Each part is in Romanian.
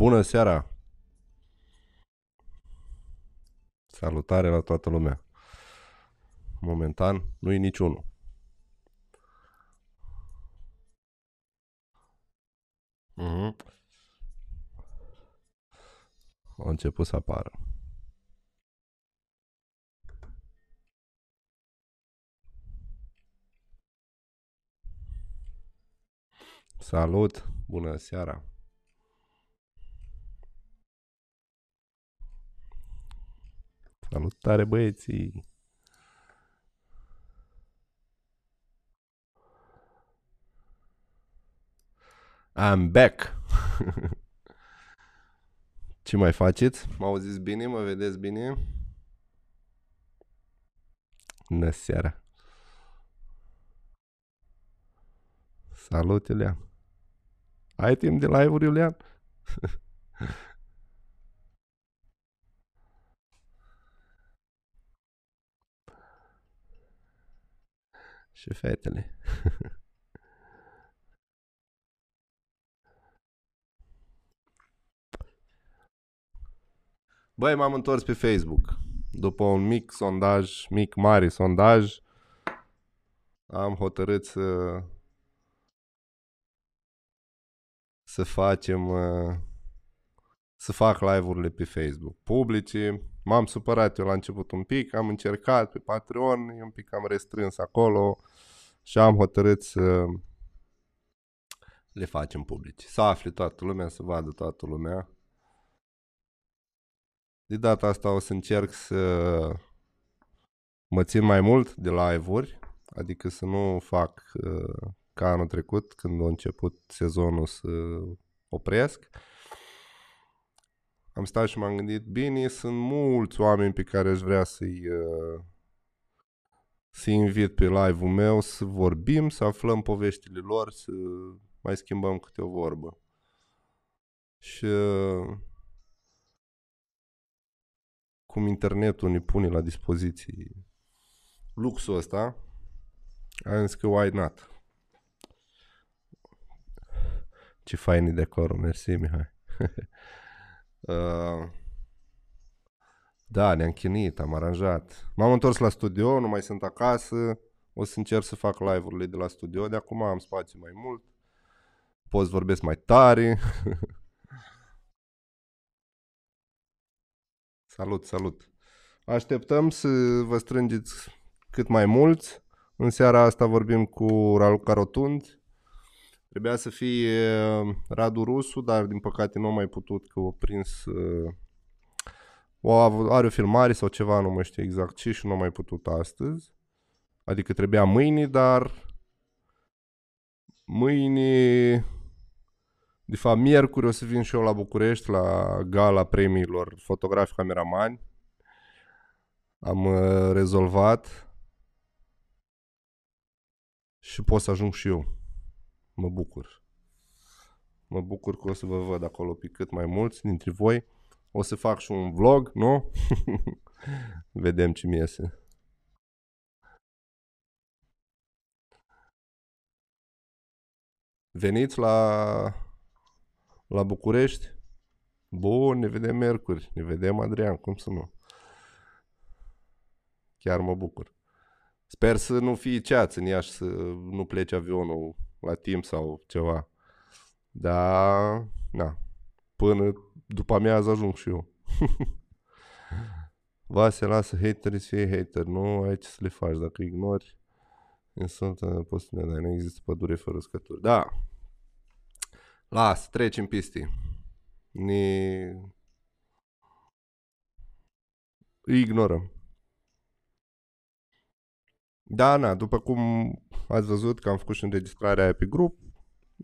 Bună seara! Salutare la toată lumea. Momentan nu e niciunul. Mhm. Au început să apară. Salut! Bună seara! Salutare băieții! I'm back! Ce mai faceți? Mă auziți bine? Mă vedeți bine? Bună seara! Salut, Iulian! Ai timp de live-uri, Iulian? Și fetele. Băi, m-am întors pe Facebook. După un mic sondaj, mic, mare sondaj, am hotărât să să facem uh, să fac live-urile pe Facebook publice. M-am supărat eu la început un pic, am încercat pe Patreon, e un pic am restrâns acolo și am hotărât să le facem publice. Să afle toată lumea, să vadă toată lumea. De data asta o să încerc să mă țin mai mult de live-uri, adică să nu fac uh, ca anul trecut, când a început sezonul să opresc. Am stat și m-am gândit, bine, sunt mulți oameni pe care aș vrea să-i uh, să invit pe live-ul meu să vorbim, să aflăm poveștile lor, să mai schimbăm câte o vorbă. Și uh, cum internetul ne pune la dispoziție luxul ăsta, am zis că why not? Ce fain e decorul, mersi Mihai. uh, da, ne-am chinuit, am aranjat. M-am întors la studio, nu mai sunt acasă. O să încerc să fac live-urile de la studio. De acum am spațiu mai mult. Pot să vorbesc mai tare. salut, salut. Așteptăm să vă strângeți cât mai mulți. În seara asta vorbim cu Raluca Rotund. Trebuia să fie uh, Radu Rusu, dar din păcate nu a mai putut că a prins uh, o, are o filmare sau ceva, nu mai știu exact ce și nu a mai putut astăzi. Adică trebuia mâine, dar mâine, de fapt miercuri o să vin și eu la București la gala premiilor fotografi cameramani. Am uh, rezolvat și pot să ajung și eu. Mă bucur. Mă bucur că o să vă văd acolo pe cât mai mulți dintre voi. O să fac și un vlog, nu? Vedem ce mi iese. Veniți la, la București? Bun, ne vedem miercuri, ne vedem Adrian, cum să nu? Chiar mă bucur. Sper să nu fie ceață în Iași, să nu plece avionul la timp sau ceva. Da, na, până după amiază ajung și eu. Vase, lasă haterii să fie hater, nu ai ce să le faci dacă ignori. Sunt postul dar nu există pădure fără uscături. Da, lasă, treci în piste. Ne ignorăm. Da, na, după cum ați văzut că am făcut și înregistrarea aia pe grup,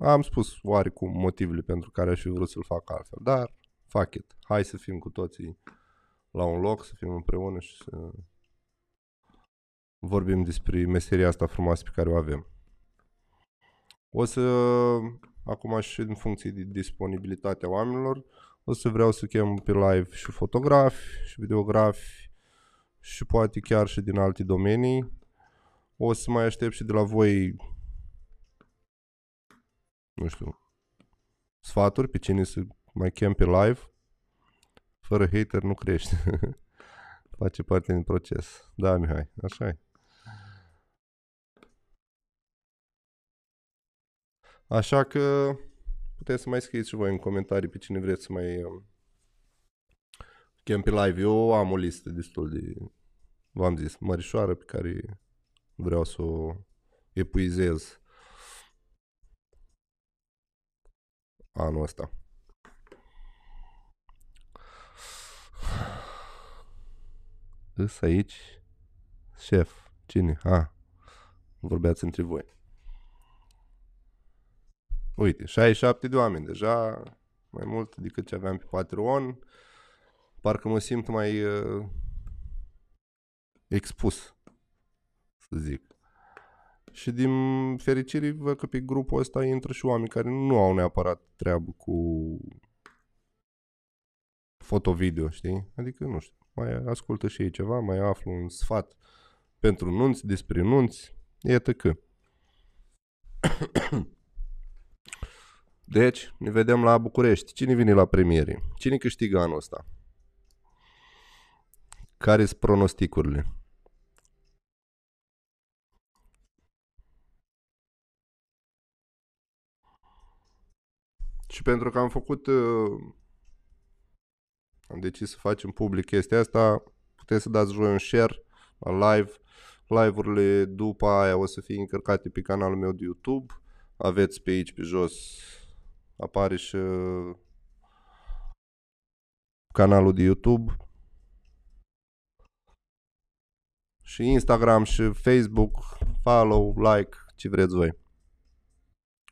am spus oarecum motivele pentru care aș fi vrut să-l fac altfel, dar fuck it, hai să fim cu toții la un loc, să fim împreună și să vorbim despre meseria asta frumoasă pe care o avem. O să, acum și în funcție de disponibilitatea oamenilor, O să vreau să chem pe live și fotografi, și videografi, și poate chiar și din alte domenii. O să mai aștept și de la voi, nu știu, sfaturi pe cine să mai chem pe live. Fără hater nu crește. Face parte din proces. Da, Mihai, așa e. Așa că puteți să mai scrieți și voi în comentarii pe cine vreți să mai um, chem pe live. Eu am o listă destul de, v-am zis, mărișoară pe care vreau să o epuizez anul ăsta. Îs aici șef. Cine? A, vorbeați între voi. Uite, 67 de oameni deja, mai mult decât ce aveam pe Patreon. Parcă mă simt mai uh, expus, să zic. Și din fericire văd că pe grupul ăsta intră și oameni care nu au neapărat treabă cu foto-video, știi? Adică, nu știu, mai ascultă și ei ceva, mai aflu un sfat pentru nunți, despre nunți, iată că. Deci, ne vedem la București. Cine vine la premiere? Cine câștigă anul ăsta? Care sunt pronosticurile? Și pentru că am făcut uh, am decis să facem public chestia asta, puteți să dați voi un share la live. Live-urile după aia o să fie încărcate pe canalul meu de YouTube. Aveți pe aici, pe jos, apare și uh, canalul de YouTube și Instagram și Facebook, follow, like, ce vreți voi.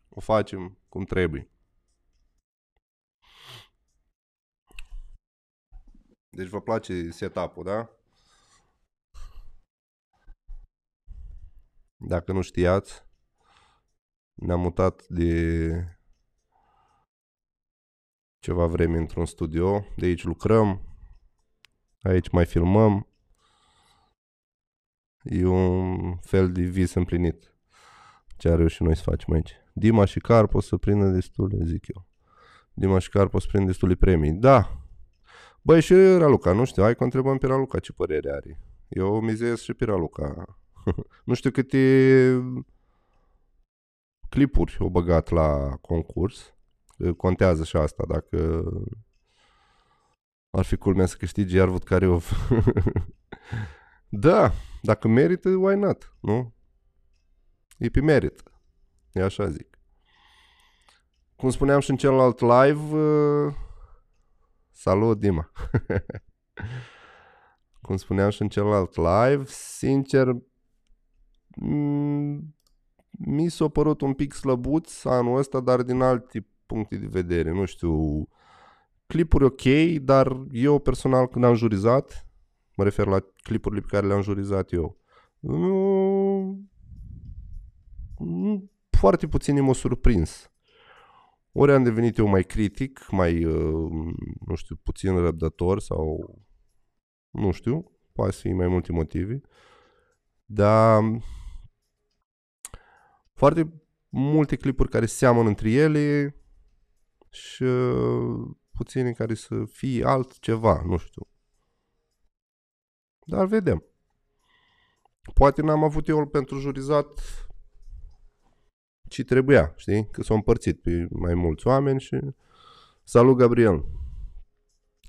O facem cum trebuie. Deci vă place setup-ul, da? Dacă nu știați, ne-am mutat de ceva vreme într-un studio. De aici lucrăm, aici mai filmăm. E un fel de vis împlinit ce are și noi să facem aici. Dima și Carpo să prindă destule, zic eu. Dima și Carpo să prindă destule premii. Da, Băi, și Raluca, nu știu, hai că întrebăm pe Raluca ce părere are. Eu mizez și pe Raluca. nu știu câte clipuri au băgat la concurs. Contează și asta, dacă ar fi culmea să câștige iar văd care o... da, dacă merită, why not, nu? E pe merit. E așa zic. Cum spuneam și în celălalt live, Salut, Dima! Cum spuneam și în celălalt live, sincer, mi s-a părut un pic slăbuț anul ăsta, dar din alte puncte de vedere. Nu știu, clipuri ok, dar eu personal când am jurizat, mă refer la clipurile pe care le-am jurizat eu, nu, foarte puțin m-a surprins. Ori am devenit eu mai critic, mai, uh, nu știu, puțin răbdător sau, nu știu, poate fi mai multe motive, dar foarte multe clipuri care seamănă între ele și uh, puține care să fie altceva, nu știu. Dar vedem. Poate n-am avut eu pentru jurizat ce trebuia, știi? Că s-au împărțit pe mai mulți oameni și... Salut, Gabriel!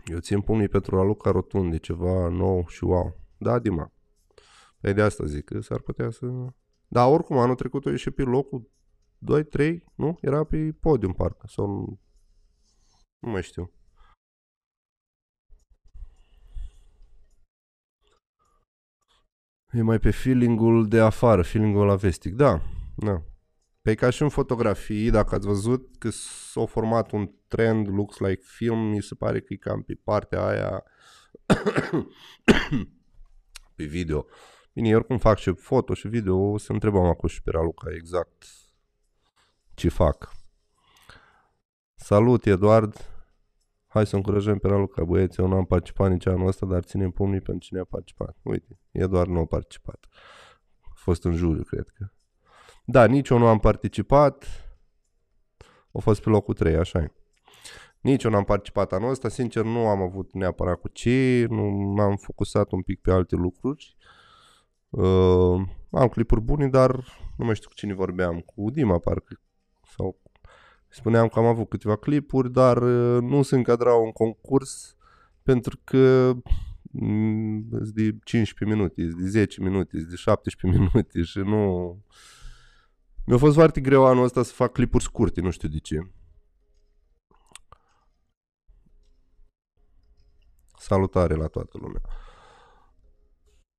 Eu țin pumnii pentru Raluca Rotund, de ceva nou și wow. Da, Dima. Păi de asta zic, că s-ar putea să... Da, oricum, anul trecut o ieșit pe locul 2-3, nu? Era pe podium, parcă, sau... Nu mai știu. E mai pe feeling-ul de afară, feeling-ul la vestic. Da, da. Pe ca și în fotografii, dacă ați văzut că s-a format un trend, looks like film, mi se pare că e cam pe partea aia pe video. Bine, eu oricum fac și foto și video, o să întrebam acum și pe Raluca exact ce fac. Salut, Eduard! Hai să încurajăm pe Raluca, băieți, eu nu am participat nici anul ăsta, dar ținem pumnii pentru cine a participat. Uite, e doar nu a participat. A fost în juriu, cred că. Da, nici eu nu am participat. A fost pe locul 3, așa e. Nici eu n-am participat anul ăsta, sincer nu am avut neapărat cu ce, nu m-am focusat un pic pe alte lucruri. Uh, am clipuri bune, dar nu mai știu cu cine vorbeam, cu Dima parcă, sau spuneam că am avut câteva clipuri, dar uh, nu se încadrau în concurs pentru că mm, de 15 minute, de 10 minute, de 17 minute și nu... Mi-a fost foarte greu anul ăsta să fac clipuri scurte, nu știu de ce. Salutare la toată lumea.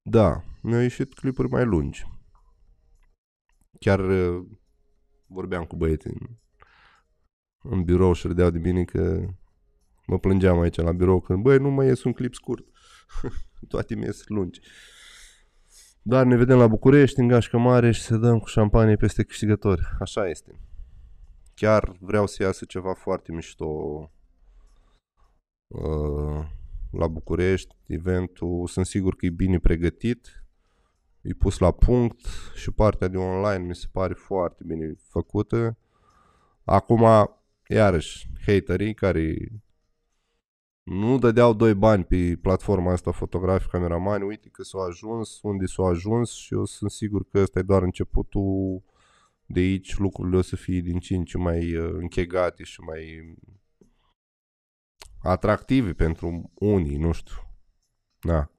Da, mi-au ieșit clipuri mai lungi. Chiar uh, vorbeam cu băieții în, în birou și râdeau de bine că mă plângeam aici la birou când, băi, nu mai ies un clip scurt. Toate mi ies lungi. Dar ne vedem la București, în Gașcă Mare și să dăm cu șampanie peste câștigători. Așa este. Chiar vreau să iasă ceva foarte mișto uh, la București. Eventul, sunt sigur că e bine pregătit. E pus la punct și partea de online mi se pare foarte bine făcută. Acum, iarăși, haterii care nu dădeau doi bani pe platforma asta fotografică cameramani, uite că s-au ajuns, unde s-au ajuns și eu sunt sigur că ăsta e doar începutul de aici lucrurile o să fie din ce în ce mai uh, închegate și mai atractive pentru unii, nu știu. Da.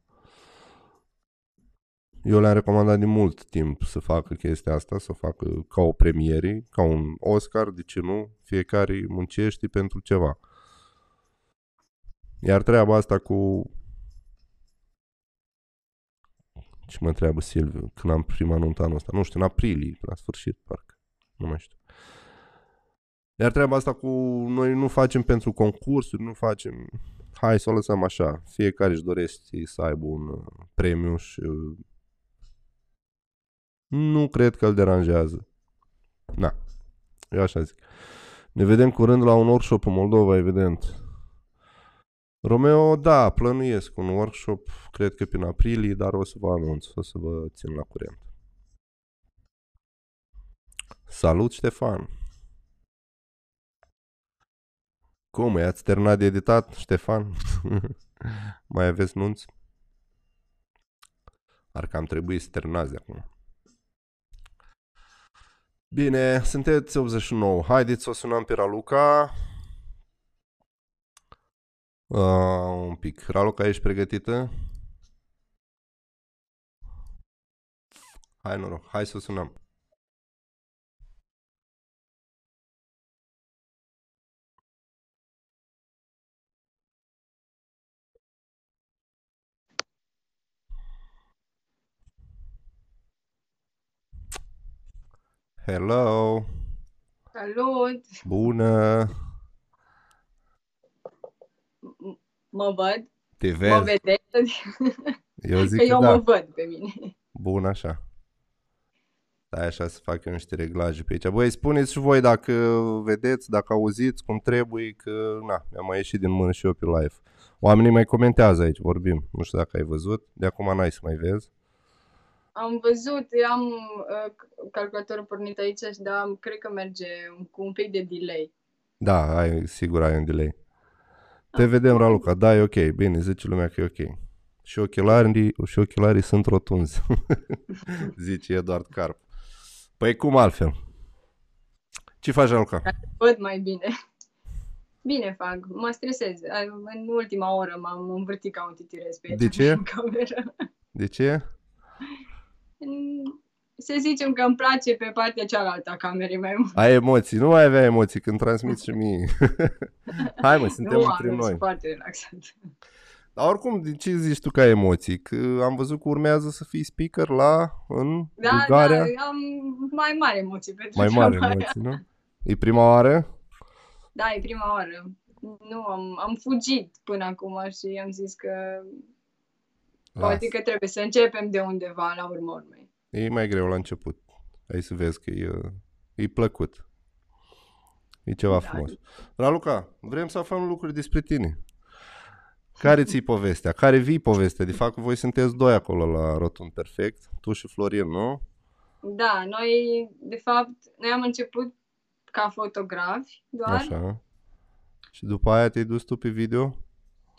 Eu le-am recomandat de mult timp să facă chestia asta, să facă ca o premiere, ca un Oscar, de ce nu? Fiecare muncește pentru ceva. Iar treaba asta cu... Ce mă întreabă Silviu când am prima nuntă anul ăsta? Nu știu, în aprilie, la sfârșit, parcă. Nu mai știu. Iar treaba asta cu noi nu facem pentru concursuri, nu facem... Hai să o lăsăm așa. Fiecare își dorește să aibă un uh, premiu și uh, nu cred că îl deranjează. Da. Eu așa zic. Ne vedem curând la un workshop în Moldova, evident. Romeo, da, plănuiesc un workshop, cred că prin aprilie, dar o să vă anunț, o să vă țin la curent. Salut, Ștefan! Cum, i-ați terminat de editat, Ștefan? Mai aveți nunți? Ar cam trebui să terminați de acum. Bine, sunteți 89. Haideți să o sunăm pe Raluca. Uh, un pic. Raluca, ești pregătită? Hai noroc, hai să o sunăm. Hello! Salut! Bună! M- Mă văd? Te Mă vezi? vedeți? Eu zic Că că eu da. mă văd pe mine. Bun, așa. Stai așa să fac eu niște reglaje pe aici. Băi, spuneți și voi dacă vedeți, dacă auziți cum trebuie, că na, mi-a mai ieșit din mână și eu pe live. Oamenii mai comentează aici, vorbim. Nu știu dacă ai văzut. De acum n-ai să mai vezi. Am văzut, am uh, calculatorul pornit aici, dar cred că merge cu un pic de delay. Da, ai, sigur ai un delay. Te vedem, Raluca. Da, e ok. Bine, zice lumea că e ok. Și ochelarii, și ochelarii sunt rotunzi. zice Eduard Carp. Păi cum altfel? Ce faci, Raluca? Văd mai bine. Bine fac, mă stresez. În ultima oră m-am învârtit ca un titirez pe aici De ce? în cameră. De ce? Să zicem că îmi place pe partea cealaltă a camerei mai mult. Ai emoții. Nu mai avea emoții când transmiți și mie. Hai mă, suntem nu între am, noi. sunt foarte relaxat. Dar oricum, de ce zici tu ca emoții? Că am văzut că urmează să fii speaker la, în Da, Bulgaria. da, am mai mari emoții pentru Mai mari treaba aia. emoții, nu? E prima oară? Da, e prima oară. Nu, am, am fugit până acum și am zis că Lasă. Poate că trebuie să începem de undeva la urmă urmei. E mai greu la început. Ai să vezi că e, e plăcut. E ceva Da. frumos. Raluca, vrem să aflăm lucruri despre tine. Care ți-i povestea? Care vii povestea? De fapt, voi sunteți doi acolo la Rotund Perfect. Tu și Florin, nu? Da, noi, de fapt, noi am început ca fotografi doar Așa. Și după aia te-ai dus tu pe video?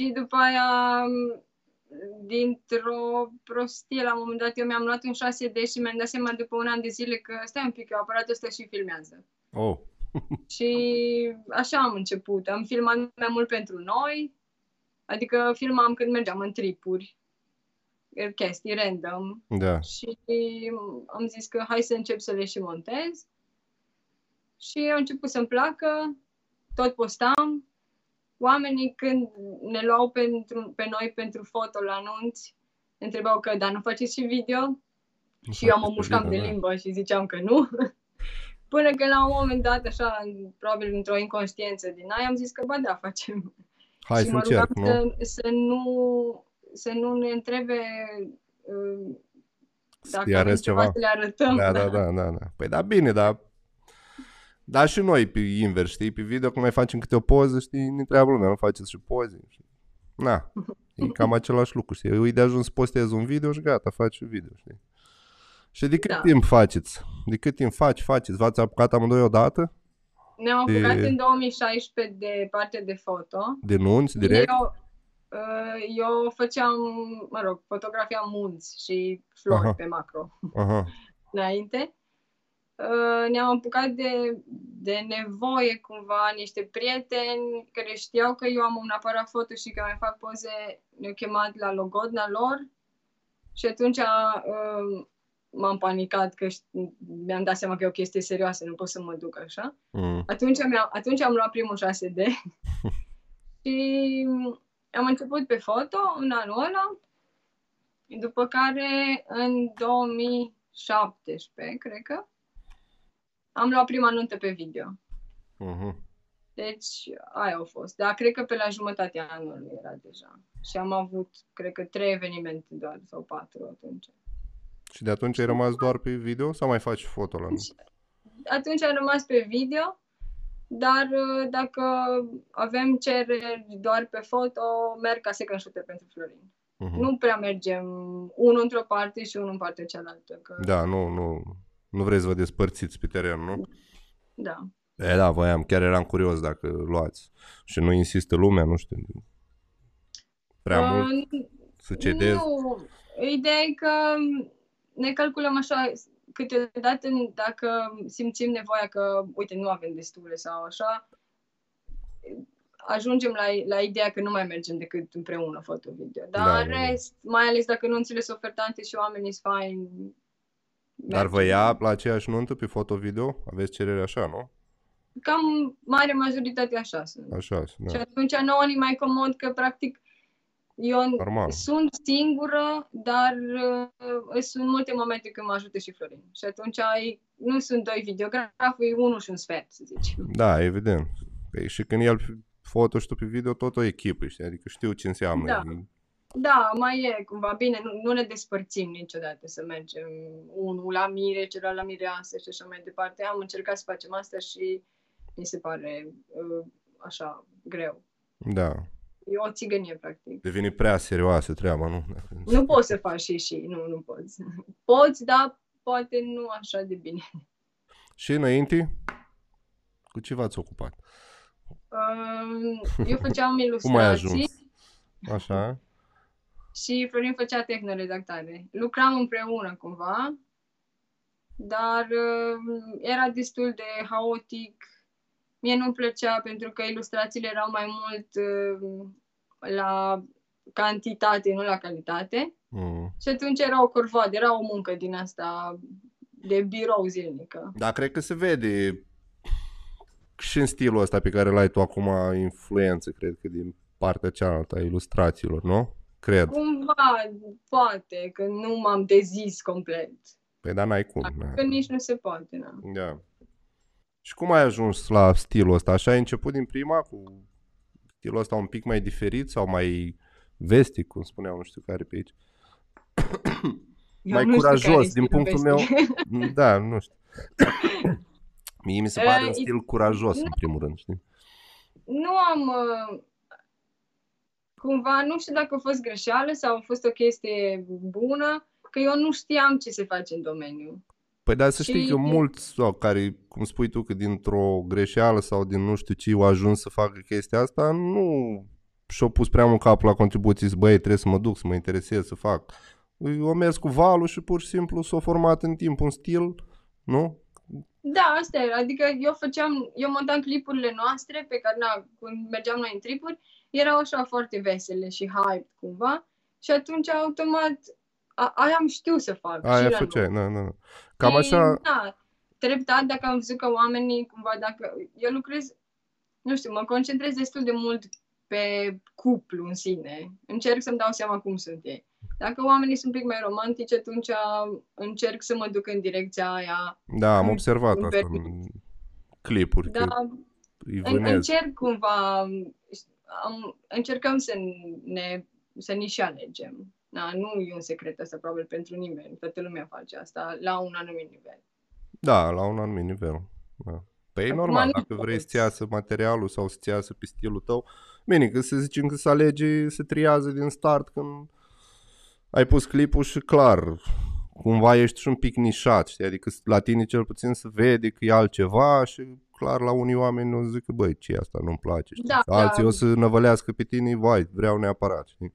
și după aia, m, dintr-o prostie, la un moment dat, eu mi-am luat un 6D și mi-am dat seama după un an de zile că stai un pic, eu aparatul ăsta și filmează. Oh, Și așa am început. Am filmat mai mult pentru noi, adică filmam când mergeam în tripuri, chestii random da. și am zis că hai să încep să le și montez. Și au început să-mi placă, tot postam. Oamenii când ne luau pentru, pe noi pentru foto la anunți, ne întrebau că, dar nu faceți și video? Și eu mă mușcam de da. limbă și ziceam că nu. Până că la un moment dat, așa, probabil într-o inconștiență din aia, am zis că, ba da, facem. Hai și să mă rugam încerc, nu? să, să nu să nu ne întrebe uh, dacă Să-i avem arăți ceva ceva. să le arătăm. Da, da, da, da, da. Păi da, bine, dar... Dar și noi pe invers, știi? Pe video când mai facem câte o poză, știi? Ne întreabă lumea, nu faceți și poze. Și... Na, e cam același lucru, știi? E de ajuns să postezi un video și gata, faci și video, știi? Și de cât Da. timp faceți? De cât timp faci, faceți? V-ați apucat amândoi odată? Ne-am apucat De- în 2016 de parte de foto. De nunți, direct? Eu, uh, eu făceam, mă rog, fotografiam munți și flori Aha. pe macro Aha, înainte. Uh, ne-am apucat de, de nevoie cumva, niște prieteni care știau că eu am un aparat foto și că mai fac poze, ne-au chemat la logodna lor și atunci uh, m-am panicat că șt- mi-am dat seama că e o chestie serioasă, nu pot să mă duc așa. mm. Atunci, mi-am, atunci am luat primul 6D și am început pe foto în anul ăla, după care în 2017, cred că, am luat prima nuntă pe video. mhm. Deci, aia a fost. Dar cred că pe la jumătatea anului era deja. Și am avut, cred că, trei evenimente doar, sau patru atunci. Și de atunci ai rămas doar pe video sau mai faci foto la nunți? Atunci am rămas pe video, dar uh, dacă avem cereri doar pe foto, merg ca second shooter pentru Florin. Mhm. Nu prea mergem unul într-o parte și unul în partea cealaltă. Că, Da, nu, nu, nu vreți să vă despărțiți pe teren, nu? da. E, da, voiam, chiar eram curios dacă luați. Și nu insistă lumea, nu știu, prea Uh, mult să cedezi. Nu, ideea e că ne calculăm așa, câteodată dacă simțim nevoia că, uite, nu avem destule sau așa, ajungem la, la ideea că nu mai mergem decât împreună foto-video. Dar Da, în da, da. rest, mai ales dacă nunțile sunt ofertante și oamenii sunt faini, Dar vă ia la aceeași nuntă pe foto-video? Aveți cerere așa, nu? Cam mare majoritate așa sunt. Așa, Și da. atunci nouă ni mai comod că, practic, eu Normal. sunt singură, dar uh, sunt multe momente când mă ajută și Florin. Și atunci ai, nu sunt doi videografi, e unul și un sfert, să zicem. Da, evident. Păi și când el pe foto și tu pe video, tot o echipă, știi? Adică știu ce înseamnă. Da. Da, mai e cumva. Bine, nu, nu ne despărțim niciodată să mergem unul la mire, celălalt la mireasă și așa mai departe. Am încercat să facem asta și mi se pare uh, așa greu. Da. E o țigănie, practic. Devine prea serioasă treaba, nu? Nu poți să faci și și, nu, nu poți. Poți, dar poate nu așa de bine. Și înainte, cu ce v-ați ocupat? Um, Eu făceam Cum ai ilustrații ajuns? Așa? Și Florin făcea tehnoredactare. Lucram împreună cumva, dar um, era destul de haotic. Mie nu-mi plăcea pentru că ilustrațiile erau mai mult um, la cantitate, nu la calitate. Mm. Și atunci era o corvoadă, era o muncă din asta de birou zilnică. Da, cred că se vede și în stilul ăsta pe care l-ai tu acum influență, cred că din partea cealaltă a ilustrațiilor, nu? Cred. Cumva, poate, că nu m-am dezis complet. Păi da, n-ai cum. Că Na. nici nu se poate, na. Da. Și cum ai ajuns la stilul ăsta? Așa ai început din prima cu stilul ăsta un pic mai diferit sau mai vestic, cum spuneau, nu știu care pe aici. Eu mai nu știu care curajos, e din stilul punctul meu. vestic. Da, nu știu. Mie mi se pare Uh, un it- stil curajos, nu- în primul rând, știi? Nu am... Uh, cumva, nu știu dacă a fost greșeală sau a fost o chestie bună, că eu nu știam ce se face în domeniu. Păi da, să știi Și- că mulți sau care, cum spui tu, că dintr-o greșeală sau din nu știu ce au ajuns să facă chestia asta, nu și-au pus prea mult capul la contribuții, zic, băi, trebuie să mă duc, să mă interesez, să fac. O mers cu valul și pur și simplu s-a format în timp un stil, nu? Da, asta era. Adică eu făceam, eu montam clipurile noastre pe care, na, când mergeam noi în tripuri, erau așa foarte vesele și hype cumva și atunci automat a, aia am știut să fac. Aia și la făceai, noi. na, na, na. Cam Și, așa, Da, treptat, dacă am văzut că oamenii, cumva, dacă eu lucrez, nu știu, mă concentrez destul de mult pe cuplu în sine. Încerc să-mi dau seama cum sunt ei. Dacă oamenii sunt un pic mai romantici, atunci încerc să mă duc în direcția aia. da, am îmi- observat îmi asta permit. în clipuri, Da, că îi în, vânezi. încerc cumva, am, încercăm să ne, să ni și alegem. Da, nu e un secret asta probabil pentru nimeni. Toată lumea face asta la un anumit nivel. Da, la un anumit nivel. Da. Păi e Acum normal, nu dacă vrei poți. să-ți iasă materialul sau să-ți iasă pe stilul tău. Bine, că să zicem că se alege, se triază din start când ai pus clipul și clar, cumva ești și un pic nișat, știi? Adică la tine cel puțin se vede că e altceva și clar la unii oameni o să zică, băi, ce e asta, nu-mi place, știi? Da, Alții da. o să năvălească pe tine, vai, vreau neapărat, știi?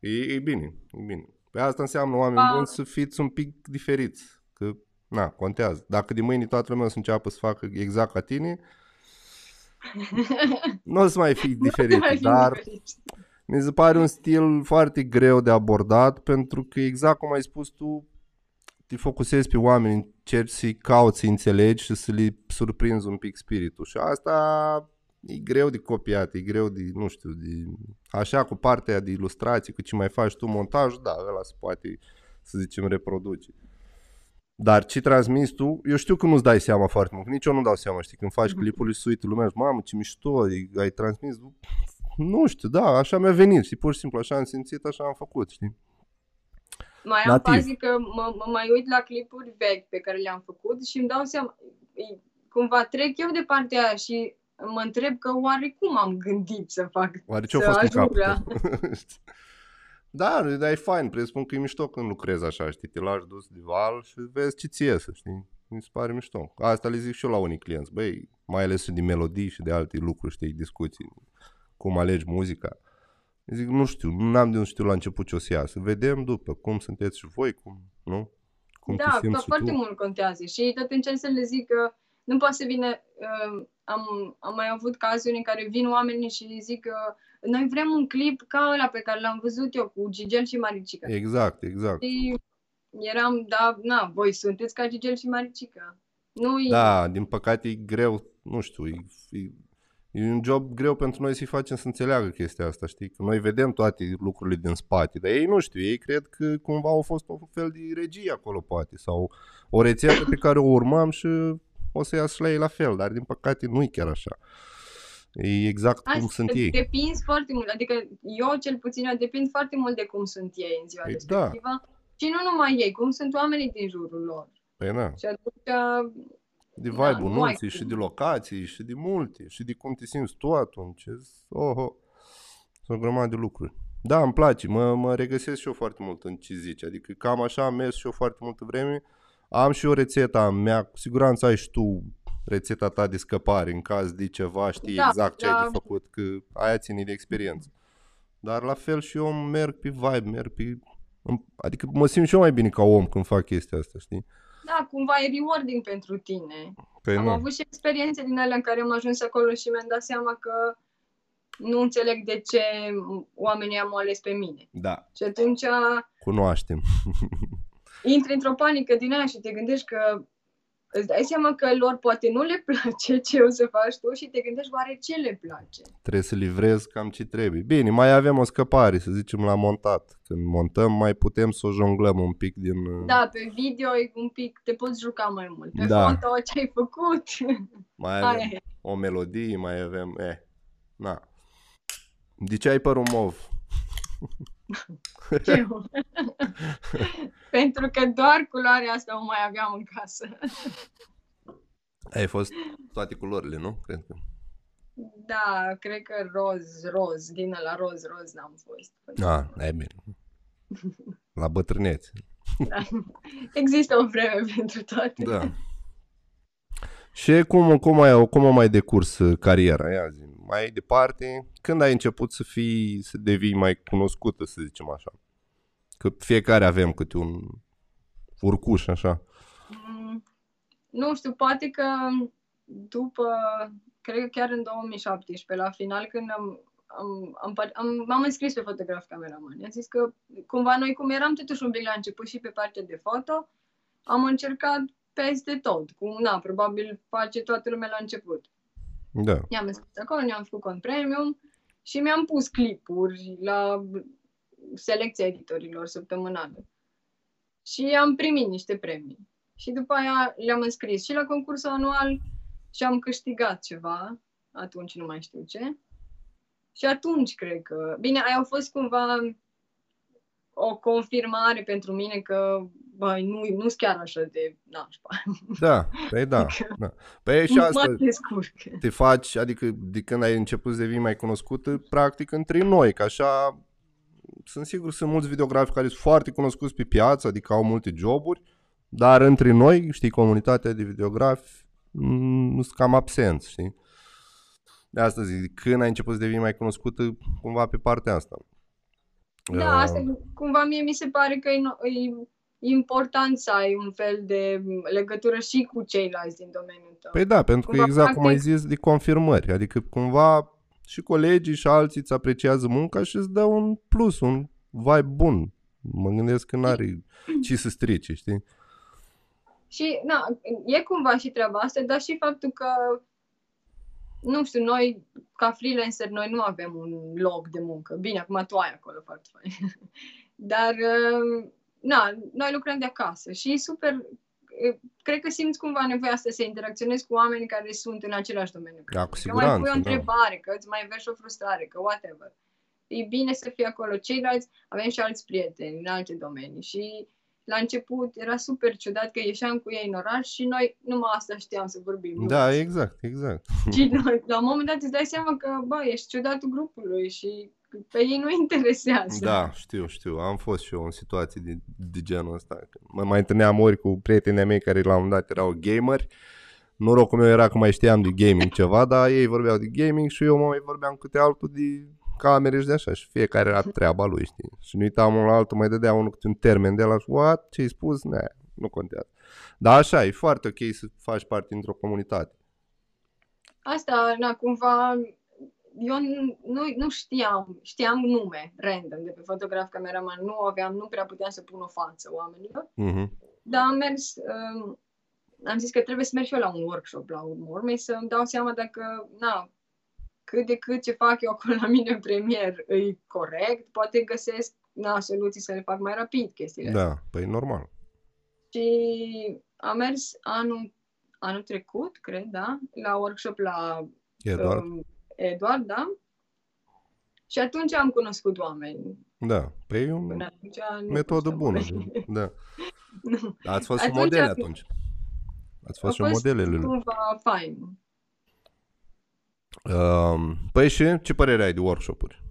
E, e bine, e bine. Pe asta înseamnă oameni Da. buni să fiți un pic diferiți, că Na, contează. Dacă de mâine toată lumea o să înceapă să facă exact ca tine, nu o să mai fii diferit, Mai fi dar diferit. mi se pare un stil foarte greu de abordat pentru că exact cum ai spus tu, te focusezi pe oameni, încerci să-i cauți, să înțelegi și să le surprinzi un pic spiritul. Și asta e greu de copiat, e greu de, nu știu, de... Așa cu partea de ilustrații, cu ce mai faci tu montaj, da, ăla se poate, să zicem, reproduce. Dar ce transmiți tu, eu știu că nu-ți dai seama foarte mult, nici eu nu dau seama, știi, când faci clipul și se uită lumea și, mamă, ce mișto, ai, ai transmis, nu știu, da, așa mi-a venit, și pur și simplu, așa am simțit, așa am făcut, știi. Mai am Nativ. faze că mă, mă mai uit la clipuri vechi pe care le-am făcut și îmi dau seama, e- cumva trec eu de partea aia și mă întreb că oare cum am gândit să fac. Oare ce-a Să fost în ajung capul la- tău? da, dar e fain, presupun că e mișto când lucrezi așa, știi, te lași dus de val și vezi ce ți iese, știi? Mi se pare mișto. Asta le zic și eu la unii clienți, băi, mai ales și de melodii și de alte lucruri, știi, discuții, cum alegi muzica. Zic, nu știu, nu am de nu știu la început ce o să iasă. Vedem după cum sunteți și voi, cum, nu? Cum da, te simți fa- și foarte tu. mult contează și tot încerc să le zic că nu poate să vină, uh, am, am mai avut cazuri în care vin oamenii și zic că noi vrem un clip ca ăla pe care l-am văzut eu cu Gigel și Maricica. Exact, exact. Și eram, da, na, voi sunteți ca Gigel și Maricica. Nu e Da, din păcate e greu, nu știu, e, e, e un job greu pentru noi să-i facem să înțeleagă chestia asta, știi? Că noi vedem toate lucrurile din spate, dar ei nu știu, ei cred că cumva au fost un fel de regie acolo, poate, sau o rețetă pe care o urmăm și o să iasă și la ei la fel, dar din păcate nu e chiar așa. E exact cum Asta, sunt ei. Depinzi foarte mult, adică eu cel puțin eu depind foarte mult de cum sunt ei în ziua Păi respectivă. Și nu numai ei, cum sunt oamenii din jurul lor. Păi na, Și atunci, de Da, vibe-ul nu ai nunții și cum. de locații și de multe și de cum te simți tu atunci. Oho, sunt o grămadă de lucruri. Da, îmi place, mă, mă regăsesc și eu foarte mult în ce zici, adică cam așa am mers și eu foarte multă vreme. Am și o rețetă a mea, cu siguranță ai și tu rețeta ta de scăpare în caz de ceva, știi Da, exact ce ai da. de făcut, că aia ține de experiență. Dar la fel și eu merg pe vibe, merg pe... Adică mă simt și eu mai bine ca om când fac chestia asta, știi? Da, cumva e rewarding pentru tine. Păi am nu. avut și experiențe din alea în care am ajuns acolo și mi-am dat seama că nu înțeleg de ce oamenii am ales pe mine. Da, Și atunci cunoaștem. intri într-o panică din aia și te gândești că îți dai seama că lor poate nu le place ce o să faci tu și te gândești oare ce le place. Trebuie să livrez cam ce trebuie. Bine, mai avem o scăpare, să zicem, la montat. Când montăm, mai putem să o jonglăm un pic din... uh, Da, pe video e un pic, te poți juca mai mult. Pe Da. foto ce ai făcut. Mai Aia avem e. o melodie, mai avem... Eh, na. De ce ai părul mov? Eu. Pentru că doar culoarea asta o mai aveam în casă. Ai fost toate culorile, nu? Cred că. Da, cred că roz, roz, din la roz, roz n-am fost. Ah, e bine. La bătrânețe. Da. Există o vreme pentru toate. Da. Și cum, cum, ai, cum a mai decurs uh, cariera? Ia zi, mai departe, când ai început să fii, să devii mai cunoscută, să zicem așa? Că fiecare avem câte un urcuș, așa. Mm, nu știu, poate că după, cred că chiar în 2017, la final, când am, am, am, am, m-am înscris pe fotograf cameraman. Am zis că cumva noi, cum eram totuși un pic la început și pe partea de foto, am încercat peste tot, cum, na, probabil face toată lumea la început. Da. I-am înscris acolo, ne-am făcut cont premium și mi-am pus clipuri la selecția editorilor săptămânală. Și am primit niște premii. Și după aia le-am înscris și la concursul anual și am câștigat ceva, atunci nu mai știu ce. Și atunci cred că... Bine, aia au fost cumva o confirmare pentru mine că băi, nu, nu sunt chiar așa de nașpa. Da, păi da. da. Păi și asta descurc. te faci, adică de când ai început să devii mai cunoscută, practic între noi, că așa sunt sigur sunt mulți videografi care sunt foarte cunoscuți pe piață, adică au multe joburi, dar între noi, știi, comunitatea de videografi mm, sunt cam absenți, știi? De asta zic, când ai început să devii mai cunoscută, cumva pe partea asta. Da, uh... asta cumva mie mi se pare că e, e important să ai un fel de legătură și cu ceilalți din domeniul tău. Păi da, pentru cumva, că exact practic... cum ai zis, de confirmări. Adică cumva și colegii și alții îți apreciază munca și îți dă un plus, un vibe bun. Mă gândesc că n-are ce să strice, știi? Și, na, e cumva și treaba asta, dar și faptul că, nu știu, noi, ca freelancer, noi nu avem un loc de muncă. Bine, acum tu ai acolo foarte fain. Dar, uh, na, noi lucrăm de acasă și e super, cred că simți cumva nevoia asta să interacționezi cu oameni care sunt în același domeniu. Da, cu siguranță. Că mai pui o da. întrebare, da. că îți mai vezi o frustrare, că whatever. E bine să fii acolo. Ceilalți, avem și alți prieteni în alte domenii și la început era super ciudat că ieșeam cu ei în oraș și noi numai asta știam să vorbim. Da, nu? exact, exact. Și noi, la un moment dat îți dai seama că, bă, ești ciudatul grupului și pe ei nu interesează. Da, știu, știu. Am fost și eu în situații de, de genul ăsta. Mă mai întâlneam ori cu prietenii mei care la un moment dat erau gameri. Norocul meu era că mai știam de gaming ceva, dar ei vorbeau de gaming și eu mai vorbeam câte altul de camere și de așa și fiecare era treaba lui, știi? Și nu uitam unul la altul, mai dădea unul câte un termen de la what? Ce-ai spus? Ne, nu contează. Dar așa, e foarte ok să faci parte dintr-o comunitate. Asta, na, cumva, eu nu, nu știam, știam nume random de pe fotograf cameraman, nu aveam, nu prea puteam să pun o față oamenilor, uh-huh. dar am mers, um, am zis că trebuie să merg și eu la un workshop la urmă urmei să-mi dau seama dacă, na, cât de cât ce fac eu acolo la mine în premier e corect, poate găsesc na, soluții să le fac mai rapid chestiile Da, păi normal. Și am mers anul, anul trecut, cred, da, la workshop la Eduard. Um, Eduard, da? Și atunci am cunoscut oameni. Da, păi e o metodă bună. Da. nu. Ați fost atunci și modele atunci. Ați fost și modelele lui. cumva fain. Uh, păi și ce părere ai de workshop-uri?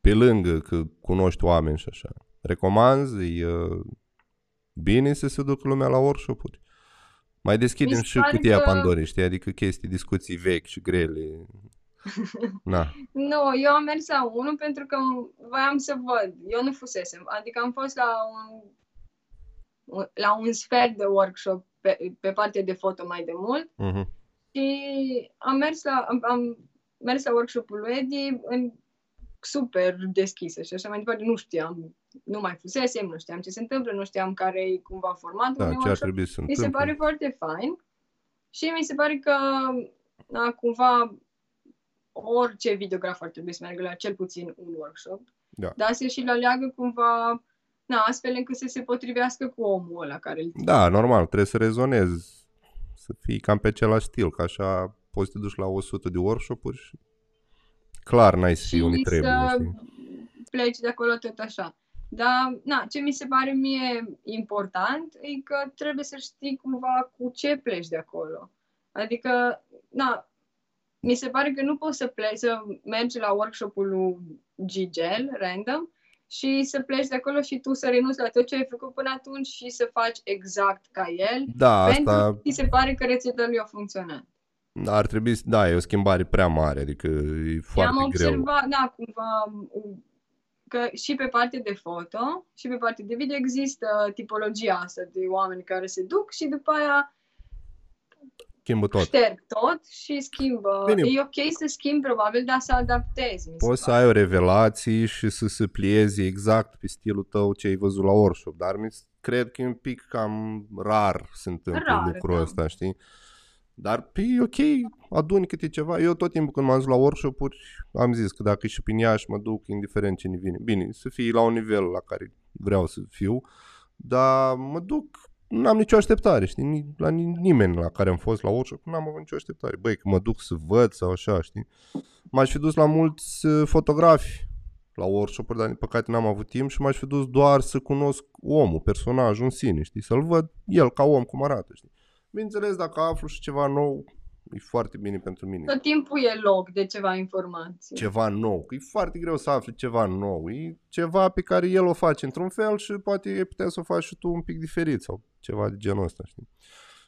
Pe lângă că cunoști oameni și așa. Recomanzi? E uh, bine să se ducă lumea la workshop-uri? Mai deschidem și cutia că... Pandorei, știi? Adică chestii, discuții vechi și grele. Na. Nu, eu am mers la unul pentru că voiam să văd. Eu nu fusesem. Adică am fost la un, la un sfert de workshop pe, pe partea de foto mai de mult uh-huh. și am mers la, am, am mers la workshopul lui Eddie în super deschisă și așa mai departe. Nu știam nu mai fusesem, nu știam ce se întâmplă, nu știam care e cumva formatul. Da, ce ar trebui să Mi se pare foarte fain și mi se pare că da, cumva orice videograf ar trebui să meargă la cel puțin un workshop. Da. Dar să și la leagă cumva na, astfel încât să se potrivească cu omul ăla care îl Da, normal, trebuie să rezonezi, să fii cam pe același stil, că așa poți să te duci la 100 de workshop-uri și clar n-ai să fii unii trebuie. să pleci de acolo tot așa. Dar, na, ce mi se pare mie important e că trebuie să știi cumva cu ce pleci de acolo. Adică, na, mi se pare că nu poți să pleci, să mergi la workshop-ul lui Gigel, random, și să pleci de acolo și tu să renunți la tot ce ai făcut până atunci și să faci exact ca el. Da, pentru asta că mi se pare că rețeta lui a funcționat. ar trebui, da, e o schimbare prea mare, adică e foarte am greu. observat, da, cumva, că și pe partea de foto și pe partea de video există tipologia asta de oameni care se duc și după aia Schimbă tot. șterg tot și schimbă. Bine. E ok să schimbi probabil, dar să adaptezi. mi se Poți să pare. ai o revelații și să se plieze exact pe stilul tău ce ai văzut la workshop, dar mi cred că e un pic cam rar se întâmplă Rar, lucrul da. ăsta, știi? Dar pe e ok, aduni câte ceva. Eu tot timpul când m-am dus la workshop-uri am zis că dacă e și prin Iași mă duc, indiferent ce ne vine. Bine, să fie la un nivel la care vreau să fiu, dar mă duc, nu am nicio așteptare, știi? Ni- La ni- nimeni la care am fost la workshop nu am avut nicio așteptare. Băi, că mă duc să văd sau așa, știi? M-aș fi dus la mulți uh, fotografi la workshop-uri, dar din păcate n-am avut timp și m-aș fi dus doar să cunosc omul, personajul în sine, știi? Să-l văd el ca om cum arată, știi? Bineînțeles, dacă aflu și ceva nou, e foarte bine pentru mine. Tot timpul e loc de ceva informații. Ceva nou, că e foarte greu să afli ceva nou. E ceva pe care el o face într-un fel și poate ai putea să o faci și tu un pic diferit sau ceva de genul ăsta, știi?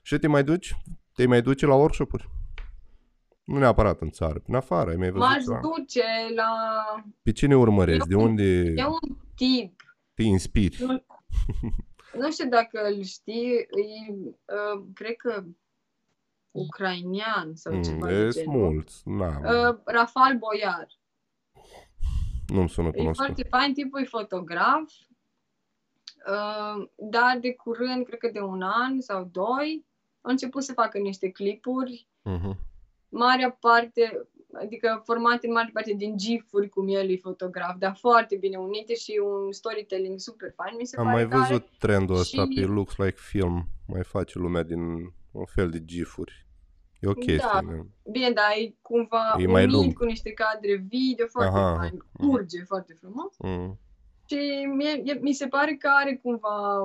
Și te mai duci? Te mai duci la workshop-uri? Nu neapărat în țară, în afară, ai mai văzut M-aș ceva? duce la... Pe cine urmărești? De Eu- unde E un tip, te inspiri? nu, nu știu dacă îl știi, e, uh, cred că ucrainian sau ceva Mm, de e genul. mulți, na, Uh, Rafal Boiar. nu-mi sună E cunoscut. foarte fain, tipul e fotograf, uh, dar de curând, cred că de un an sau doi, a început să facă niște clipuri, Mhm. marea parte, adică formate în mare parte din gif-uri, cum el e fotograf, dar foarte bine unite și un storytelling super fain, mi se Am pare mai că are. văzut trendul ăsta și- pe Looks Like Film. Mai face lumea din un fel de gifuri. E o chestie. Da. Da. Bine, dar e cumva E mai unit lung. cu niște cadre video foarte Aha. fain, curge foarte frumos. Mm. Și mie, e, mi se pare că are cumva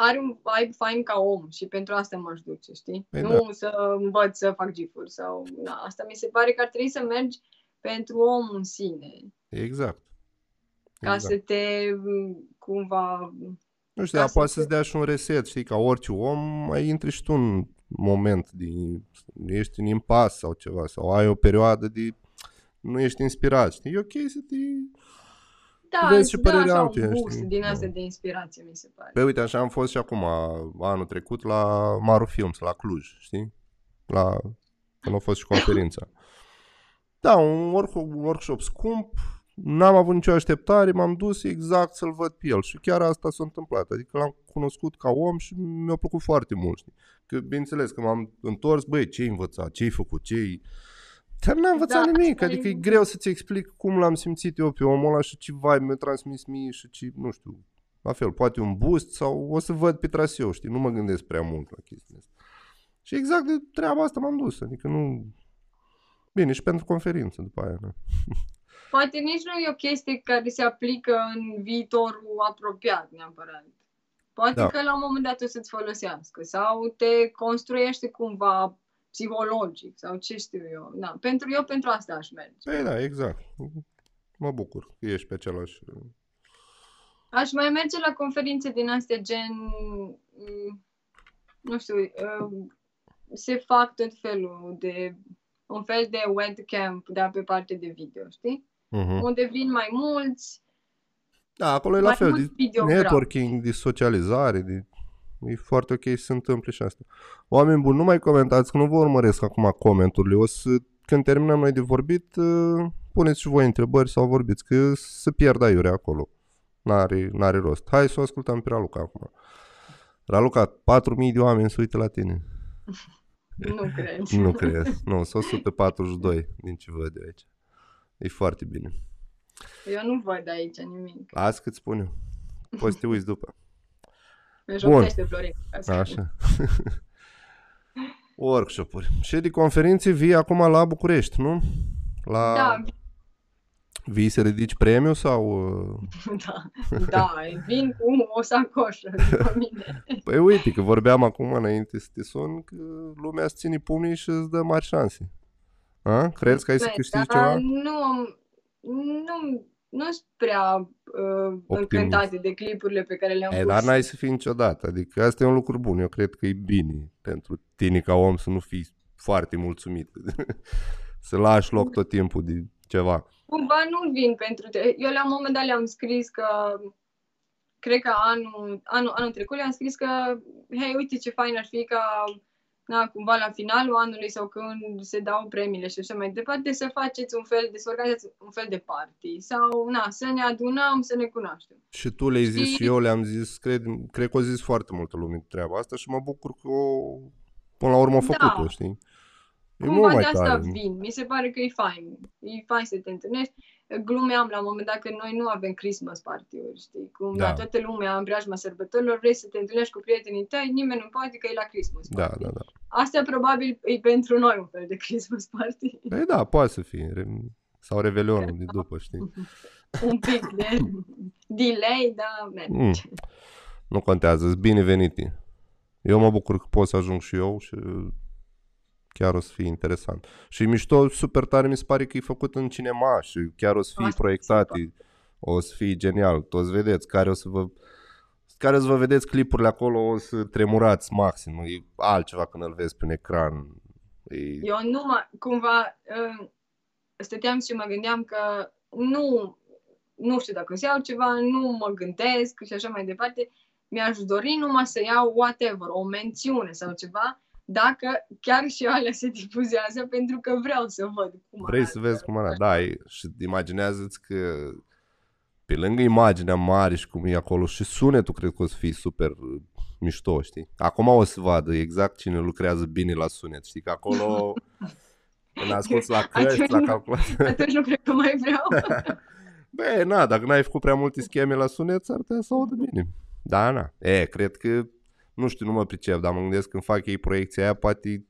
are un vibe fain ca om și pentru asta m-aș duce, știi? Păi nu da. să învăț să fac gifuri sau... Na, asta mi se pare că ar trebui să mergi pentru omul în sine, Exact. ca exact. să te m, cumva... Nu știu, ca dar să poate te- să-ți dea și un reset, știi, ca orice om, mai intri și tu în moment de, ești în impas sau ceva, sau ai o perioadă de nu ești inspirat, știi? E ok să te... Da, Vezi îți și dă părerea așa altuia, un boost știi? din Da. asta de inspirație, mi se pare. Pe uite, așa am fost și acum, anul trecut, la Maru Films, la Cluj, știi? La... Când a fost și conferința. Da, un, work, un workshop scump, n-am avut nicio așteptare, m-am dus exact să-l văd pe el și chiar asta s-a întâmplat. Adică l-am cunoscut ca om și mi-a plăcut foarte mult, știi? Că, bineînțeles, că m-am întors, băi, ce-ai învățat, ce-ai făcut, ce-ai... Dar n-am învățat Da, nimic, asta adică e- e greu să-ți explic cum l-am simțit eu pe omul ăla și ce vibe mi-a transmis mie și ce, nu știu, la fel, poate un boost sau o să văd pe traseu, știi, nu mă gândesc prea mult la chestia asta. Și exact de treaba asta m-am dus, adică nu... Bine, și pentru conferință după aia, da. Poate nici nu e o chestie care se aplică în viitorul apropiat neapărat. Poate Da. că la un moment dat o să-ți folosească sau te construiește cumva psihologic sau ce știu eu. Da. Pentru eu, pentru asta aș merge. Păi da, exact. Mă bucur că ești pe același... Aș mai merge la conferințe din astea gen, mm, nu știu, uh, se fac tot felul de, un fel de webcamp, dar pe parte de video, știi? Uh-huh. Unde vin mai mulți, Da, acolo e la mai fel, mulți de videografi. networking, de socializare, de... E foarte ok să se întâmple și asta. Oameni buni, nu mai comentați, că nu vă urmăresc acum comenturile. O să, când terminăm noi de vorbit, uh, puneți și voi întrebări sau vorbiți, că se pierd aiurea acolo. N-are, n-are rost. Hai să o ascultăm pe Raluca acum. Raluca, 4.000 de oameni se uită la tine. Nu cred. Nu cred. Nu, sunt 142 din ce văd eu aici. E foarte bine. Eu nu văd aici nimic. Azi cât spun eu. Poți să te uiți după. Mă jocește Florin. Așa. Workshop-uri. Și de conferințe vii acum la București, nu? La... Da, Vii să ridici premiu sau... uh, da, da, vin cu o sacoșă după mine. Păi uite, că vorbeam acum înainte să te sun că lumea îți ține pumnii și îți dă mari șanse. A? Crezi că ai să Bă, câștigi dar ceva? Nu, am- nu, nu sunt prea uh, încântată de clipurile pe care le-am E, pus. dar n-ai să fii niciodată. Adică asta e un lucru bun. Eu cred că e bine pentru tine ca om să nu fii foarte mulțumit. să lași loc tot timpul de ceva. Cumva nu vin pentru te. Eu la un moment dat le-am scris că cred că anul, anul, anul trecut le-am scris că hei, uite ce fain ar fi ca na, cumva la finalul anului sau când se dau premiile și așa mai departe, să faceți un fel de, să organizați un fel de party sau na, să ne adunăm, să ne cunoaștem. Și tu le-ai zis Și- și eu le-am zis, cred, cred că o zis foarte multă lume treaba asta și mă bucur că o, până la urmă a Da. făcut-o, știi? E Cumva mult de mai asta tare. vin. Mi se pare că e fain. E fain să te întâlnești. Glumeam la un moment dat că noi nu avem Christmas party-uri, știi? Cum Da. la toată lumea în preajma sărbătorilor vrei să te întâlnești cu prietenii tăi, nimeni nu poate că e la Christmas Da, party. da, da. Asta probabil e pentru noi un fel de Christmas party. Păi da, poate să fie. Re- Sau Revelionul de după, știi? un pic de delay, dar merge. Mm. Nu contează, sunt bineveniti. Eu mă bucur că pot să ajung și eu și chiar o să fie interesant. Și mișto, super tare mi se pare că e făcut în cinema și chiar o să fie Asta e proiectat. e- O să fie genial. Toți vedeți care o să vă care o să vă vedeți clipurile acolo, o să tremurați maxim. E altceva când îl vezi pe un ecran. E... Eu nu mă, cumva, uh, stăteam și mă gândeam că nu, nu știu dacă o să iau ceva, nu mă gândesc și așa mai departe. Mi-aș dori numai să iau whatever, o mențiune sau ceva, dacă chiar și alea se difuzează, pentru că vreau să văd cum Vrei să vezi cum arată. Da, e, și imaginează-ți că pe lângă imaginea mare și cum e acolo și sunetul cred că o să fie super uh, mișto, știi? Acum o să vadă exact cine lucrează bine la sunet, știi? Că acolo când asculti la căști, la calculator. Atunci nu cred că mai vreau. Bă, na, dacă n-ai făcut prea multe scheme la sunet, s-ar putea să audă bine. Da, na. E, cred că, nu știu, nu mă pricep, dar mă gândesc când fac ei proiecția aia, poate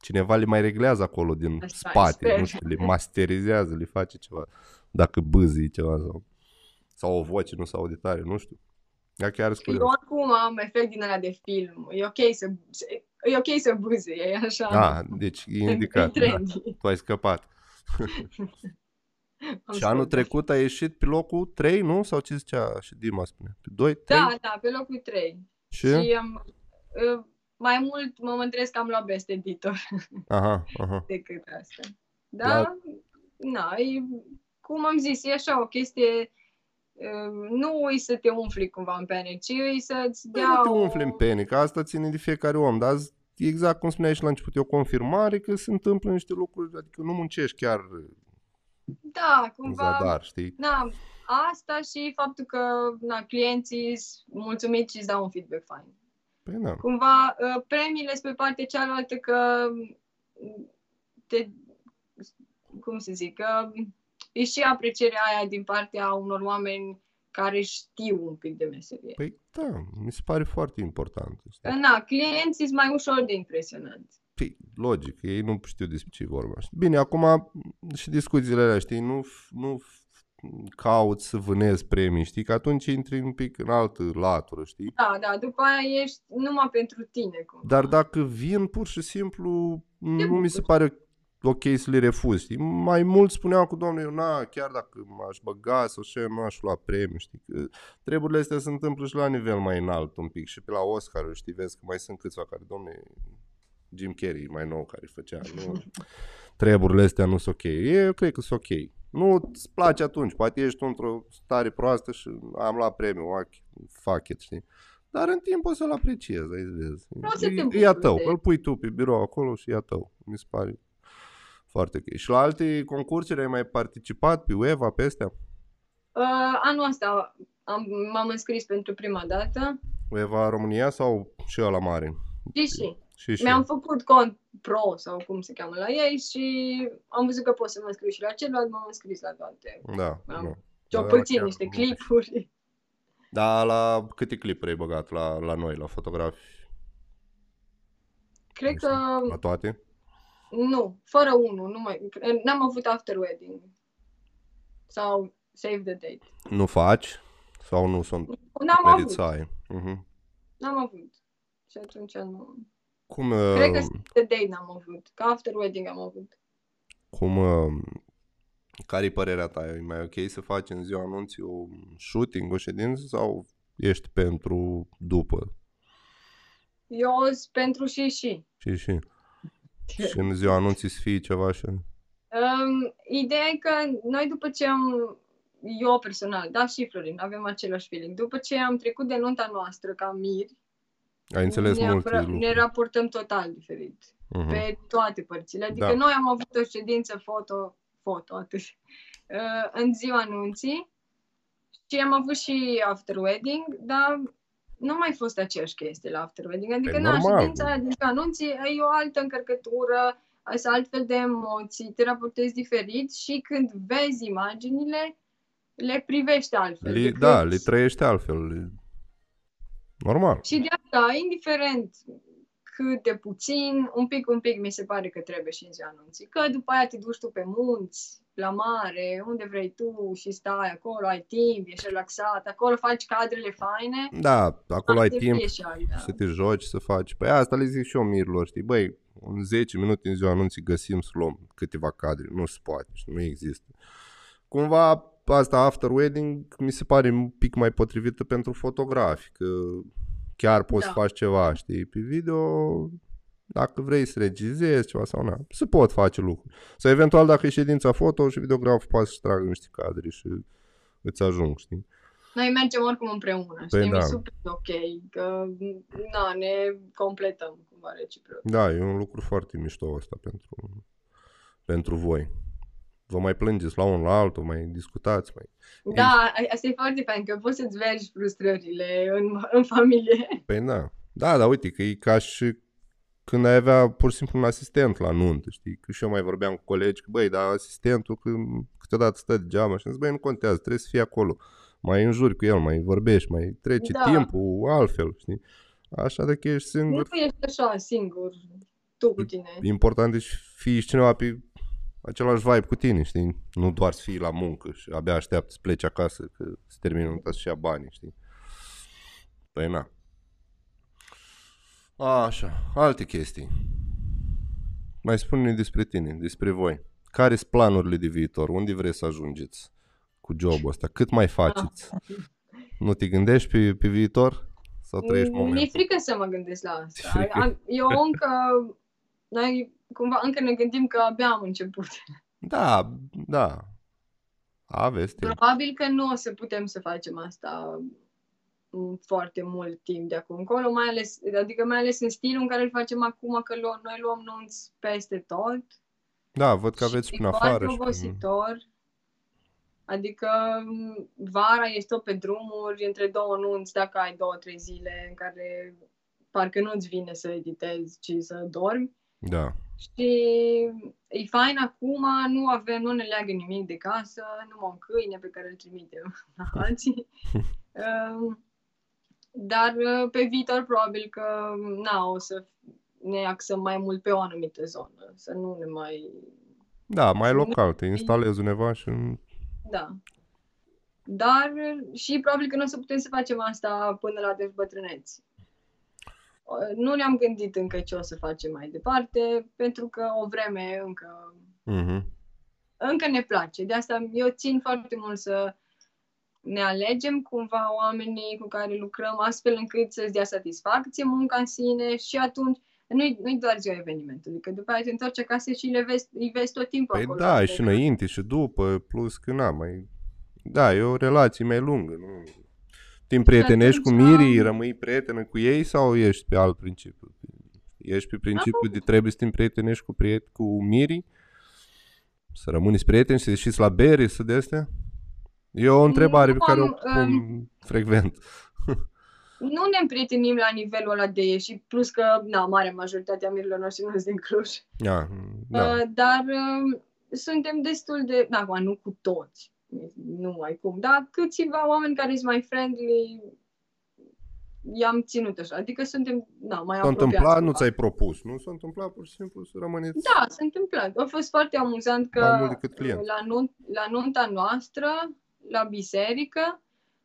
cineva le mai reglează acolo din Asta, spate, sper. nu știu, le masterizează, le face ceva, dacă bâzii ceva sau, sau o voce nu se aude tare, nu știu. Ea chiar sunt Eu curios. oricum am efect din ăla de film. E ok să, e ok să buze, e așa. Da, deci e indicat. E Da, trendy. tu ai scăpat. Am Și anul spus. trecut a ieșit pe locul 3, nu? Sau ce zicea și Dima spune? Pe 2, 3? Da, da, pe locul 3. Și? Și am, uh, mai mult mă mândresc că am luat best editor Aha, aha. decât asta. Da. Da, na, e, cum am zis, e așa o chestie, uh, nu e să te umfli cumva în pene, ci e să-ți Băi, dea nu te o... umfli în pene, că asta ține de fiecare om, dar z- exact cum spuneai și la început, e o confirmare că se întâmplă niște lucruri, adică nu muncești chiar Da, în cumva, zadar, știi? na, asta și faptul că na, clienții sunt mulțumiți și îți dau un feedback fain. Păi da. Cumva, uh, premiile sunt pe partea cealaltă că mm, te, cum să zic, că e și aprecierea aia din partea unor oameni care știu un pic de meserie. Păi da, mi se pare foarte important. Că, Știi? na, clienții sunt mai ușor de impresionanți. Păi, logic, ei nu știu despre ce e vorba. știi? Bine, acum și discuțiile alea, știi, nu, f- nu f- cauți să vânezi premii, știi, că atunci intri un pic în altă latură, știi? Da, da, după aia ești numai pentru tine. Cumva. Dar dacă vin pur și simplu, nu mi se bucuri. pare ok să le refuz, știi? Mai mult spuneau cu domnule, eu, na, chiar dacă m-aș băga sau așa, nu aș lua premiu, știi? Că treburile astea se întâmplă și la nivel mai înalt un pic și pe la Oscar, știi, vezi că mai sunt câțiva care, domnule, Jim Carrey mai nou care făcea, nu, treburile astea nu sunt ok. Eu cred că sunt ok. Nu îți place atunci, poate ești tu într-o stare proastă și am luat premiu, ok, fuck it, știi? Dar în timp o să-l apreciezi, ai vezi. O să te E, e a bucuri tău, de- îl pui tu pe birou acolo și e a tău. Mi se pare foarte ok. Și la alte concursuri ai mai participat pe UEVA, pe astea? Uh, anul ăsta am, m-am înscris pentru prima dată UEVA România sau și ăla mare? și și. Și și. Mi-am făcut cont pro sau cum se cheamă la ei și am văzut că pot să mă înscriu și la celălalt, m-am înscris la toate. Da, Am nu. Și-au Da, pățit chiar niște nu. clipuri. Da, la câte clipuri ai băgat la, la noi, la fotografi? Cred Nu știu. că La toate? nu, fără unul, nu mai, n-am avut after wedding. sau save the date. Nu faci? Sau nu sunt N-am merit avut, să ai? Mhm. n-am avut. Și atunci nu. Cum, Cred că uh, save the date n-am avut, că after wedding am avut. cum, uh, care e părerea ta? E mai ok să faci în ziua anunții o shooting, o ședință sau ești pentru după? Eu sunt pentru și și. Și, și, și în ziua anunții să fie ceva și... Um, ideea e că noi după ce am, eu personal, da și Florin, avem același feeling. După ce am trecut de nunta noastră ca miri, Ai înțeles ne, multe apra- lucruri. ne raportăm total diferit. Mhm. pe toate părțile. Adică Da. noi am avut o ședință foto, foto atât, uh, în ziua anunții și am avut și after wedding, dar nu mai fost aceeași chestie la after wedding. Adică, Păi, na, normal. ședința aia din ziua anunții e o altă încărcătură, sunt altfel de emoții, te raportezi diferit și când vezi imaginile, le privești altfel. Le, decât- da, le trăiești altfel. Le... Normal. și de asta, indiferent cât de puțin, un pic, un pic mi se pare că trebuie și în ziua anunții. Că după aia te duci tu pe munți, la mare, unde vrei tu și stai acolo, ai timp, ești relaxat, acolo faci cadrele faine. Da, acolo ai Să timp fie și alta. să te joci, să faci. Păi asta le zic și eu mirilor, știi? Băi, în 10 minute în ziua anunții găsim să luăm câteva cadre. Nu se poate, știi? nu există. Cumva asta after wedding mi se pare un pic mai potrivită pentru fotografi, că chiar poți Da. să faci ceva, știi? Pe video, dacă vrei să regizezi ceva sau na, se pot face lucruri. Sau eventual dacă e ședința foto și videograf poate să-și tragă niște cadre și îți ajung, știi? Noi mergem oricum împreună, Păi știi? da. E super ok, că na, ne completăm cumva reciproc. Da, e un lucru foarte mișto ăsta pentru, pentru voi. Vă mai plângeți la unul la altul, mai discutați, mai... Da, asta e foarte fain, că poți să-ți vergi frustrările în, în familie. Păi da. Da, dar uite că e ca și când ai avea pur și simplu un asistent la nuntă, știi? Că și eu mai vorbeam cu colegi că, băi, dar asistentul că câteodată stă degeaba și am zis, băi, nu contează, trebuie să fie acolo. Mai înjuri cu el, mai vorbești, mai trece Da. timpul altfel, știi? Așa de că ești Nu singur. ești așa singur, tu cu tine. Important e să fii și cineva pe același vibe cu tine, știi? Nu doar să fii la muncă și abia așteaptă să pleci acasă, că se termină nunta să-și ia banii, știi? Păi na. Așa, alte chestii. Mai spune-ne despre tine, despre voi. Care sunt planurile de viitor? Unde vreți să ajungeți cu jobul ăsta? Cât mai faceți? Nu te gândești pe, pe viitor? Sau trăiești Mi-e momentul? frică să mă gândesc la Ți-e asta. frică? Am- Eu încă, noi cumva încă ne gândim că abia am început. Da, da. Aveți timp. Probabil că nu o să putem să facem asta mm, foarte mult timp de acum încolo, mai ales, adică mai ales în stilul în care îl facem acum, că lu- noi luăm nunți peste tot. Da, văd că aveți și prin e afară. foarte și prin- obositor. Adică m, vara ești tot pe drumuri, între două nunți, dacă ai două, trei zile în care parcă nu-ți vine să editezi, ci să dormi. Da. Și e fain acum, nu avem, nu ne leagă nimic de casă, numai un câine pe care îl trimitem la alții. Um, Dar uh, pe viitor probabil că na, o să ne axăm mai mult pe o anumită zonă, să nu ne mai... Da, mai local, te instalezi undeva și... Da. Dar uh, și probabil că nu o să putem să facem asta până la dezbătrâneți. Uh, Nu ne-am gândit încă ce o să facem mai departe, pentru că o vreme încă Mhm. încă ne place. De asta eu țin foarte mult să ne alegem cumva oamenii cu care lucrăm, astfel încât să-ți dea satisfacție munca în sine și atunci nu-i, nu-i doar ziua evenimentului, că după aia te întorci acasă și le vezi, îi vezi tot timpul Păi acolo. da, Adică- și înainte și după, plus că na, mai... Da, e o relație mai lungă, nu... Te împrietenești cu atunci- mirii, rămâi prietenă cu ei sau ești pe alt principiu? Ești pe principiu de trebuie să te împrietenești cu, priet- cu mirii? Să rămâneți prieteni, să ieșiți la bere, să de astea? E o întrebare pe Nu care o am, pun frecvent. Nu ne împrietenim la nivelul ăla de ieși, plus că, na, marea majoritatea mirilor noștri nu sunt din Cluj. Da, da. Uh, dar uh, suntem destul de, da, acum, nu cu toți, nu ai cum, dar câțiva oameni care sunt mai friendly, i-am ținut așa. Adică suntem, da, mai S-a apropiați. întâmplat, nu cumva. ți-ai propus, nu? S-a întâmplat pur și simplu să rămâneți Da, s-a întâmplat. A fost foarte amuzant că Mai mult decât client. la, nun- la nunta noastră, la biserică,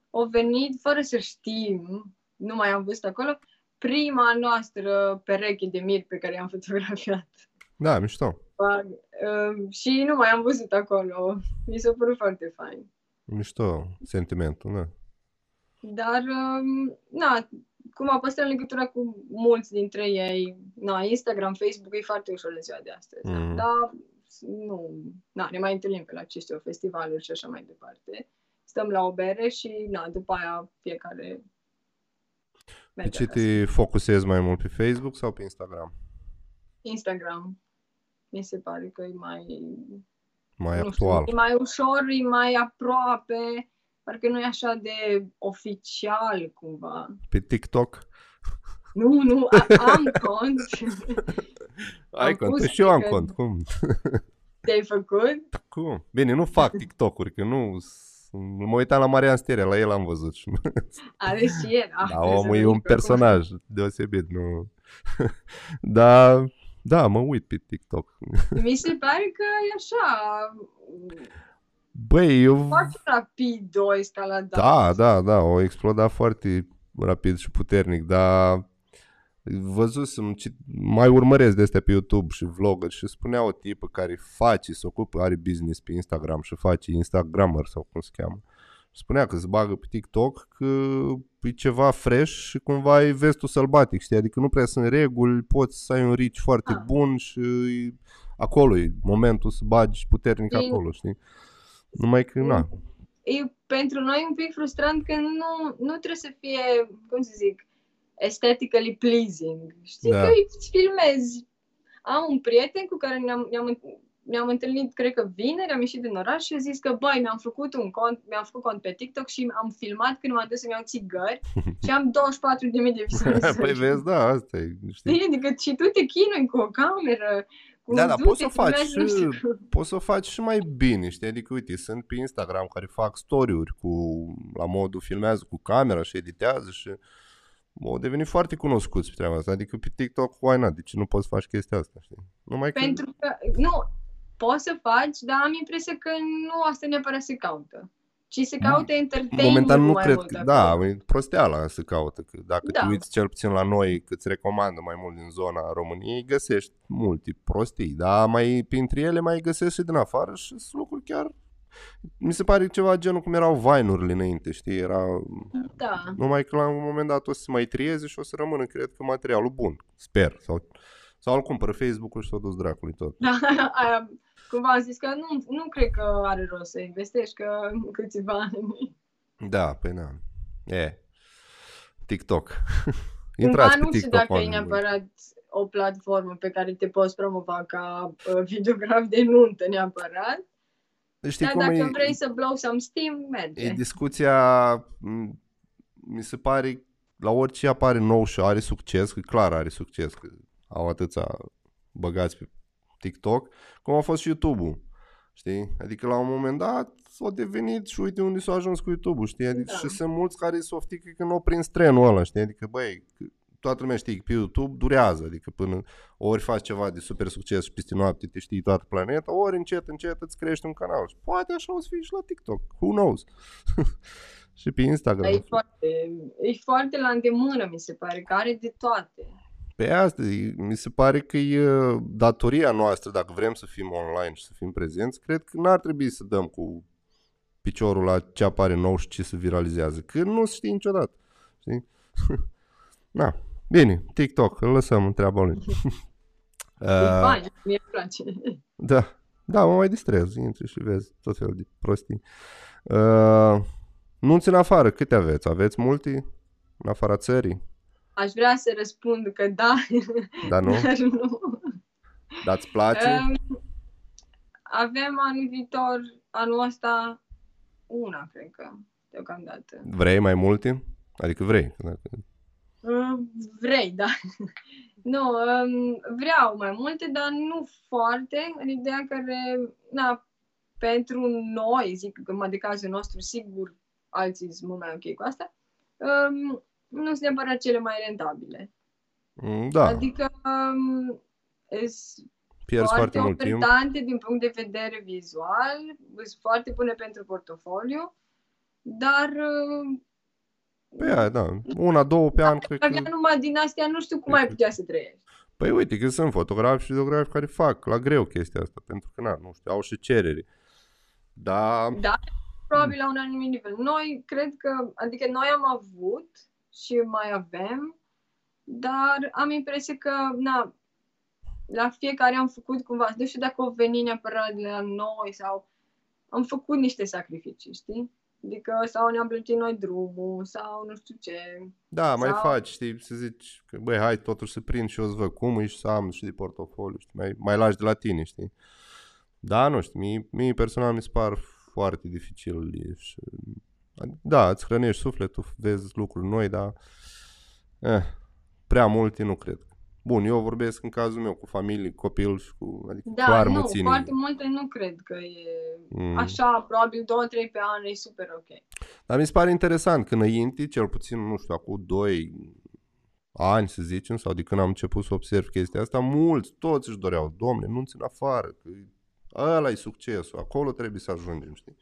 au venit fără să știm, nu mai am văzut acolo, prima noastră pereche de mir pe care i-am fotografiat. Da, mișto. Bag. Uh, și nu mai am văzut acolo. Mi s-a părut foarte fain. Mișto sentimentul, da. Dar, um, na, cum a păstrat legătura cu mulți dintre ei, na, Instagram, Facebook e foarte ușor de ziua de astăzi. Mhm. Mm. Dar nu, na, ne mai întâlnim pe la aceste festivaluri și așa mai departe. Stăm la o bere și, na, după aia fiecare Pe merge ce acasă. te focusezi mai mult, pe Facebook sau pe Instagram? Instagram. Mi se pare că e mai, Mai nu actual. știu, e mai ușor, e mai aproape, parcă nu e așa de oficial cumva. Pe TikTok? Nu, nu, a- am cont. Ai Am cont? pus Păi și eu am că- cont. Cum? Te-ai făcut? Cum? Bine, nu fac TikTok-uri, că nu... Mă uitam la Marian Sterea, la el am văzut. Și... Are și el. Ah, Da, trebuie să omul e veniți un pe acum. personaj deosebit, nu... da, da, mă uit pe TikTok. Mi se pare că e așa, Băi, eu... foarte rapid o escaladare. Da, da, da, o explodat foarte rapid și puternic, dar văzusem, ci- mai urmăresc de astea pe YouTube și vlogger și spunea o tipă care face, se ocupă, are business pe Instagram și face Instagrammer sau cum se cheamă. Și spunea că se bagă pe TikTok că e ceva fresh și cumva e vestul sălbatic, știi? Adică nu prea sunt reguli, poți să ai un reach foarte Ah. bun și acolo e momentul să bagi puternic E- acolo, știi? Numai că, na, E pentru noi un pic frustrant că nu, nu trebuie să fie, cum să zic, aesthetically pleasing. Știi Da. că îți filmezi. Am un prieten cu care ne-am, ne-am, ne-am întâlnit, cred că vineri, am ieșit din oraș și a zis că, băi, mi-am făcut un cont, mi-am făcut cont pe TikTok și am filmat când m-am dus să-mi iau țigări și am 24.000 de vizualizări. păi vezi, da, asta e, știi? Știi? Adică și tu te chinui cu o cameră, cu Da, un dar zoom, poți te să faci filmezi, nu și- știu. Poți să o faci și mai bine, știi? Adică, uite, sunt pe Instagram care fac story-uri cu, la modul filmează cu camera și editează și au devenit foarte cunoscuți pe treaba asta. Adică pe TikTok, why not? De ce nu poți să faci chestia asta, știi? Numai că... Pentru că, nu, poți să faci, dar am impresia că nu asta neapărat se caută. Ci se caută entertainment Momentan nu mai cred mult că, acolo. da, e prosteala se caută. Că dacă Da. te uiți cel puțin la noi, că îți recomandă mai mult din zona României, găsești multe prostii, dar mai printre ele mai găsești și din afară și sunt lucruri chiar... Mi se pare ceva genul cum erau Vine-urile înainte, știi? Era... Da. Numai că la un moment dat o să se mai trieze și o să rămână, cred că, materialul bun. Sper. Sau, sau îl cumpără Facebook-ul și s-o dus dracului tot. Da, aia, cumva am zis că nu, nu cred că are rost să investești, că în câțiva ani. Da, pe na. E. TikTok. Cumva Intrați pe nu știu TikTok. dacă e oameni buni. neapărat o platformă pe care te poți promova ca uh, videograf de nuntă neapărat. Știi Dar cum dacă e, vrei să blow some steam, e merge. discuția, m, mi se pare, la orice apare nou și are succes, că clar are succes, că au atâția băgați pe TikTok, cum a fost și YouTube-ul. Știi? Adică la un moment dat s-a devenit și uite unde s-a ajuns cu YouTube-ul, știi? Adică Da. și sunt mulți care s-o oftică că nu au prins trenul ăla, știi? Adică, băi, că toată lumea știe că pe YouTube durează, adică până ori faci ceva de super succes și peste noapte te știi toată planeta, ori încet, încet îți crești un canal. Și poate așa o să fie și la TikTok, who knows? și pe Instagram. Dar e foarte, e foarte la îndemână, mi se pare, că are de toate. Pe asta, e- mi se pare că e datoria noastră, dacă vrem să fim online și să fim prezenți, cred că n-ar trebui să dăm cu piciorul la ce apare nou și ce se viralizează, că nu se știe niciodată. Știi? Na, bine, TikTok, îl lăsăm în treaba lui. E Uh, fain, mie îmi place. da, da, mă mai distrez, intri și vezi tot felul de prostii. Uh, nu în afară, câte aveți? Aveți multe în afara țării? Aș vrea să răspund că da, Dar nu? dar nu. Dar îți place? Um, avem anul viitor, anul ăsta, una, cred că, deocamdată. Vrei mai multe? Adică vrei. Dacă... Uh, Vrei, da. Nu, um, vreau mai multe, dar nu foarte, în ideea care, na, pentru noi, zic că mă de cazul nostru, sigur, alții sunt mult mai ok cu asta, um, nu sunt neapărat cele mai rentabile. Mm, Da, Adică um, sunt pierzi foarte foarte mult timp. ofertante din punct de vedere vizual, sunt foarte bune pentru portofoliu, dar uh, Păi aia, da. Una, două pe an, cred avea că... numai din astea, nu știu cum ai putea să trăiești. Păi uite că sunt fotografi și videografi care fac la greu chestia asta, pentru că, na, nu știu, au și cerere. Da, Da, probabil la un anumit nivel. Noi, cred că, adică noi am avut și mai avem, dar am impresia că, na, la fiecare am făcut cumva, nu știu dacă au venit neapărat de la noi sau am făcut niște sacrificii, știi? Adică sau ne-am plătit noi drumul sau nu știu ce. da, mai Sau- faci, știi, să zici că, băi, hai totuși să prind și eu să văd cum e și să am și de portofoliu, știi, mai, mai lași de la tine, știi. Da, nu știu, mie, mie personal mi se par foarte dificil și, da, îți hrănești sufletul, vezi lucruri noi, dar eh, prea multe nu cred. Bun, eu vorbesc în cazul meu cu familie, copil și cu, adică Da, clar nu, mă ține. foarte multe nu cred că e Mm. așa, probabil două, trei pe an e super ok. Dar mi se pare interesant că înainte, cel puțin, nu știu, acum 2 ani, să zicem, sau de când am început să observ chestia asta, mulți, toți își doreau, domne, nu în afară, că ăla e succesul, acolo trebuie să ajungem, știi?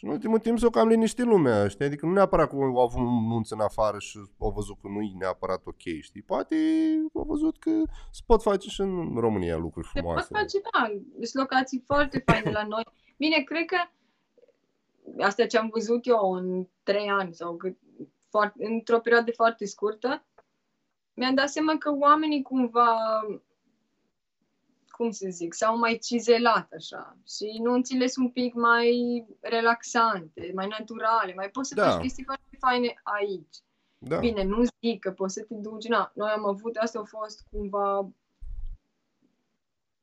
Și în ultimul timp s-o cam liniștit lumea, știi? Adică nu neapărat că au avut un nunț în afară și au văzut că nu e neapărat ok, știi? Poate au văzut că se pot face și în România lucruri Se pot frumoase. face, da, sunt locații foarte faine la noi. Bine, cred că asta ce am văzut eu în trei ani sau cât, foarte, într-o perioadă foarte scurtă, mi-am dat seama că oamenii cumva, cum să zic, s-au mai cizelat așa și nunțile sunt un pic mai relaxante, mai naturale, mai poți să Da. faci chestii foarte faine aici. Da, Bine, nu zic că poți să te duci, na, noi am avut, asta a fost cumva,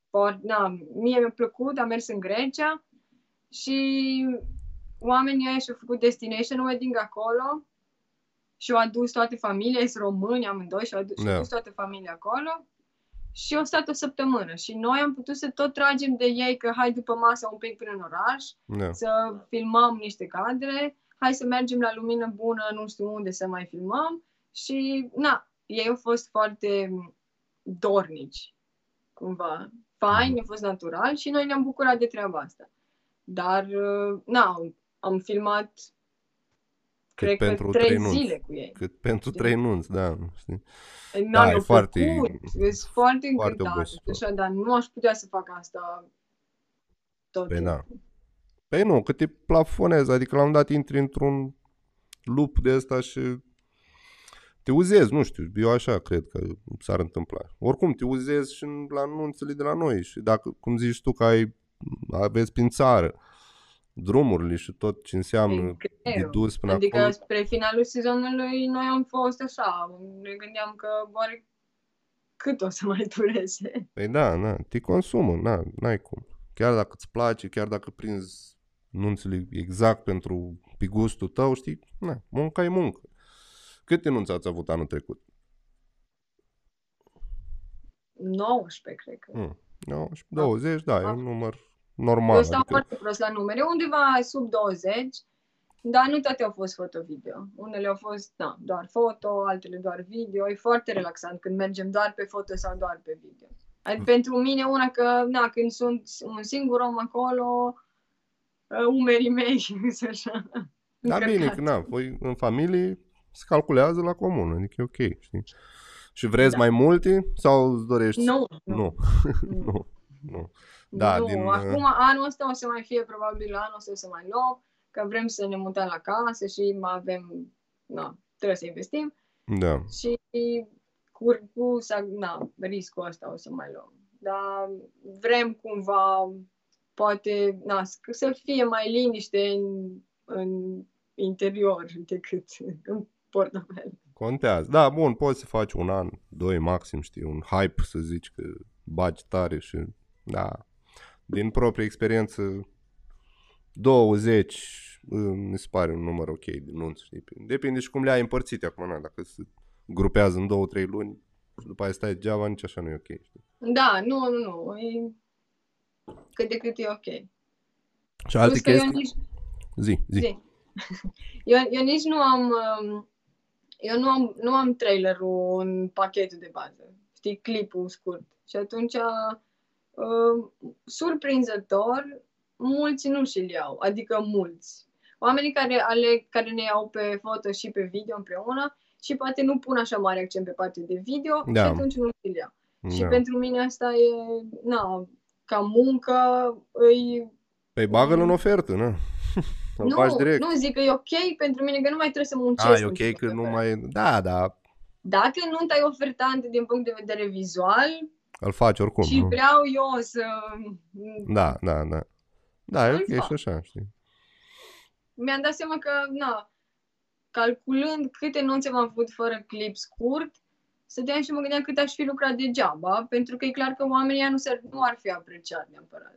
for, na, mie mi-a plăcut, am mers în Grecia și oamenii ăia și-au făcut destination wedding acolo și au adus toate familia, sunt români amândoi și au adus, și-au Da. adus toată familia acolo și au stat o săptămână și noi am putut să tot tragem de ei că hai după masă un pic prin oraș da. să filmăm niște cadre, hai să mergem la lumină bună, nu știu unde să mai filmăm și, na, ei au fost foarte dornici, cumva. Fain, a fost natural și noi ne-am bucurat de treaba asta. Dar, uh, na, am filmat, cred pentru că, trei trei nunți. zile cu ei. Cât pentru Știi? trei nunți, da, știi? Da, e e foarte- foarte... Sunt foarte foarte încântată, obositor. așa, dar nu aș putea să fac asta tot Păi da. timpul. Păi nu, că te plafonezi, adică la un dat intri într-un lup de ăsta și te uzezi, nu știu, eu așa cred că s-ar întâmpla. Oricum, te uzezi și în- la anunțele de la noi și dacă, cum zici tu, că ai, aveți prin țară drumurile și tot ce înseamnă E de greu. dus până Adică acolo. spre finalul sezonului noi am fost așa, ne gândeam că oare cât o să mai dureze. Păi da, na, te consumă, na, n-ai cum. Chiar dacă îți place, chiar dacă prinzi nunțile exact pentru pe gustul tău, știi, na, munca e muncă. Câte nunți ați avut anul trecut? 19, cred că. Mm. 19, 20, da, e un număr normal. Eu stau Adică, foarte prost la numere, undeva sub 20, dar nu toate au fost foto-video. Unele au fost da, doar foto, altele doar video. E foarte relaxant când mergem doar pe foto sau doar pe video. Adică pentru mine una că, na, când sunt un singur om acolo, uh, umerii mei sunt așa. da, bine, încărcați. că na, voi în familie se calculează la comun, adică e ok, știi? Și vreți Da. mai multe sau îți dorești? Nu, Nu, nu. nu, nu. Da, nu, din, uh, acum anul ăsta o să mai fie probabil anul ăsta o să mai luăm, că vrem să ne mutăm la casă și mai avem, na, trebuie să investim Da, și cu, cu sa- na, riscul ăsta o să mai luăm. Dar vrem cumva, poate, na, sc- să fie mai liniște în, în interior decât în portofel. contează. Da, bun, poți să faci un an, doi maxim, știi, un hype să zici că bagi tare și, da, din proprie experiență, 20 uh, mi se pare un număr ok de nunți, știi? Depinde și cum le ai împărțite acum, na, dacă se grupează în două, trei luni și după aia stai degeaba, nici așa nu e ok, știi? Da, nu, nu, nu, e cât de cât e ok. Și alte Plus că eu chestii? nici, Zi, zi. Zi. Eu, eu nici nu am um, eu nu am, nu am trailerul în pachetul de bază, știi, clipul scurt. Și atunci, uh, surprinzător, mulți nu și-l iau, adică mulți. Oamenii care, ale, care ne iau pe foto și pe video împreună și poate nu pun așa mare accent pe partea de video Da. și atunci nu și-l iau. Și Da. pentru mine asta e, na, ca muncă, îi... Păi bagă-l în ofertă, nu? Îl faci Nu, direct. nu, zic că e ok pentru mine, că nu mai trebuie să muncesc. A, e în ok chestia că nu asta. mai... Da, da, Dacă nu ai ofertante din punct de vedere vizual îl faci oricum, și nu? vreau eu să... Da, da, da. Da, e Îl ok fac. și așa, știi? Mi-am dat seama că, na, calculând câte nunți am avut fără clip scurt, stăteam și mă gândeam cât aș fi lucrat degeaba, pentru că e clar că oamenii ăia nu, s-ar, nu ar fi apreciat neapărat.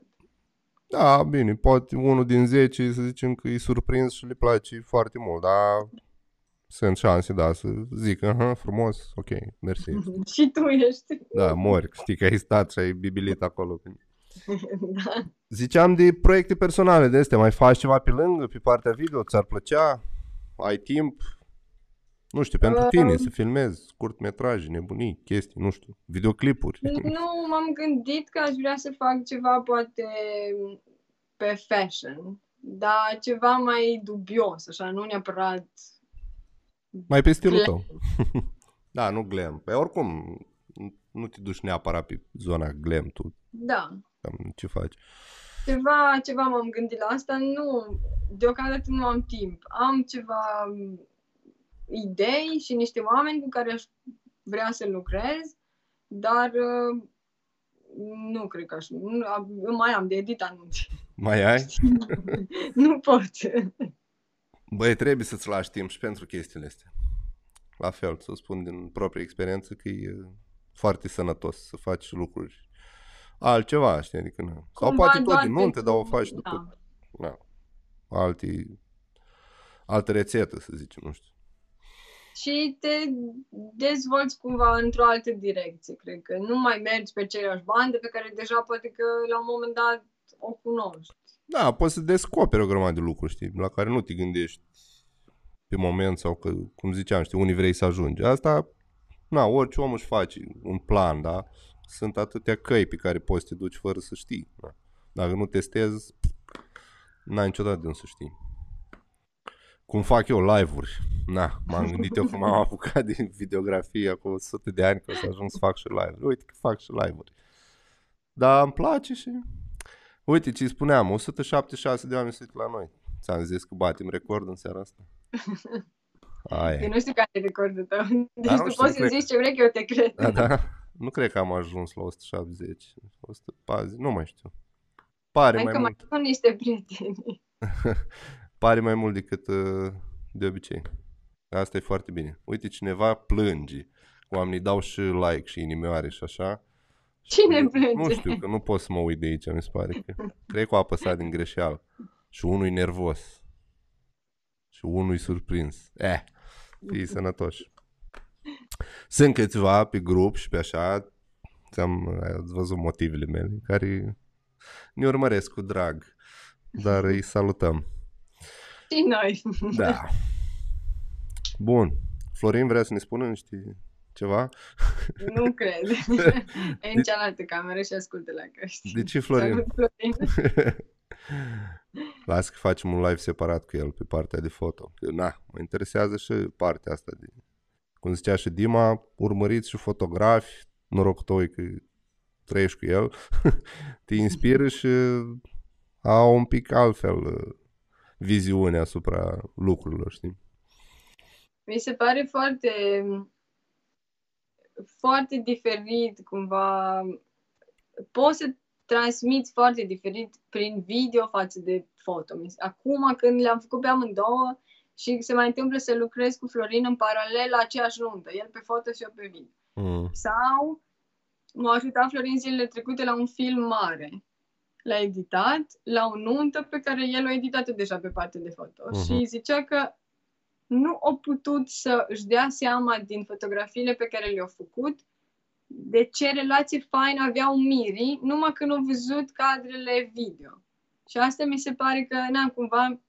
Da, bine, poate unul din 10 să zicem că e surprins și le place foarte mult, dar sunt șanse, da, să zic, aha, frumos, ok, mersi. și tu ești. Da, mori, știi că ai stat și ai bibilit acolo. da. Ziceam de proiecte personale de astea, mai faci ceva pe lângă, pe partea video, ți-ar plăcea? Ai timp? Nu știu, pentru Um. tine să filmezi scurtmetraje, nebunii, chestii, nu știu, videoclipuri. Nu, m-am gândit că aș vrea să fac ceva poate pe fashion, dar ceva mai dubios, așa, nu neapărat Mai pe stilul Glam. tău. da, nu glam. Pe oricum, nu te duci neapărat pe zona glam, tu Da, cam ce faci. ceva, ceva m-am gândit la asta, nu, deocamdată nu am timp. Am ceva um, idei și niște oameni cu care aș vrea să lucrez, dar uh, nu cred că aș, nu, am- mai am de edit anunți. Mai ai? nu pot. Băi, trebuie să-ți lași timp și pentru chestiile astea. La fel, să spun din proprie experiență că e foarte sănătos să faci lucruri altceva, știi, adică nu. Sau Cumva poate tot doar din munte, pentru- dar o faci da. după na, alte, altă rețetă, să zicem, nu știu. și te dezvolți cumva într-o altă direcție, cred că nu mai mergi pe aceeași bandă pe care deja poate că la un moment dat o cunoști. Da, poți să descoperi o grămadă de lucruri, știi, la care nu te gândești pe moment sau că, cum ziceam, știi, unii vrei să ajungi. Asta, na, orice om își face un plan, da? Sunt atâtea căi pe care poți să te duci fără să știi. Da? Dacă nu testezi, n-ai niciodată de unde să știi. Cum fac eu live-uri. Na, m-am gândit eu că m-am apucat din videografie acum 100 de ani că o să ajung să fac și live Uite că fac și live-uri. Dar îmi place și... Uite ce spuneam, 176 de oameni se uită la noi. Ți-am zis că batem record în seara asta. Aia. Eu nu știu care e recordul tău. Deci nu tu știu, poți să cred zici ce vrei că eu te cred. Da, da. Nu cred că am ajuns la 170, 140, nu mai știu. Pare Hai mai că mai mult. sunt niște prieteni. Pare mai mult decât uh, de obicei. Asta e foarte bine. Uite, cineva plânge. Oamenii dau și like și inimioare și așa. Cine Și plânge? Nu știu, că nu pot să mă uit de aici, mi se pare că. Cred că a apăsat din greșeală. Și unul e nervos. Și unul e surprins. Eh, fii sănătoși. Sunt câțiva pe grup și pe așa, ți-am ați văzut motivele mele, care ne urmăresc cu drag, dar îi salutăm. Și noi. Da. Bun. Florin vrea să ne spună niște ceva? Nu cred. e în cealaltă cameră și ascultă la căști. De ce Florin? Salut, Florin. Las că facem un live separat cu el pe partea de foto. Că, na, mă interesează și partea asta de... Cum zicea și Dima, urmăriți și fotografi, noroc tău e că trăiești cu el, te inspiră și au un pic altfel uh, viziune asupra lucrurilor, știi? Mi se pare foarte foarte diferit cumva poți să transmiți foarte diferit prin video față de foto. Acum când le-am făcut pe amândouă și se mai întâmplă să lucrez cu Florin în paralel la aceeași nuntă, el pe foto și eu pe video. Mm. Sau m-a ajutat Florin zilele trecute la un film mare. L-a editat la o nuntă pe care el o editat deja pe partea de foto. Mhm. Și zicea că nu a putut să își dea seama din fotografiile pe care le-au făcut de ce relație faină aveau mirii, numai când au văzut cadrele video. Și asta mi se pare că, na, cumva,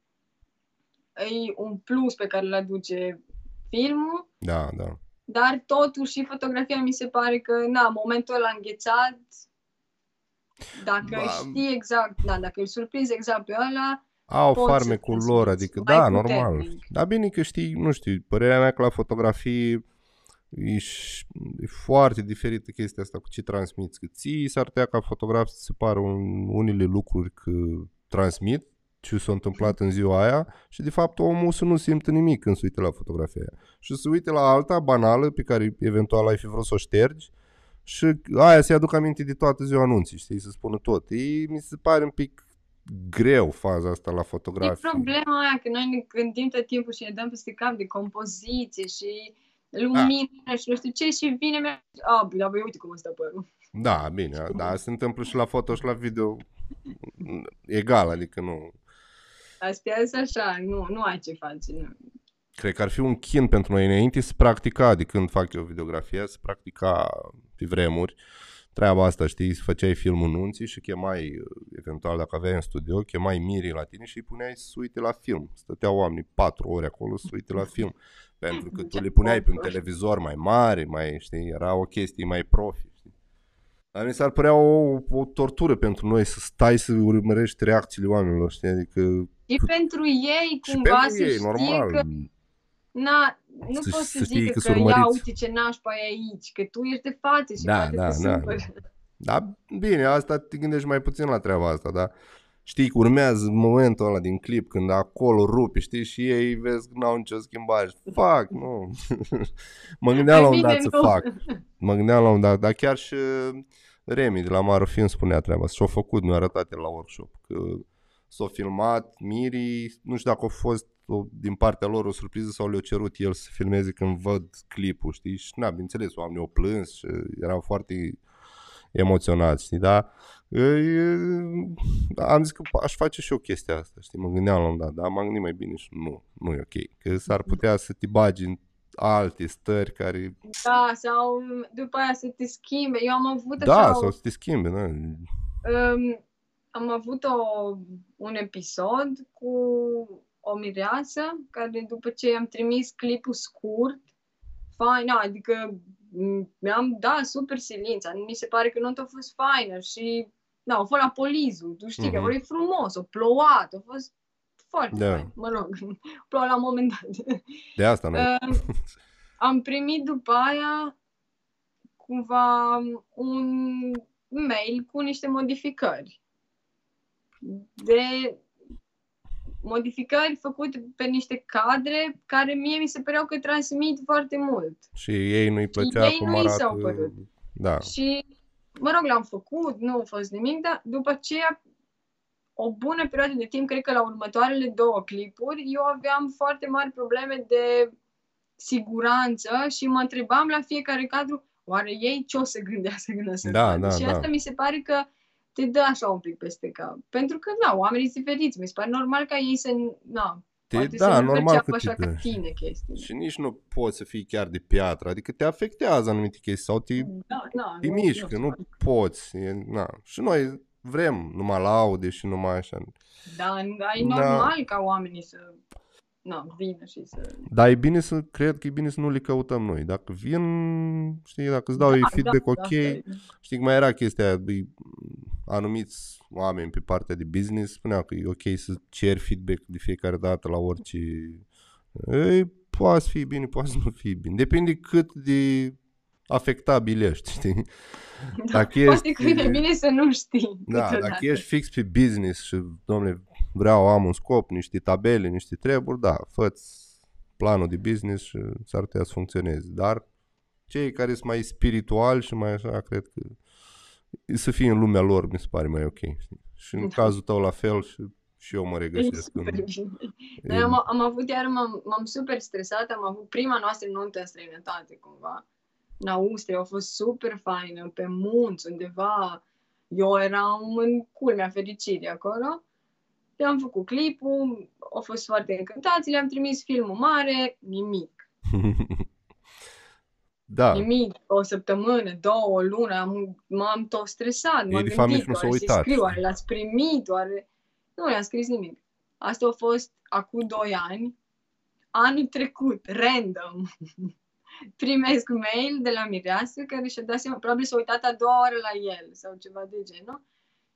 e un plus pe care îl aduce filmul, Da, da. dar totuși și fotografia mi se pare că, na, momentul ăla înghețat, dacă Ba- știi exact, da, dacă îl surprinzi exact pe ăla, Au Poți să farmecul transmiți lor, adică mai da, normal. puternic. Dar bine că știi, nu știu, părerea mea că la fotografii e, și- e foarte diferită chestia asta cu ce transmiți. Că ții s-ar putea ca fotograf să se pară un, unele lucruri că transmit ce s-a întâmplat în ziua aia și de fapt omul să nu simtă nimic când se uite la fotografia aia. Și să uite la alta banală pe care eventual ai fi vrut să o ștergi și aia se aduc aminte de toată ziua anunții, știi, să spună tot. E, mi se pare un pic greu faza asta la e fotografie. problema aia că noi ne gândim tot timpul și ne dăm peste cap de compoziție și lumină și nu știu ce și vine mea, a, bă, dar băi, uite cum ăsta părul. Da, bine, da, se întâmplă și la foto și la video egal, adică nu... Astea sunt așa, nu, nu ai ce face. Nu. Cred că ar fi un chin pentru noi înainte să practica, de când fac eu videografie, să practica pe vremuri treaba asta, știi, să făceai filmul nunții și chemai, eventual dacă aveai în studio, chemai mirii la tine și îi puneai să se uite la film. Stăteau oamenii patru ore acolo să se uite la film. Pentru că tu le puneai pe un televizor mai mare, mai, știi, era o chestie mai profi, știi. Dar mi s-ar părea o, o tortură pentru noi să stai să urmărești reacțiile oamenilor, știi, adică Și pentru ei, și cumva, pentru să ei, știe normal. că na, nu Să- poți să să știi zică că că, sunt ia urmăriți. uite ce nașpa e aici, că tu ești de față și Da, poate da, te da, supără. Da, bine, asta te gândești mai puțin la treaba asta, dar știi că urmează momentul ăla din clip când acolo rupi, știi, și ei vezi că n-au nicio schimbare. Fac, nu. mă gândeam la un Mai dat bine să nu. fac. Mă gândeam la un dat, dar chiar și Remi de la Marofin spunea treaba asta și-a făcut, mi-a arătat el la workshop, că s-a filmat Miri, nu știu dacă a fost o, din partea lor o surpriză sau le-a cerut el să filmeze când văd clipul, știi? Și na, bineînțeles, oamenii au plâns și erau foarte emoționați, știi? Dar e, e, am zis că aș face și eu chestia asta, știi? Mă gândeam la un dat, dar m-am gândit mai bine și nu, nu e ok. Că s-ar putea să te bagi în alte stări care... Da, sau după aia să te schimbe. Eu am avut Da, așa sau o, să te schimbe, da. um, am avut o, un episod cu o mireasă care după ce am trimis clipul scurt, fain, adică m- mi-am dat super silința. Mi se pare că nu a fost faină și da, a fost la polizul, tu știi, Mhm. că e frumos, a plouat, a fost foarte Da. fain, mă rog, plouă la un moment dat. De asta nu. Um, am primit după aia cumva un mail cu niște modificări. De modificări făcute pe niște cadre care mie mi se păreau că transmit foarte mult. Și ei nu-i plăcea ei cum nu i arată... s-au părut. Da. Și, mă rog, l-am făcut, nu a fost nimic, dar după aceea, o bună perioadă de timp, cred că la următoarele două clipuri, eu aveam foarte mari probleme de siguranță și mă întrebam la fiecare cadru, oare ei ce o să gândească când o să Da, facă? da, Și da. asta mi se pare că te dă așa un pic peste cap. Pentru că, da, oamenii sunt diferiți. Mi se pare normal ca ei să, na, Te, poate da, să nu normal perceapă că așa te ca dă. tine chestii. Și nici nu poți să fii chiar de piatră, adică te afectează anumite chestii sau te, Da, da, te nu- mișcă, nu poți. E, na. Și noi vrem numai laude și numai așa. Da, e Da. normal ca oamenii să na, vină și să... Dar e bine să, cred că e bine să nu le căutăm noi. Dacă vin, știi, dacă îți dau ei feedback da, ok, asta e. știi că mai era chestia aia, băi, anumiți oameni pe partea de business spuneau că e ok să ceri feedback de fiecare dată la orice... Ei, poate să fie bine, poate să nu fie bine. Depinde cât de afectabil ești, știi? Dacă Da, Poate ești- că e bine să nu știi. Da, câteodată. dacă ești fix pe business și, domnule, vreau, am un scop, niște tabele, niște treburi, da, fă planul de business și s-ar putea să funcționeze. Dar cei care sunt mai spirituali și mai așa, cred că să fie în lumea lor, mi se pare mai ok. Știi? Și în Da. cazul tău la fel și, și eu mă E regăsesc. super în, bine. e, Noi am, am avut, iar m-am, m-am super stresat, am avut prima noastră nuntă în străinătate, cumva. În Austria, a fost super faină, pe munți, undeva. Eu eram în culmea fericirii acolo. Le-am făcut clipul, au fost foarte încântați, le-am trimis filmul mare, nimic. da, Nimic, o săptămână, două, o lună, am, m-am tot stresat, Ei, m-am de fapt, nici gândit, nu s-au oare să uitat, scriu, știi? oare l-ați primit, oare... Nu le-am scris nimic. Asta a fost acum doi ani. anul trecut, random, primesc mail de la mireasă care și-a dat seama, probabil s-a uitat a doua oară la el sau ceva de genul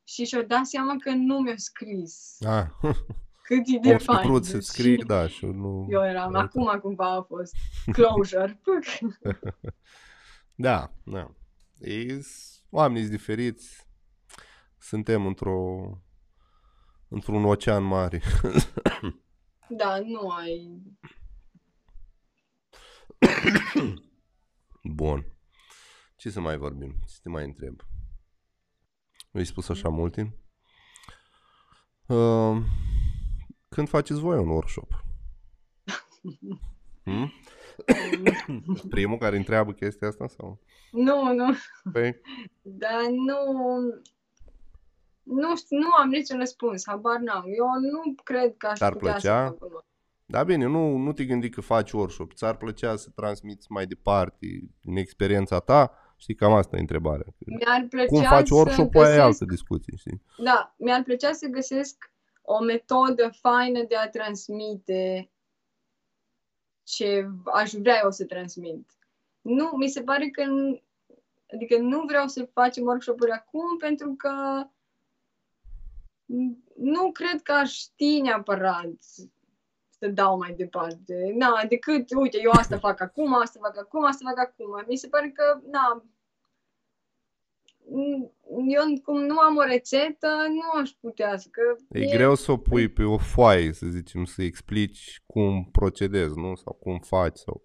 și și-a dat seama că nu mi-a scris. Ah. Cât e de Of, fi fain. vrut să Și scrii, da, și nu... Eu eram, Uite. acum cumva a fost closure. Puc. Da, da. Ei, oamenii sunt diferiți. Suntem într-o într-un ocean mare. Da, nu ai... Bun. Ce să mai vorbim? Ce te mai întreb? Nu-i spus așa multe? Uh, când faceți voi un workshop? Hmm? Primul care întreabă chestia asta sau? Nu, nu, Păi, dar nu... Nu știu, nu am niciun răspuns, habar n-am. Eu nu cred că aș T-ar putea plăcea? să fac unul. da bine, nu, nu te gândi că faci workshop. Ți-ar plăcea să transmiți mai departe din experiența ta? Știi, cam asta e întrebarea. Mi-ar plăcea Cum faci să workshop-ul aia e găsesc, altă discuție, știi? da, mi-ar plăcea să găsesc o metodă faină de a transmite ce aș vrea eu să transmit. Nu, mi se pare că n- adică nu vreau să facem workshop-uri acum pentru că n- nu cred că aș ști neapărat să dau mai departe. Na, decât, uite, eu asta fac acum, asta fac acum, asta fac acum. Mi se pare că, na, n- eu cum nu am o rețetă, nu aș putea să, că E greu să o pui pe o foaie, să zicem, să explici cum procedezi, nu? Sau cum faci. Sau...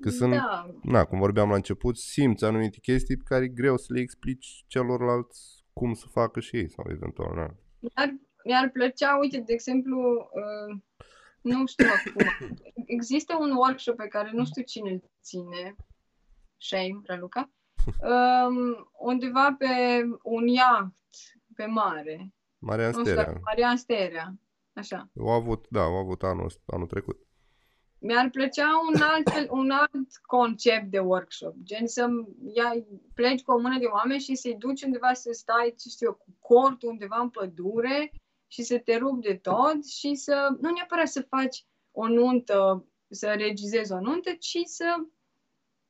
Că sunt, da, na, cum vorbeam la început, simți anumite chestii pe care e greu să le explici celorlalți cum să facă și ei, sau eventual, na. mi-ar, mi-ar plăcea, uite, de exemplu, uh, nu știu acum, există un workshop pe care nu știu cine îl ține, shame, Raluca, um, undeva pe un iaht pe mare, Marian nu știu dacă Sterea. Marian Sterea, așa. Au avut, da, au avut anul, ăsta- anul trecut. Mi-ar plăcea un alt, un alt concept de workshop, gen să ia, pleci cu o mână de oameni și să-i duci undeva să stai, ce știu eu, cu cortul undeva în pădure și să te rupi de tot și să, nu neapărat să faci o nuntă, să regizezi o nuntă, ci să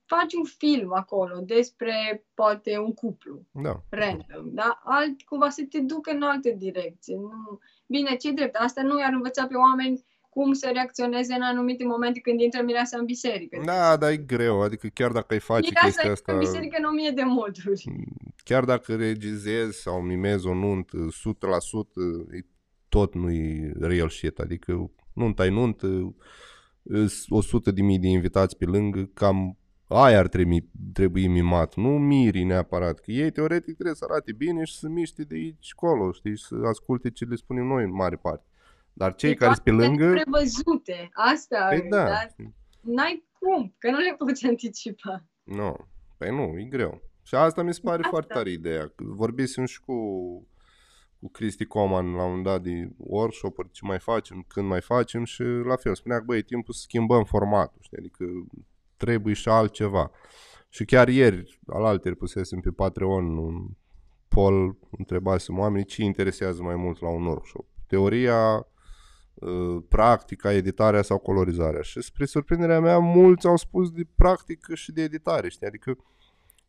faci un film acolo despre poate un cuplu Da. random, da? Alt, cumva să te ducă în altă direcție. Nu... Bine, ce drept, asta nu i-ar învăța pe oameni cum să reacționeze în anumite momente când intră mireasa în biserică. Da, dar e greu, adică chiar dacă ai face mireasa chestia intră în asta, biserică în o mie de moduri. chiar dacă regizezi sau mimezi o nuntă 100%, e, tot nu e real shit, adică nunta e nuntă, îs 100 de mii de invitați pe lângă, cam aia ar trebui, trebui mimat, nu mirii neapărat, că ei teoretic trebuie să arate bine și să miște de aici colo, știi, și să asculte ce le spunem noi în mare parte. Dar cei Deci care sunt pe astea lângă, sunt prevăzute. Asta păi e, da, dar n-ai cum, că nu le poți anticipa. Nu, păi nu, e greu. Și asta mi se pare Asta. foarte tare ideea. Că Vorbisem și cu, cu Cristi Coman la un moment dat de workshop-uri, ce mai facem, când mai facem și la fel, spunea că băi, e timpul să schimbăm formatul, știi? adică trebuie și altceva. Și chiar ieri, alaltăieri pusesem pe Patreon un poll, întrebasem oamenii ce îi interesează mai mult la un workshop. Teoria, uh, practica, editarea sau colorizarea. Și spre surprinderea mea, mulți au spus de practică și de editare, știi? Adică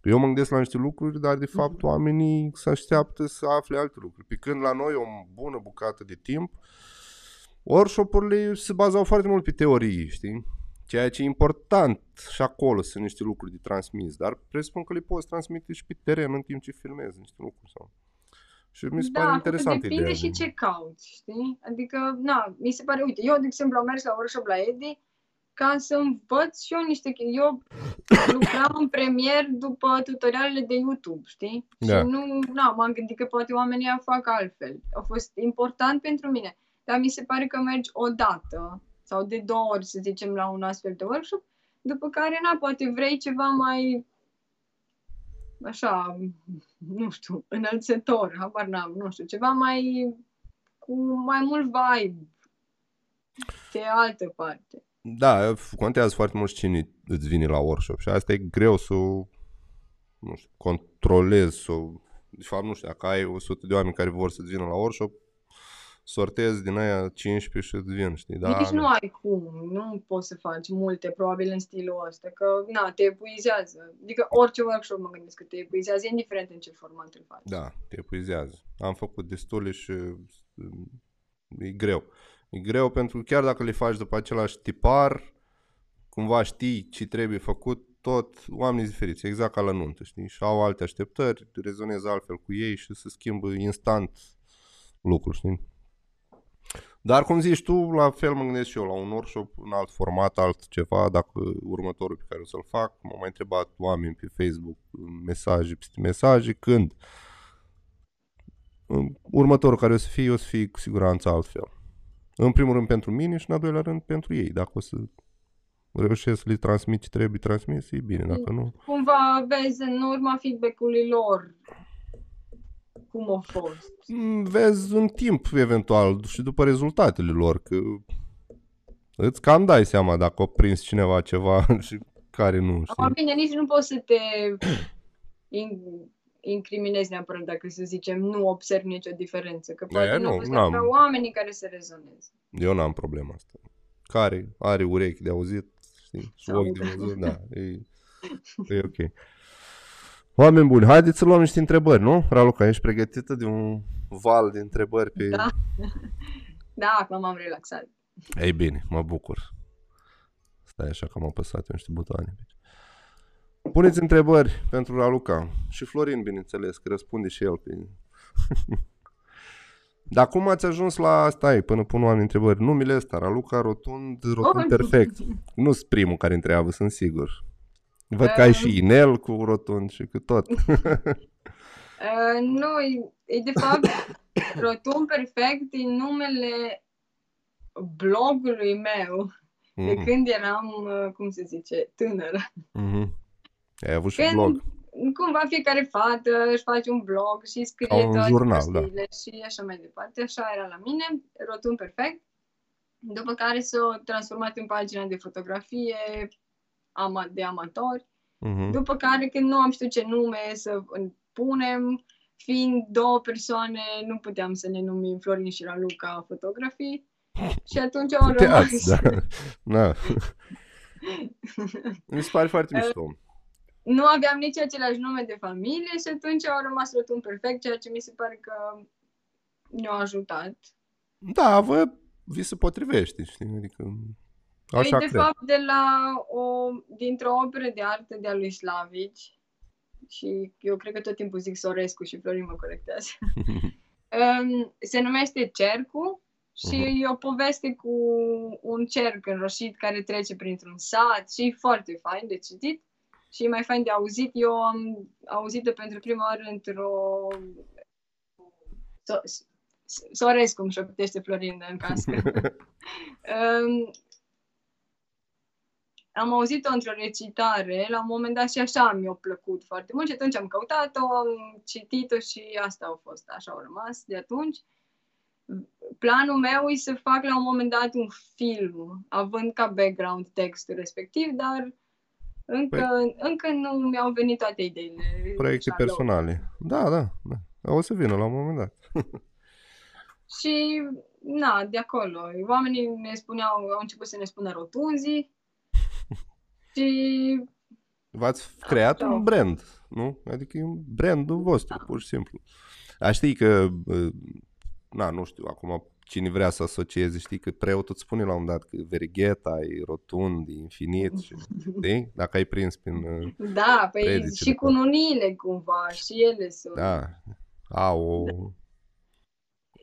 eu mă gândesc la niște lucruri, dar de fapt oamenii se așteaptă să afle alte lucruri. Pe când la noi o bună bucată de timp, workshop-urile se bazau foarte mult pe teorii, știi? Ceea ce e important și acolo sunt niște lucruri de transmis, dar presupun că le poți transmite și pe teren în timp ce filmezi niște lucruri. Sau... Și mi se da, pare acum interesant depinde ideea. și ce cauți, știi? Adică, na, mi se pare, uite, eu, de exemplu, am mers la workshop la Edi ca să învăț și eu niște chestii. Eu lucram în premier după tutorialele de YouTube, știi? Da. Și nu, na, m-am gândit că poate oamenii o fac altfel. A fost important pentru mine. Dar mi se pare că mergi o dată sau de două ori, să zicem, la un astfel de workshop, după care, na, poate vrei ceva mai așa, nu știu, înălțător, habar n-am, nu știu, ceva mai cu mai mult vibe de altă parte. Da, contează foarte mult și cine îți vine la workshop și asta e greu să o, nu știu, controlezi, să o, de fapt nu știu, dacă ai 100 de oameni care vor să-ți vină la workshop, sortezi din aia 15 și îți vin, știi? Da, Nici da. nu ai cum, nu poți să faci multe, probabil, în stilul ăsta, că, na, te epuizează. Adică orice workshop mă gândesc că te epuizează, indiferent în ce format îl faci. Da, te epuizează. Am făcut destule și mm, e greu. E greu pentru că chiar dacă le faci după același tipar, cumva știi ce trebuie făcut, tot oamenii sunt diferiți, exact ca la nuntă, știi? Și au alte așteptări, rezonezi altfel cu ei și se schimbă instant lucruri, știi? Dar cum zici tu, la fel mă gândesc și eu la un workshop în alt format, alt ceva, dacă următorul pe care o să-l fac, m-au mai întrebat oameni pe Facebook, mesaje peste mesaje, când următorul care o să fie, o să fie cu siguranță altfel. În primul rând pentru mine și în al doilea rând pentru ei. Dacă o să reușesc să le transmit ce trebuie transmis, e bine, dacă nu... Cumva vezi în urma feedback-ului lor cum a fost. Mm, Vezi în timp, eventual, și după rezultatele lor, că îți cam dai seama dacă a prins cineva ceva și care nu, Acum, știi? bine, nici nu poți să te in, incriminezi neapărat dacă, să zicem, nu observi nicio diferență. Că poate Aia nu nu, au fost n-am. neapărat oamenii care să rezoneze. Eu n-am problema asta. Care are urechi de auzit, știi, și Sau ochi de aude. văzut, da, e, e ok. Oameni buni, haideți să luăm niște întrebări, nu? Raluca, ești pregătită de un val de întrebări pe... Da. Da, acum m-am relaxat. Ei bine, mă bucur. Stai așa că am apăsat eu niște butoane. Puneți întrebări pentru Raluca. Și Florin, bineînțeles, că răspunde și el pe... Dar cum ați ajuns la asta? Stai, până pun oameni întrebări. Numele ăsta, Raluca Rotund, Rotund Oh. Perfect. Nu sunt primul care întreabă, sunt sigur. Văd că ai și inel cu rotund și cu tot. Uh, nu, e, e de fapt Rotund Perfect e numele blogului meu de Mhm, când eram, uh, cum se zice, tânără. mhm. Ai avut și Când blog. cumva fiecare fată își face un blog și scrie Ca un toate jurnal, da. prostiile și așa mai departe. Așa era la mine, rotund perfect. După care s-a transformat în pagina de fotografie ama- de amatori. Mhm. După care, când nu am știut ce nume să punem, fiind două persoane, nu puteam să ne numim Florin și Raluca fotografii. Și atunci au rămas... Puteați, da. da. Mi se pare foarte mișto. nu aveam nici același nume de familie și atunci au rămas rotund perfect, ceea ce mi se pare că ne-a ajutat. Da, vă, vi se potrivește, știi? Adică, așa e de cred. fapt de la o, dintr-o operă de artă de-a lui Slavici și eu cred că tot timpul zic Sorescu și Florin mă corectează. Um, se numește Cercu și Mhm. e o poveste cu un cerc înroșit care trece printr-un sat și e foarte fain de citit și e mai fain de auzit. Eu am auzit-o pentru prima oară într-o... So- S- Sorescu îmi șoptește Florin în cască. um, am auzit-o într-o recitare, la un moment dat și așa mi-a plăcut foarte mult și atunci am căutat-o, am citit-o și asta a fost, așa au rămas de atunci. Planul meu e să fac la un moment dat un film, având ca background textul respectiv, dar încă, încă nu mi-au venit toate ideile. Proiecte așa, la- personale. Da, da, da. O să vină la un moment dat. Și, na, de acolo. Oamenii ne spuneau, au început să ne spună rotunzii și V-ați creat Da. un brand, nu? Adică e un brandul vostru, pur și simplu. A știi că, uh, na, nu știu, acum cine vrea să asocieze, știi că preotul îți spune la un dat că verigheta e rotund, e infinit, și, știi? Dacă ai prins prin... uh, Da, păi Predicile și cu nunile cumva, și ele sunt. Da, au o...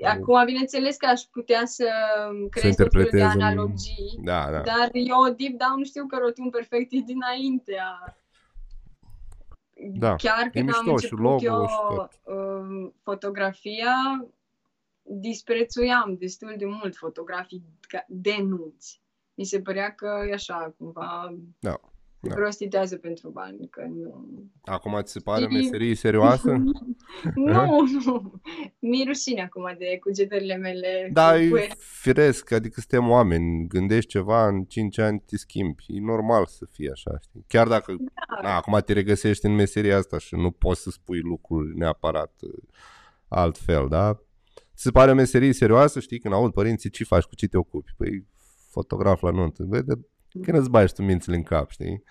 Acum, bineînțeles că aș putea să creez tot felul de interpretez în- analogii, Da, da. dar eu deep down știu că rotund perfect e dinaintea. Da, Chiar când am mișto și început logo eu și tot. um, fotografia, disprețuiam destul de mult fotografii ca- de nuți. Mi se părea că e așa, cumva, Da, se da. prostitează pentru bani, că nu... Acum ți se pare o Și- meserie serioasă? Nu, nu. Mi-e rușine acum de cugetările mele. Da, e Cu- firesc, adică suntem oameni, gândești ceva, în 5 ani te schimbi. E normal să fie așa, știi? Chiar dacă Da. na, acum te regăsești în meseria asta și nu poți să spui lucruri neapărat uh, altfel, da? ți se pare o meserie serioasă, știi, când aud părinții, ce faci, cu ce te ocupi? Păi, fotograf la nuntă. Băi, de când îți bagi tu mințile în cap, știi?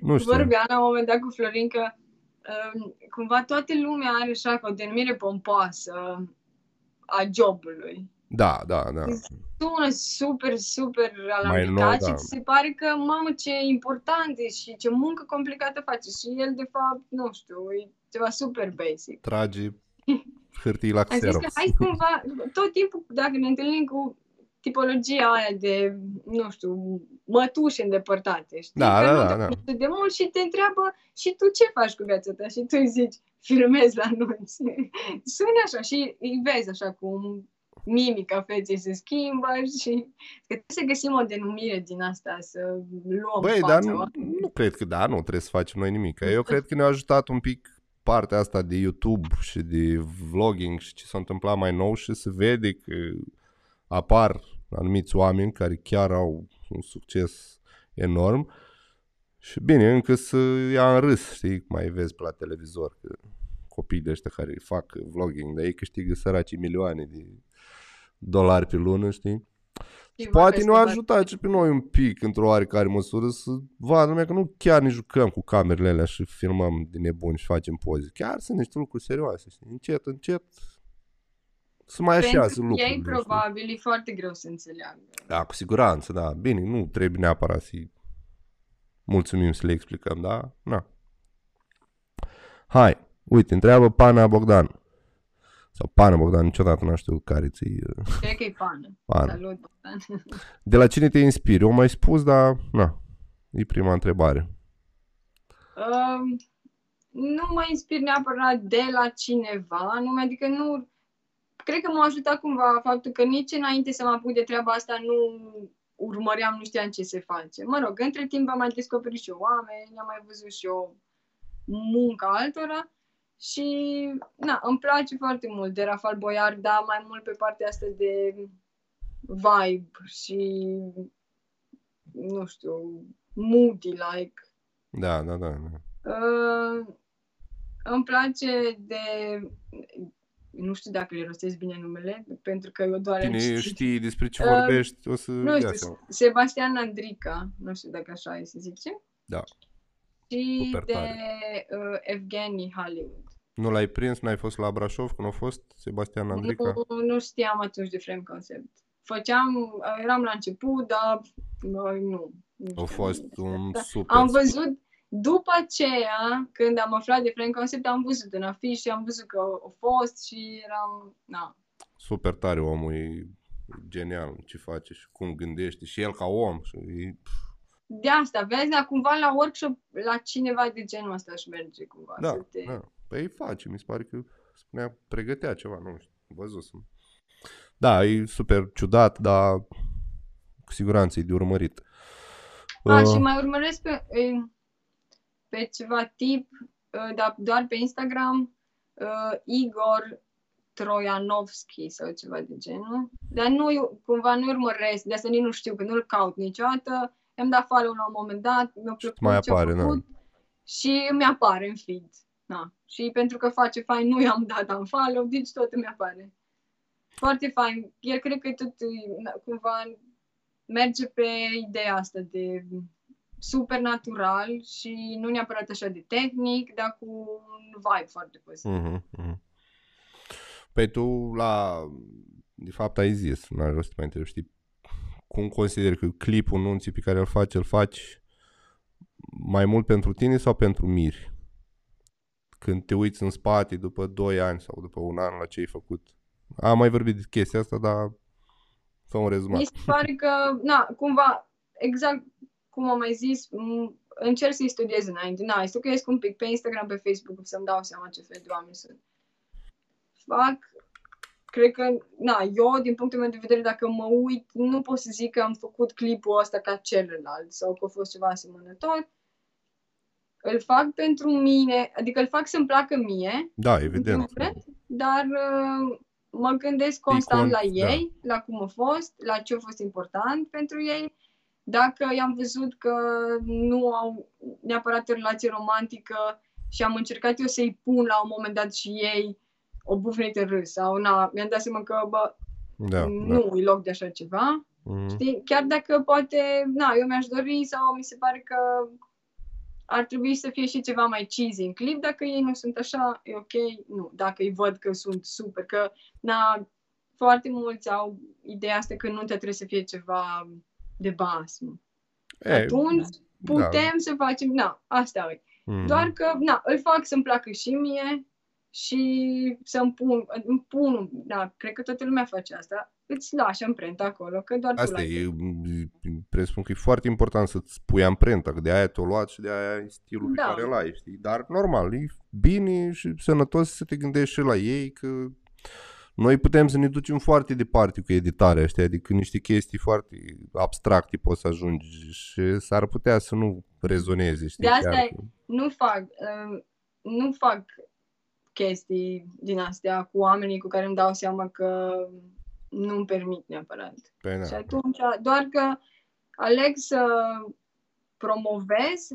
Nu știu. Vorbeam la un moment dat cu Florin că um, cumva toată lumea are așa o denumire pompoasă a jobului. Da, da, da. Sună super, super Mai alambicat nou, și da. ți se pare că, mamă, ce important e și ce muncă complicată face. Și el, de fapt, nu știu, e ceva super basic. Tragi hârtii la Am zis Xerox. că hai cumva, tot timpul, dacă ne întâlnim cu tipologia aia de, nu știu, mătuși îndepărtate, știi? Da, că da, nu da, te da. cunoști de mult și te întreabă și tu ce faci cu viața ta? Și tu îi zici, filmezi la nunți. Sună așa și îi vezi așa cum mimica feței se schimbă și că trebuie să găsim o denumire din asta, să luăm Băi, fața. dar nu, nu cred că da, nu trebuie să facem noi nimic. Eu cred că ne-a ajutat un pic partea asta de YouTube și de vlogging și ce s-a întâmplat mai nou și se vede că apar anumiți oameni care chiar au un succes enorm și bine, încă să ia în râs, știi, mai vezi pe la televizor că copii de ăștia care fac vlogging, dar ei câștigă săracii milioane de dolari pe lună, știi? Și Poate vă ne-a că ajutat și pe noi un pic, într-o oarecare măsură, să vadă lumea că nu chiar ne jucăm cu camerele alea și filmăm de nebuni și facem poze. Chiar sunt niște lucruri serioase, știi? Încet, încet să mai așează Pentru lucrurile. ei, știi? probabil, e foarte greu să înțeleagă. Da, cu siguranță, da. Bine, nu trebuie neapărat să-i mulțumim să le explicăm, da? Na. Hai, uite, întreabă Pana Bogdan. Sau Pana Bogdan, niciodată nu știu care ți Cred că e pană. Pana. Salut, Bogdan. De la cine te inspiri? O mai spus, dar na, e prima întrebare. Um, nu mă inspir neapărat de la cineva, nu, adică nu... Cred că m-a ajutat cumva faptul că nici înainte să mă apuc de treaba asta nu urmăream, nu știam ce se face. Mă rog, între timp am mai descoperit și eu oameni, am mai văzut și eu munca altora și na, îmi place foarte mult de Rafal Boiar, dar mai mult pe partea asta de vibe și nu știu, moody-like. Da, da, da. da. Uh, îmi place de... Nu știu dacă le rostesc bine numele, pentru că eu doar am Cine citit. știi despre ce Uh, vorbești, o să Nu ia știu, seama. Sebastian Andrica, nu știu dacă așa e să zice. Da. Și Super de tare. uh, Evgeny Hollywood. Nu l-ai prins, n-ai fost la Brașov când a fost Sebastian Andrica? Nu, nu știam atunci de frame concept. Făceam, uh, eram la început, dar uh, nu. nu A știam fost despre un asta. super... Am văzut, după aceea, când am aflat de frame concept, am văzut în afiș și am văzut că a fost și eram, na, Super tare omul, e genial ce face și cum gândește și el ca om. Și e... de asta, vezi, dar cumva la workshop, la cineva de genul ăsta aș merge cumva. Da, să te... da. Păi îi face, mi se pare că spunea, pregătea ceva, nu știu, văzusem. Da, e super ciudat, dar cu siguranță e de urmărit. A, Uh, și mai urmăresc pe, eh, pe ceva tip, eh, dar doar pe Instagram, eh, Igor Troianovski sau ceva de genul. Dar nu, cumva nu urmăresc, de asta nici nu știu, că nu-l caut niciodată. I-am dat follow la un moment dat, mi-a plăcut mai ce-a apare, da. făcut și mi apare în feed. Da. Și pentru că face fain, nu i-am dat un follow, deci tot îmi apare. Foarte fain. El cred că tot na, cumva merge pe ideea asta de supernatural și nu neapărat așa de tehnic, dar cu un vibe foarte pozitiv. mhm, mhm. Păi tu la... De fapt ai zis, nu are rost să mai întreb, știi? Cum consideri că clipul nunții pe care îl faci, îl faci mai mult pentru tine sau pentru miri? Când te uiți în spate după 2 ani sau după un an la ce ai făcut. Am mai vorbit de chestia asta, dar fă un rezumat. Mi se pare că, na, cumva, exact cum am mai zis, m- încerc să-i studiez înainte. Na, îi studiez un pic pe Instagram, pe Facebook, să-mi dau seama ce fel de oameni sunt. Fac, cred că, na, eu, din punctul meu de vedere, dacă mă uit, nu pot să zic că am făcut clipul ăsta ca celălalt sau că a fost ceva asemănător. Îl fac pentru mine, adică îl fac să-mi placă mie, Da, în primul evident. rând, dar uh, mă gândesc constant cont- la da. ei, la cum a fost, la ce a fost important pentru ei. Dacă i-am văzut că nu au neapărat o relație romantică și am încercat eu să-i pun la un moment dat și ei o bufnit în râs sau na, mi-am dat seama că bă, Da, nu e loc de așa ceva. da. Mhm. Știi? Chiar dacă poate, na, eu mi-aș dori sau mi se pare că ar trebui să fie și ceva mai cheesy în clip, dacă ei nu sunt așa, e ok, nu, dacă îi văd că sunt super, că, na, foarte mulți au ideea asta că nunta trebuie să fie ceva de basm. E, Atunci da. putem să facem, na, asta e. mhm. Doar că, na, îl fac să-mi placă și mie și să-mi pun, îmi pun, da, cred că toată lumea face asta, îți lași amprenta acolo, că doar tu Asta l-ai e, presupun că e foarte important să-ți pui amprenta, că de aia te-o luat și de aia e stilul pe Da. care îl ai, știi? Dar normal, e bine și sănătos să te gândești și la ei, că noi putem să ne ducem foarte departe cu editarea, știi? Adică niște chestii foarte abstracte poți să ajungi și s-ar putea să nu rezoneze, știi? De asta chiar e- cu- nu fac, uh, nu fac chestii din astea cu oamenii cu care îmi dau seama că nu-mi permit neapărat. Păi, da. Și atunci, doar că aleg să promovez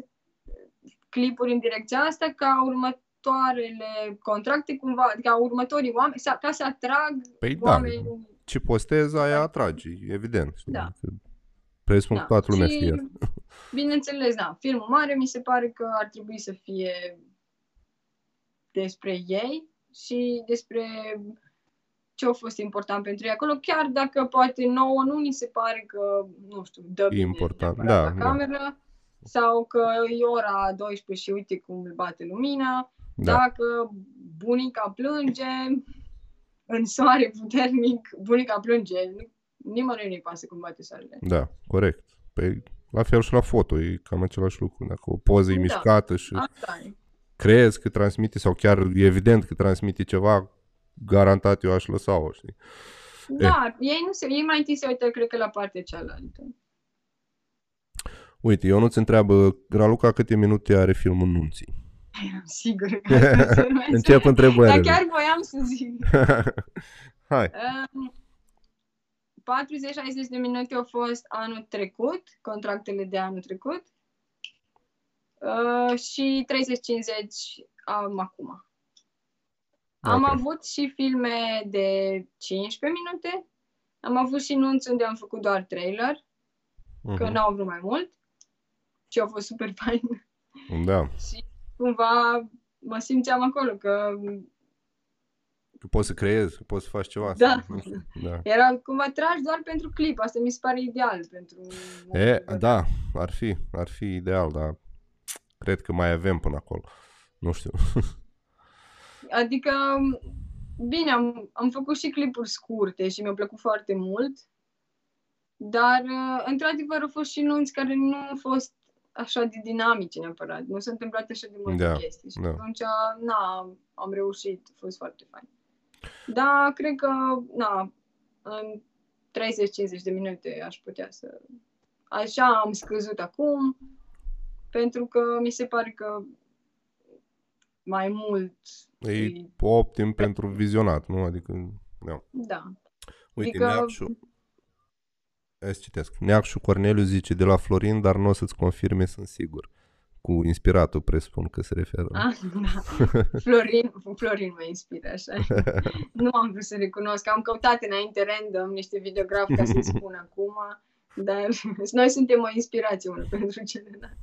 clipuri în direcția asta ca următoarele contracte, cumva, ca următorii oameni, sa- ca să atrag Păi da, oameni. ce postezi, aia atragi, evident. Știi? Da. Adică Presupun că Da. toată lumea Și, știe asta. Bineînțeles, da, filmul mare mi se pare că ar trebui să fie despre ei și despre ce a fost important pentru ei acolo, chiar dacă poate nouă nu ni se pare că, nu știu, dă E bine important, neapărat da, la da. cameră, sau că e ora 12 și uite cum îl bate lumina, Da. dacă bunica plânge în soare puternic, bunica plânge, nu- nimănui nu-i pasă cum bate soarele. Da, corect. Păi la fel și la foto, e cam același lucru. Dacă o poză e Da. mișcată și Asta e. crezi că transmite sau chiar e evident că transmite ceva, garantat eu aș lăsa-o, știi? Da, ei, nu se, ei mai întâi se uită, cred că, la partea cealaltă. Uite, eu nu-ți întreabă, Raluca, câte minute are filmul Nunții? Eram sigură că asta se urmează. Încep Dar întrebările. chiar voiam să zic. Hai. Um, 40-60 de minute au fost anul trecut, contractele de anul trecut. Uh, și 30-50 am acum. Am Ok. avut și filme de 15 minute. Am avut și nunți unde am făcut doar trailer, că Mhm. n-au vrut mai mult. Și au fost super fain. Da. Și cumva mă simțeam acolo că Că poți să creezi, că poți să faci ceva. Da. sau nu știu, Da. era cumva tragi doar pentru clip. Asta mi se pare ideal pentru... E, da, ar fi, ar fi ideal, dar cred că mai avem până acolo. Nu știu. Adică, bine, am, am făcut și clipuri scurte și mi-au plăcut foarte mult, dar, uh, într-adevăr, au fost și nunți care nu au fost așa de dinamice neapărat. Nu s-a întâmplat așa de multe Da, chestii. Și da. atunci, na, am reușit, a fost foarte fain. Da, cred că, na, în 30-50 de minute aș putea să... Așa am scăzut acum, pentru că mi se pare că mai mult E optim pentru vizionat, nu? Adică, da. Da. Uite, Adică- Neacșu... Hai să citesc. Neacșu Corneliu zice de la Florin, dar nu o să-ți confirme, sunt sigur. Cu inspiratul, presupun că se referă. Ah, da. Florin, Florin mă inspiră, așa. nu am vrut să recunosc. Am căutat înainte random niște videografi ca să-i spun acum, dar noi suntem o inspirație unul pentru celălalt.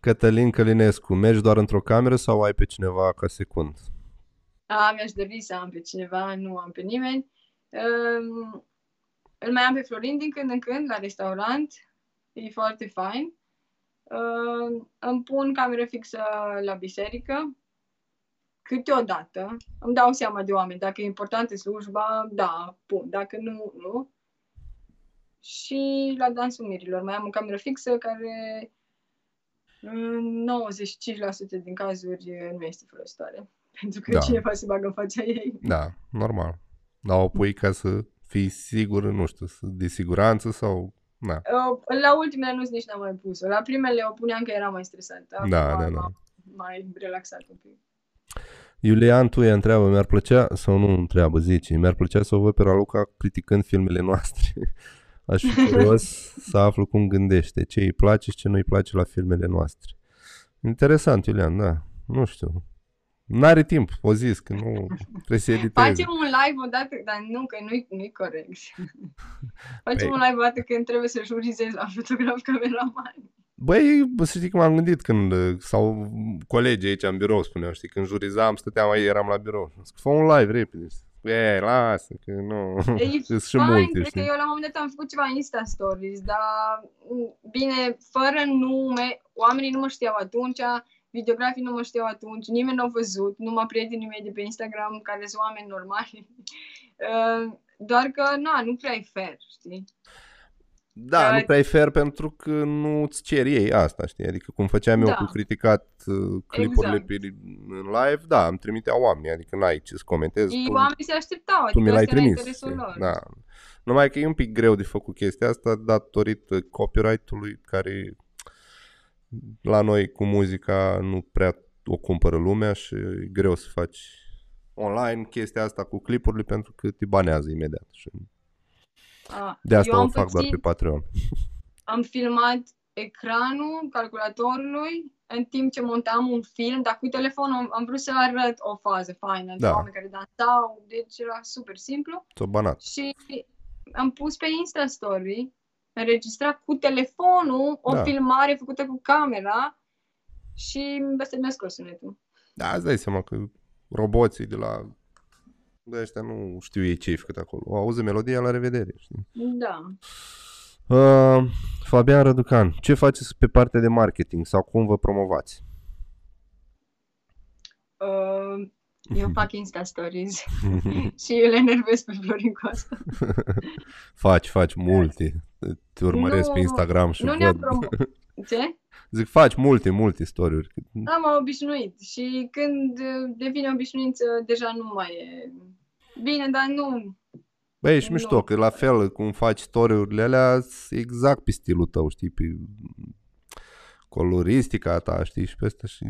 Cătălin Călinescu, mergi doar într-o cameră sau ai pe cineva ca secund? A, mi-aș dori să am pe cineva, nu am pe nimeni. Um, îl mai am pe Florin din când în când la restaurant. E foarte fain. Uh, îmi pun cameră fixă la biserică. Câteodată îmi dau seama de oameni. Dacă e importantă slujba, da, pun. Dacă nu, nu. Și la dansul mirilor mai am o cameră fixă care în 95% din cazuri nu este folositoare. Pentru că Da. cineva se bagă în fața ei. Da, normal. Dar o pui ca să fii sigur, nu știu, să- de siguranță sau... Da, Uh, La ultimele nu nici n-am mai pus-o. La primele o puneam că era mai stresată. Acum da, da. m-am da. Mai relaxat un pic. Iulian Tuie întreabă, mi-ar plăcea, sau nu întreabă, zice, mi-ar plăcea să o văd pe Raluca criticând filmele noastre. Aș fi curios să aflu cum gândește, ce îi place și ce nu îi place la filmele noastre. Interesant, Iulian, da. Nu știu. N-are timp, o zis, că nu trebuie să editeze. Facem un live odată, dar nu, că nu-i, nu-i corect. Facem Păi- un live odată când trebuie să jurizezi la fotograf cameraman. Băi, bă, să știi că m-am gândit când, uh, sau colegii aici în birou spuneau, știi, când jurizam, stăteam aici, eram la birou. Zic, Fă un live repede. E, lasă, că nu, E sunt și fain, multe, cred că știi. eu la un moment dat am făcut ceva Insta Stories, dar m, bine, fără nume, oamenii nu mă știau atunci, videografii nu mă știau atunci, nimeni nu a văzut, numai prietenii mei de pe Instagram, care sunt oameni normali. Uh, Doar că, na, nu prea e fair, știi? Da, Că- nu prea e fair pentru că nu îți cer ei asta, știi? Adică cum făceam eu Da. cu criticat uh, clipurile Exact. pe, în live, da, îmi trimiteau oamenii, adică n-ai ce să comentezi. Ei, tu, oamenii se așteptau, tu mi adică l-ai asta era trimis. interesul știi? lor. Da. Numai că e un pic greu de făcut chestia asta datorită copyright-ului care la noi cu muzica nu prea o cumpără lumea și e greu să faci online chestia asta cu clipurile pentru că te banează imediat. Și A, de asta eu o am fac doar pățit- pe Patreon. am filmat ecranul calculatorului în timp ce montam un film, dar cu telefonul am, am vrut să arăt o fază faină de Da. oameni care dansau, deci era super simplu. S-o banat. Și am pus pe Insta Story, înregistrat cu telefonul, o Da. filmare făcută cu camera și asta mi-a scos sunetul. Da, îți dai seama că roboții de la de ăștia nu știu ei ce-i făcut acolo. O auză melodia, la revedere. Știi? Da. Uh, Fabian Răducan, ce faceți pe partea de marketing sau cum vă promovați? Uh, eu fac Insta Stories și eu le enervez pe Florin cu asta. faci, faci multe. Te urmăresc Nu, pe Instagram și nu ne-a văd. promo... Ce? Zic, faci multe, multe story-uri. Am obișnuit și când uh, devine obișnuință, deja nu mai e bine, dar nu. Băi, ești Nu. mișto, că la fel cum faci story-urile alea, sunt exact pe stilul tău, știi, pe coloristica ta, știi, și pe asta și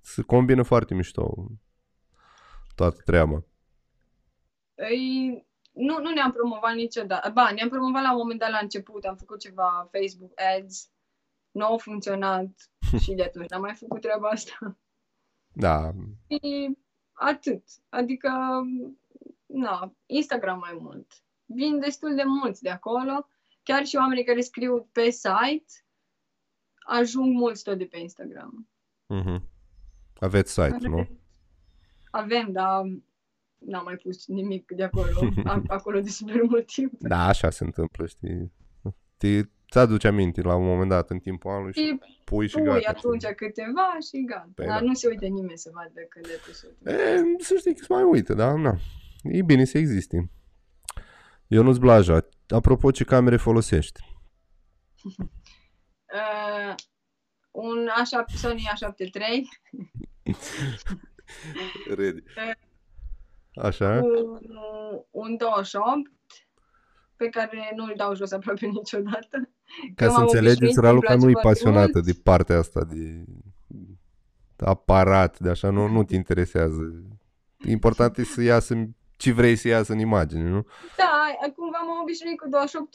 se combină foarte mișto toată treaba. Îi, nu, nu ne-am promovat niciodată. Ba, ne-am promovat la un moment dat la început, am făcut ceva Facebook ads, nu au funcționat și de atunci n-am mai făcut treaba asta. Da, Și atât. Adică, na, Instagram mai mult. Vin destul de mulți de acolo. Chiar și oamenii care scriu pe site ajung mulți tot de pe Instagram. uh-huh. aveți site, nu? Avem, dar n-am mai pus nimic de acolo, a- acolo de super mult timp. Da, așa se întâmplă, știi. Te, ți-aduce aminte la un moment dat în timpul anului și Și pui și pui gata. atunci știi. câteva și gata. Păi Dar da. nu se uită nimeni să vadă când ai pus E, să știi că se mai uită, da? Na. E bine să existe. Ionuț Blaja, apropo ce camere folosești? uh, un A7, Sony A7 III Ready. Așa? cu un 28 pe care nu îl dau jos aproape niciodată. Ca Că să m-am înțelegeți, obișnuit, îmi Raluca place nu e foarte pasionată mult. de partea asta de aparat, de așa, nu, nu te interesează. Important e să iasă ce vrei să iasă în imagine, nu? Da, cumva m-am obișnuit cu 28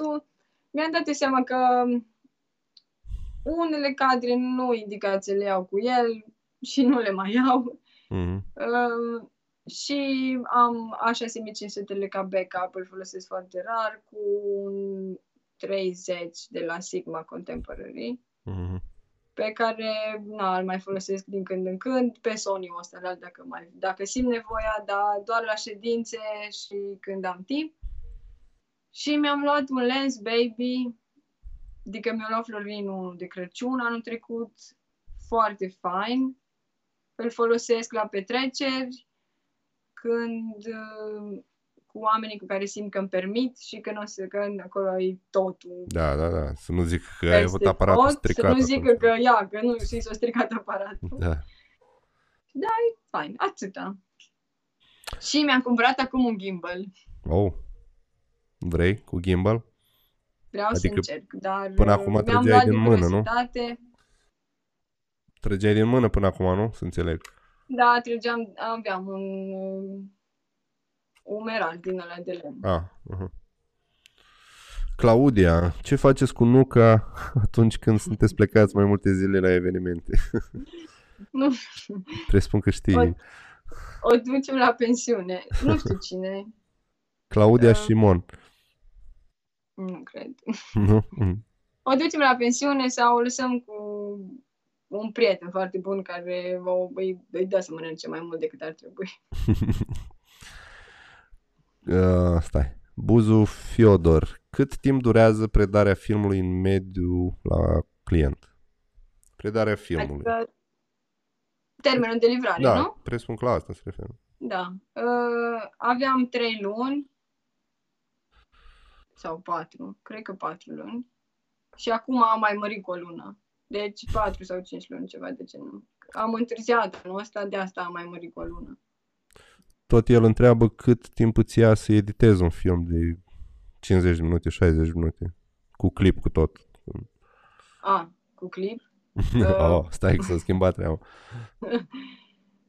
Mi-am dat eu seama că unele cadre nu indicați să le iau cu el și nu le mai iau. Mhm. Um, și am A6500 ca backup, îl folosesc foarte rar, cu un 30 de la Sigma Contemporary, Mhm. pe care na, îl mai folosesc din când în când, pe Sony-ul ăsta, la- dacă, mai, dacă simt nevoia, dar doar la ședințe și când am timp. Și mi-am luat un lens baby, adică mi-a luat Florinul de Crăciun anul trecut, foarte fain. Îl folosesc la petreceri, când uh, cu oamenii cu care simt că îmi permit și că, nu o să, că acolo e totul. Da, da, da. Să nu zic că ai avut peste aparatul tot, stricat. Să nu zică atunci. că, ia, că nu și s-a stricat aparatul. Da. Fain, atâta. Și mi-am cumpărat acum un gimbal. Oh. Vrei cu gimbal? Vreau Adică să încerc, dar până acum mi-am trăgeai luat din mână, nu? curiozitate. Trăgeai din mână până acum, nu? Să înțeleg. Da, trăgeam, aveam un um, umeral din ăla de lemn. Ah, uh-huh. Claudia, ce faceți cu nuca atunci când sunteți plecați mai multe zile la evenimente? Nu, Presupun că știi. O- o ducem la pensiune. Nu știu cine. Claudia Uh. Simon. Nu cred. Nu? Mm. O ducem la pensiune sau o lăsăm cu un prieten foarte bun care o, îi, îi dă să mănânce mai mult decât ar trebui. Uh, stai. Buzu Fiodor. Cât timp durează predarea filmului în mediu la client? Predarea filmului. Adică termenul de livrare, da, nu? presupun că la asta se referă. Da. Uh, aveam trei luni sau patru, cred că patru luni. Și acum am mai mărit cu o lună. Deci patru sau cinci luni, ceva de genul. Am întârziat anul ăsta, de asta am mai mărit cu o lună. Tot el întreabă cât timp îți ia să editezi un film de 50 de minute, 60 de minute. Cu clip, cu tot. A, cu clip. Uh. oh, stai că s-a schimbat treaba.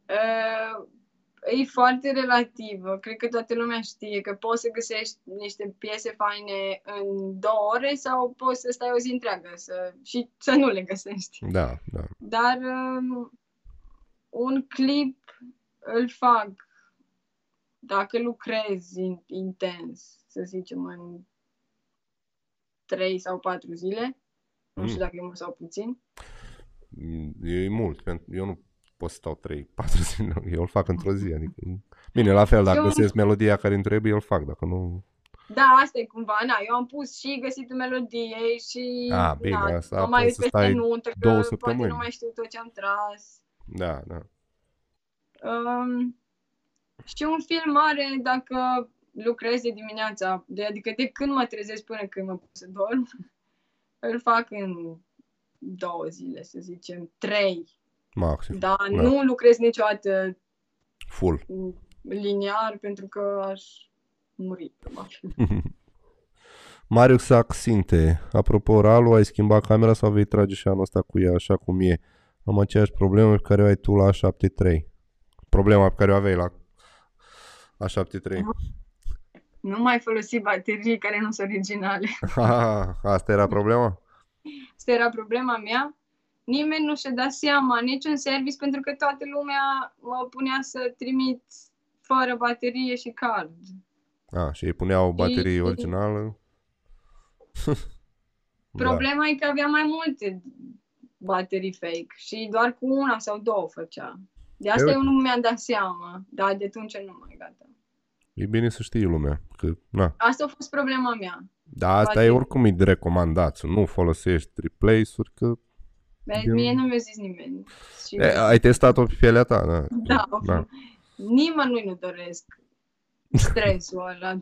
Uh, e foarte relativă. Cred că toată lumea știe că poți să găsești niște piese faine în două ore sau poți să stai o zi întreagă să, și să nu le găsești. Da, da. Dar um, un clip îl fac dacă lucrez in- intens, să zicem, în trei sau patru zile. Nu știu Mm. dacă e mult sau puțin. E mult. pentru- Eu nu pot să stau 3, 4 zile. Eu îl fac într-o zi. Adică... Bine, la fel, dacă Eu- găsesc melodia care îmi trebuie, eu îl fac. Dacă nu... Da, asta e cumva, na, eu am pus și găsit melodie și A, bine, na, asta mă mai poți uit să peste stai nuntă, că două poate săptămâni. nu mai știu tot ce am tras. Da, da. Um, și un film mare dacă lucrez de dimineața, de, adică de când mă trezesc până când mă pun să dorm, îl fac în două zile, să zicem, trei. Maxim. Dar Da. nu lucrez niciodată Full. liniar pentru că aș muri, probabil. Marius Saxinte. Apropo, Ralu, ai schimbat camera sau vei trage și anul ăsta cu ea așa cum e? Am aceeași problemă pe care o ai tu la A73. Problema pe care o aveai la A73. Nu mai folosi baterii care nu sunt originale. Ha, asta era problema? Asta era problema mea. Nimeni nu și-a dat seama, niciun service, pentru că toată lumea mă punea să trimit fără baterie și card. A, și ei puneau baterie Și- originală. da. Problema e că avea mai multe baterii fake și doar cu una sau două făcea. De asta Păi eu nu mi-am dat seama, dar de atunci nu mai gata. E bine să știe lumea că, na. Asta a fost problema mea. Dar asta Poate- e oricum e de recomandat, să nu folosești replace-uri, că Dar Eu- mie nu mi-a zis nimeni. Și e, ai testat-o pe pielea ta, da. da, da. nimănui nu doresc stresul ăla.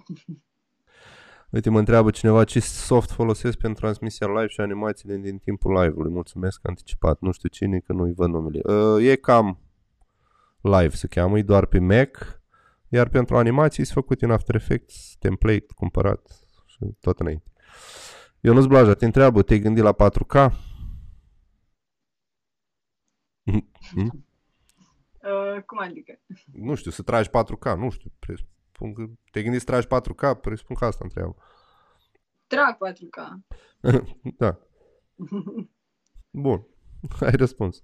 Uite, mă întreabă cineva ce soft folosesc pentru transmisia live și animațiile din timpul live-ului. Mulțumesc anticipat. Nu știu cine, că nu-i văd numele. Uh, e cam live se cheamă, e doar pe Mac, iar pentru animații sunt făcut în After Effects, template, cumpărat și tot înainte. Ionuț Blaja te întreabă, te-ai gândit la 4K? Uh, cum adică? Nu știu, să tragi 4K, nu știu. Presupun că te-ai gândit să tragi 4K, presupun că asta întreabă. Trag 4K. da. Bun, ai răspuns.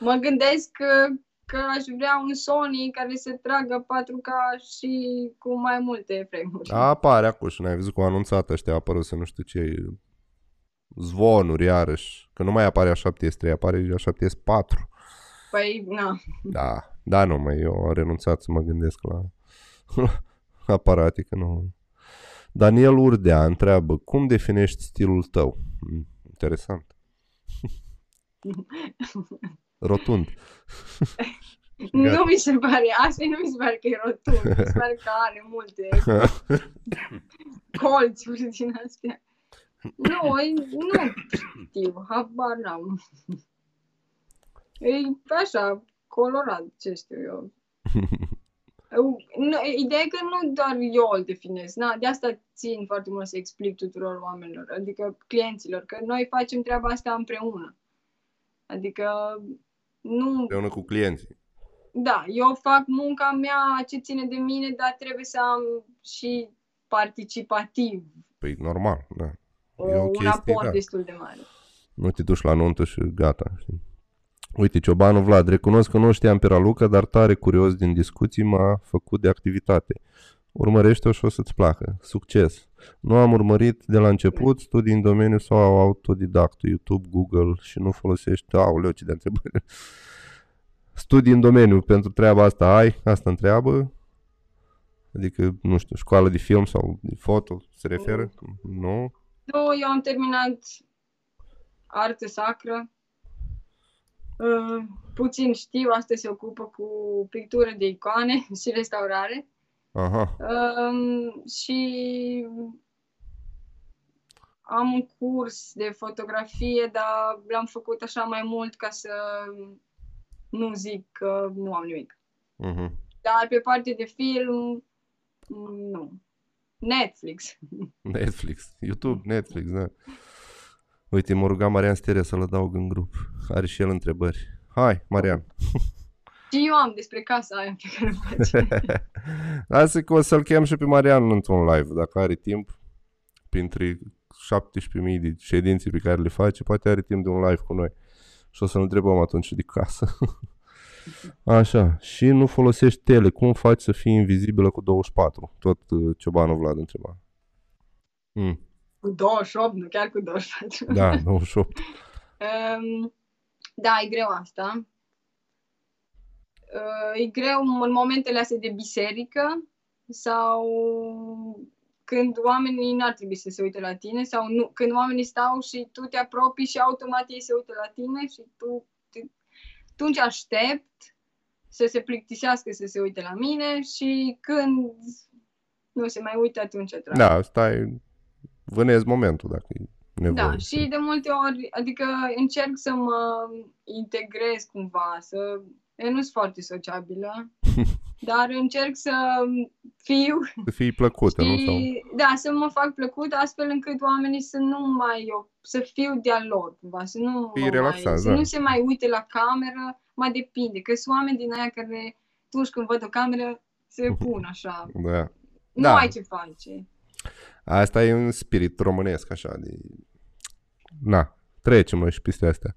Mă gândesc că, că aș vrea un Sony care să tragă 4K și cu mai multe frame-uri. Apare acum și n-ai văzut cum a anunțat ăștia, a apărut să nu știu ce zvonuri iarăși, că nu mai apare A7S3, apare A7S4. Păi, na. Da, da, nu, mai eu am renunțat să mă gândesc la aparate, că nu... Daniel Urdea întreabă, cum definești stilul tău? Mm, Interesant. Rotund. Nu mi se pare, asta nu mi se pare că e rotund, mi se pare că are multe colțuri din astea. Nu, e- nu știu, habar n-am. E așa, colorat, ce știu eu. Eu- Nu, ideea e că nu doar eu îl definez, na, de asta țin foarte mult să explic tuturor oamenilor, adică clienților, că noi facem treaba asta împreună. Adică nu Împreună cu clienții. da, eu fac munca mea ce ține de mine, dar trebuie să am și participativ Păi normal, da. o, E o un chestie, aport da. destul de mare. Nu te duci la nuntă și gata. Știi? Uite, Ciobanu Vlad, recunosc că nu știam pe Raluca, dar tare curios din discuții m-a făcut de activitate. Urmărește-o și o să-ți placă. Succes! Nu am urmărit de la început studii în domeniu sau autodidact, YouTube, Google și nu folosești... Aoleu, ce de întrebări. Studii în domeniu pentru treaba asta ai? Asta întreabă? Adică, nu știu, școală de film sau de foto se referă? Nu? Nu, eu am terminat artă sacră. Uh, puțin știu, asta se ocupă cu pictură de icoane și restaurare. Aha. Um, și am un curs de fotografie, dar l-am făcut așa mai mult ca să nu zic că nu am nimic. Uh-huh. Dar pe partea de film, nu. Netflix. Netflix, YouTube, Netflix, da. Uite, mă ruga Marian Sterea să-l adaug în grup. Are și el întrebări. Hai, Marian. Și eu am despre casa aia pe care o face. Lasă că o să-l chem și pe Marian într-un live, dacă are timp, printre 17.000 de ședințe pe care le face, poate are timp de un live cu noi. Și o să-l întrebăm atunci de casă. Așa, și nu folosești tele, cum faci să fii invizibilă cu 24? Tot uh, Ciobanu Vlad întreba. Mm. Cu 28, nu chiar cu 24. Da, 28. Um, da, e greu asta. Uh, e greu în momentele astea de biserică sau când oamenii n-ar trebui să se uite la tine sau nu, când oamenii stau și tu te apropii și automat ei se uită la tine și tu te, atunci aștept să se plictisească să se uite la mine și când nu se mai uită atunci trag. Da, stai, vânezi momentul dacă e nevoie. Da, și de multe ori, adică încerc să mă integrez cumva, să... Eu nu sunt foarte sociabilă, dar încerc să fiu Să fii plăcută, nu? Sau... și, da, să mă fac plăcut astfel încât oamenii să nu mai, să fiu de-a lor, cumva, să nu, Fii mă relaxat, mai, să da. nu se mai uite la cameră, mai depinde, că sunt oameni din aia care atunci când văd o cameră se pun așa, Da. nu Da. ai ce face. Asta e un spirit românesc, așa, de... Na, trecem noi și peste astea.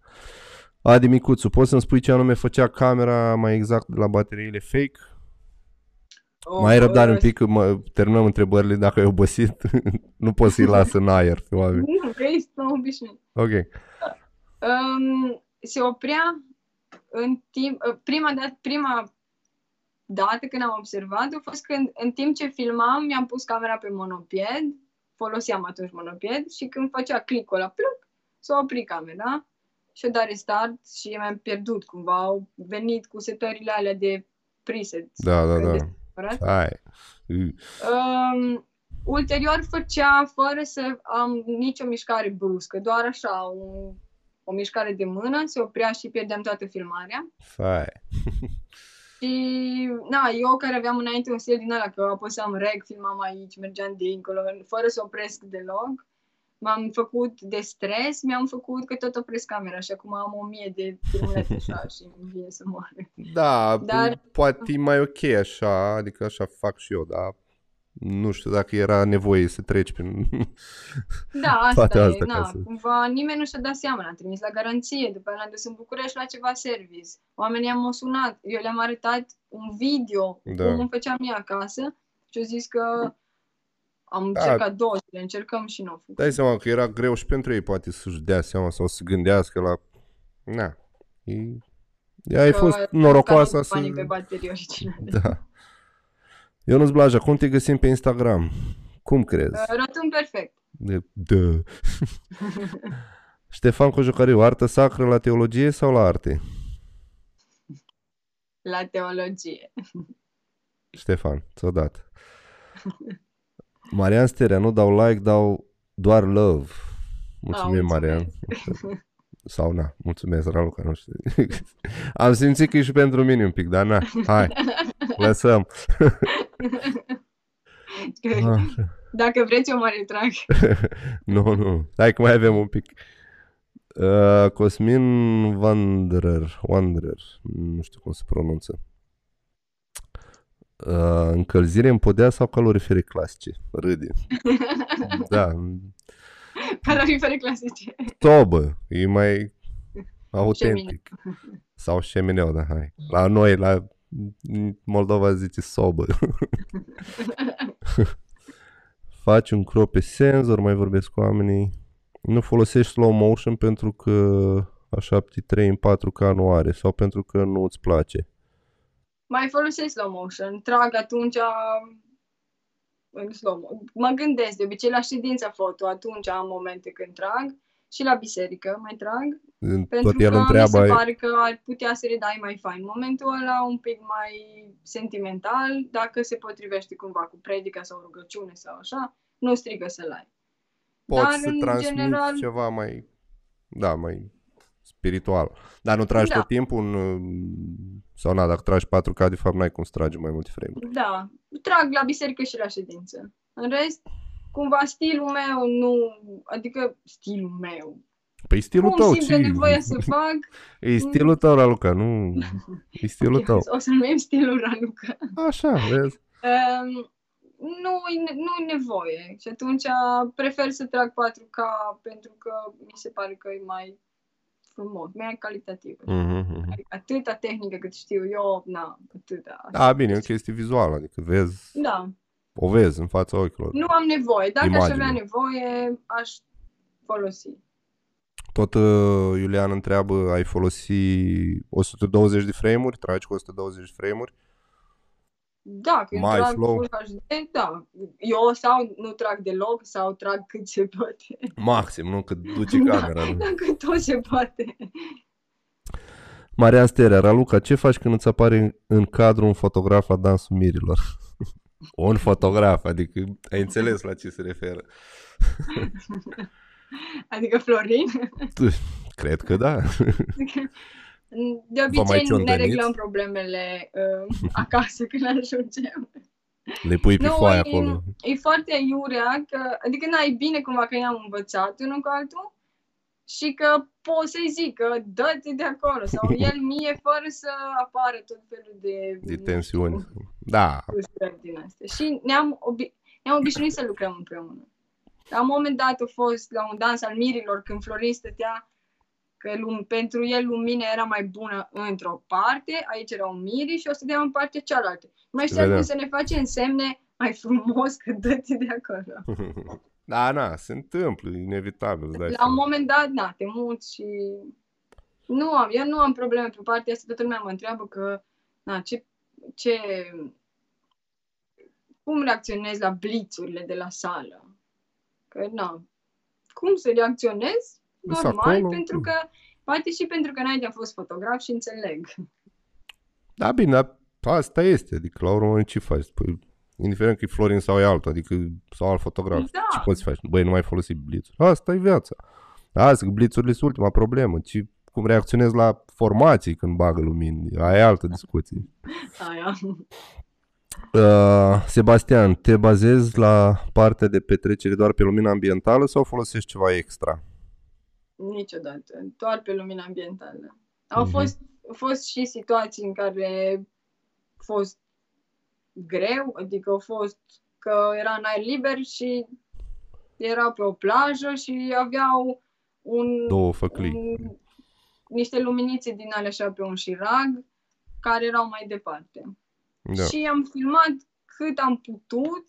Adi Micuțu, poți să-mi spui ce anume făcea camera mai exact de la bateriile fake? O, mai ai răbdare un ă, pic, mă, terminăm întrebările dacă ai obosit. nu poți să-i las în aer pe oameni. Nu, că ești om obișnuit. Ok. Um, se oprea în timp, uh, prima dată, prima dată când am observat a fost când în timp ce filmam mi-am pus camera pe monopied, foloseam atunci monopied și când făcea clicul ăla, pluc, s-a oprit camera și-a dat restart și mi-am pierdut cumva, au venit cu setările alea de preset. Da, da, de da. separat. Hai. Um, ulterior făcea fără să am nicio mișcare bruscă, doar așa, o, o mișcare de mână, se oprea și pierdeam toată filmarea. Hai. Și, na, eu care aveam înainte un stil din ăla, că apăsam rec, filmam aici, mergeam dincolo, fără să opresc deloc, m-am făcut de stres, mi-am făcut că tot opresc camera și acum am o mie de filmulete așa și îmi vine să mor. Da, Dar- poate e mai ok așa, adică așa fac și eu, dar nu știu dacă era nevoie să treci prin... Da, asta Toate e, astea na, ca să- cumva nimeni nu și-a dat seama, l-am trimis la garanție, după aia l-am dus în București la ceva service. Oamenii am sunat, eu le-am arătat un video, Da. cum îmi făceam mie acasă și au zis că am Da. încercat două zile, încercăm și nu au făcut. Dai seama că era greu și pentru ei poate să-și dea seama sau să gândească la... Na, e... Ea ai Că fost am norocoasă căzut să... banii pe baterii originale. Da. Ionuț Blaja, cum te găsim pe Instagram? Cum crezi? Rotund perfect. De, de. Ștefan Cojocariu, artă sacră la teologie sau la arte? La teologie. Ștefan, ți-o dat. Marian Sterea, nu dau like, dau doar love. Mulțumim, Ah, Marian. Sau na, mulțumesc, Raluca, nu știu. Am simțit că e și pentru mine un pic, dar na, hai, lăsăm. Așa. Dacă vreți, eu mă retrag. Nu, nu, hai că mai avem un pic. Uh, Cosmin Wanderer, Wanderer, nu știu cum se pronunță. Uh, încălzire în podea sau calorifere clasice? Râde. Da, Calorifere clasice. tobă, e mai autentic. Sau șemineu, da, hai. La noi, la Moldova zice sobă. Faci un crop pe senzor, mai vorbesc cu oamenii. Nu folosești slow motion pentru că a 73 în 4K nu are sau pentru că nu îți place. Mai folosesc slow motion. Trag atunci în slow Mă gândesc de obicei la ședința foto, atunci am momente când trag și la biserică mai trag. Pentru Tot el că întreabă, mi se pare că ar putea să le dai mai fain. Momentul ăla un pic mai sentimental, dacă se potrivește cumva cu predica sau rugăciune sau așa, nu strigă să-l ai. Poți Dar, să transmiți general... ceva mai, da, mai spiritual. Dar nu tragi da. tot timpul un... Sau na, dacă tragi 4K, de fapt n-ai cum să tragi mai multe frame Da, trag la biserică și la ședință. În rest, cumva stilul meu nu... Adică stilul meu. Păi stilul Cum tău, ce? nevoie să fac. E stilul tău, Raluca, nu... E stilul tău. O să numim stilul Raluca. Așa, vezi. Um, nu, nu e nevoie. Și atunci prefer să trag 4K pentru că mi se pare că e mai frumos, mai calitativ. Mm-hmm. Adică atâta tehnică cât știu eu, na, atâta. Da, bine, e o chestie vizuală, adică vezi, da. O vezi în fața ochilor. Nu am nevoie, dacă Imagine. aș avea nevoie, aș folosi. Tot uh, Iulian întreabă, ai folosi 120 de frame-uri, tragi cu 120 de frame-uri? Da, când mai trag flow. Full HD, da. Eu sau nu trag deloc sau trag cât se poate. Maxim, nu? Cât duce da, camera. Da, cât tot se poate. Marian Sterea, Raluca, ce faci când îți apare în cadru un fotograf la dansul mirilor? un fotograf, adică ai înțeles la ce se referă. adică Florin? Cred că da. De obicei ne reglăm problemele uh, acasă când ajungem. Le pui pe foaia acolo. E foarte iurea, că, adică n-ai bine cumva că i-am învățat unul cu altul și că pot să-i zic că dă-te de acolo sau el mie fără să apară tot felul de... De tensiuni. Da. Din astea. Și ne-am, obi- ne-am obișnuit să lucrăm împreună. La un moment dat a fost la un dans al mirilor când Florin stătea că lum- pentru el lumina era mai bună într-o parte, aici era un miri și o să dea în partea cealaltă. Mai știa cum să ne face semne mai frumos că dă de acolo. Da, na, se întâmplă, inevitabil. Dai La un moment dat, na, te muți și... Nu am, eu nu am probleme pe partea asta, toată lumea mă întreabă că, na, ce, ce, cum reacționezi la blițurile de la sală? Că, na, cum să reacționez? normal, acolo. pentru că, poate și pentru că înainte am fost fotograf și înțeleg. Da, bine, dar asta este, adică la urmă ce faci? Păi, indiferent că e Florin sau e altul, adică sau alt fotograf, da. ce poți face? Băi, nu mai folosi blițuri. Asta e viața. Asta, blițurile sunt ultima problemă. Ci cum reacționezi la formații când bagă lumini. Aia e altă discuție. Aia. Uh, Sebastian, te bazezi la partea de petrecere doar pe lumina ambientală sau folosești ceva extra? Niciodată. Doar pe lumina ambientală. Au mm-hmm. fost, fost și situații în care a fost greu, adică au fost că era în aer liber și era pe o plajă și aveau un... Două făclii. Un, niște luminițe din alea așa pe un șirag care erau mai departe. Da. Și am filmat cât am putut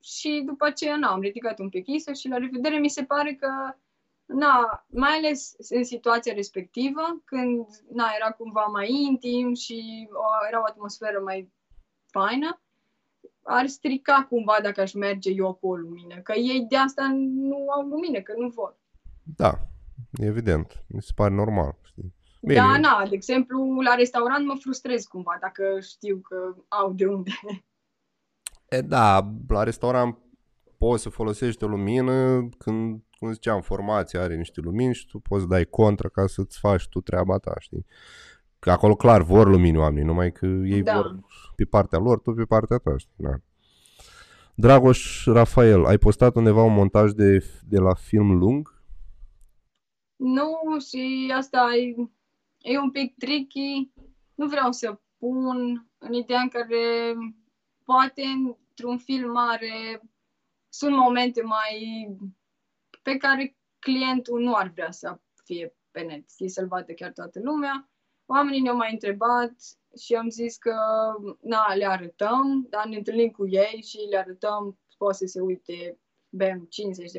și după aceea n-am ridicat un pic isă și la revedere mi se pare că na, mai ales în situația respectivă, când na, era cumva mai intim și o, era o atmosferă mai faină, ar strica cumva dacă aș merge eu cu o lumină, că ei de asta nu au lumină, că nu vor. Da, evident, mi se pare normal. Știi? Bine. Da, na, de exemplu, la restaurant mă frustrez cumva dacă știu că au de unde. E, da, la restaurant poți să folosești o lumină când cum ziceam, formația are niște lumini și tu poți dai contra ca să-ți faci tu treaba ta, știi? Că acolo clar vor lumini oamenii, numai că ei da. vor pe partea lor, tu pe partea ta, știi? Da. Dragoș Rafael, ai postat undeva un montaj de, de la film lung? Nu, și asta e, e un pic tricky. Nu vreau să pun în ideea în care poate într-un film mare sunt momente mai pe care clientul nu ar vrea să fie pe net, știi, să-l vadă chiar toată lumea. oamenii ne-au mai întrebat și am zis că, na, le arătăm, dar ne întâlnim cu ei și le arătăm, poate să se uite, bem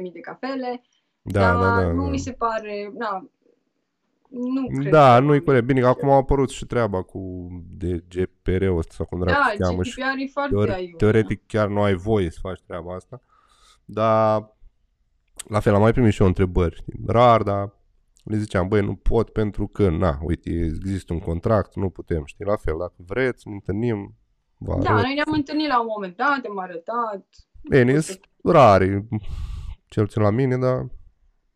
50.000 de cafele, Da, dar da, da. nu da. mi se pare, na, nu cred Da, că- nu e corect. Bine, că acum a apărut și treaba cu DGPR-ul ăsta sau cum dracu Da, se cheamă și GDPR e foarte teore- aiurea. teoretic chiar nu ai voie să faci treaba asta. Dar la fel, am mai primit și eu întrebări. știi, Rar, dar le ziceam, băi, nu pot pentru că, na, uite, există un contract, nu putem, știi, la fel, dacă vreți, ne întâlnim, vă Da, arăt. noi ne-am întâlnit la un moment dat, am arătat. Bine, sunt rare, cel puțin la mine, dar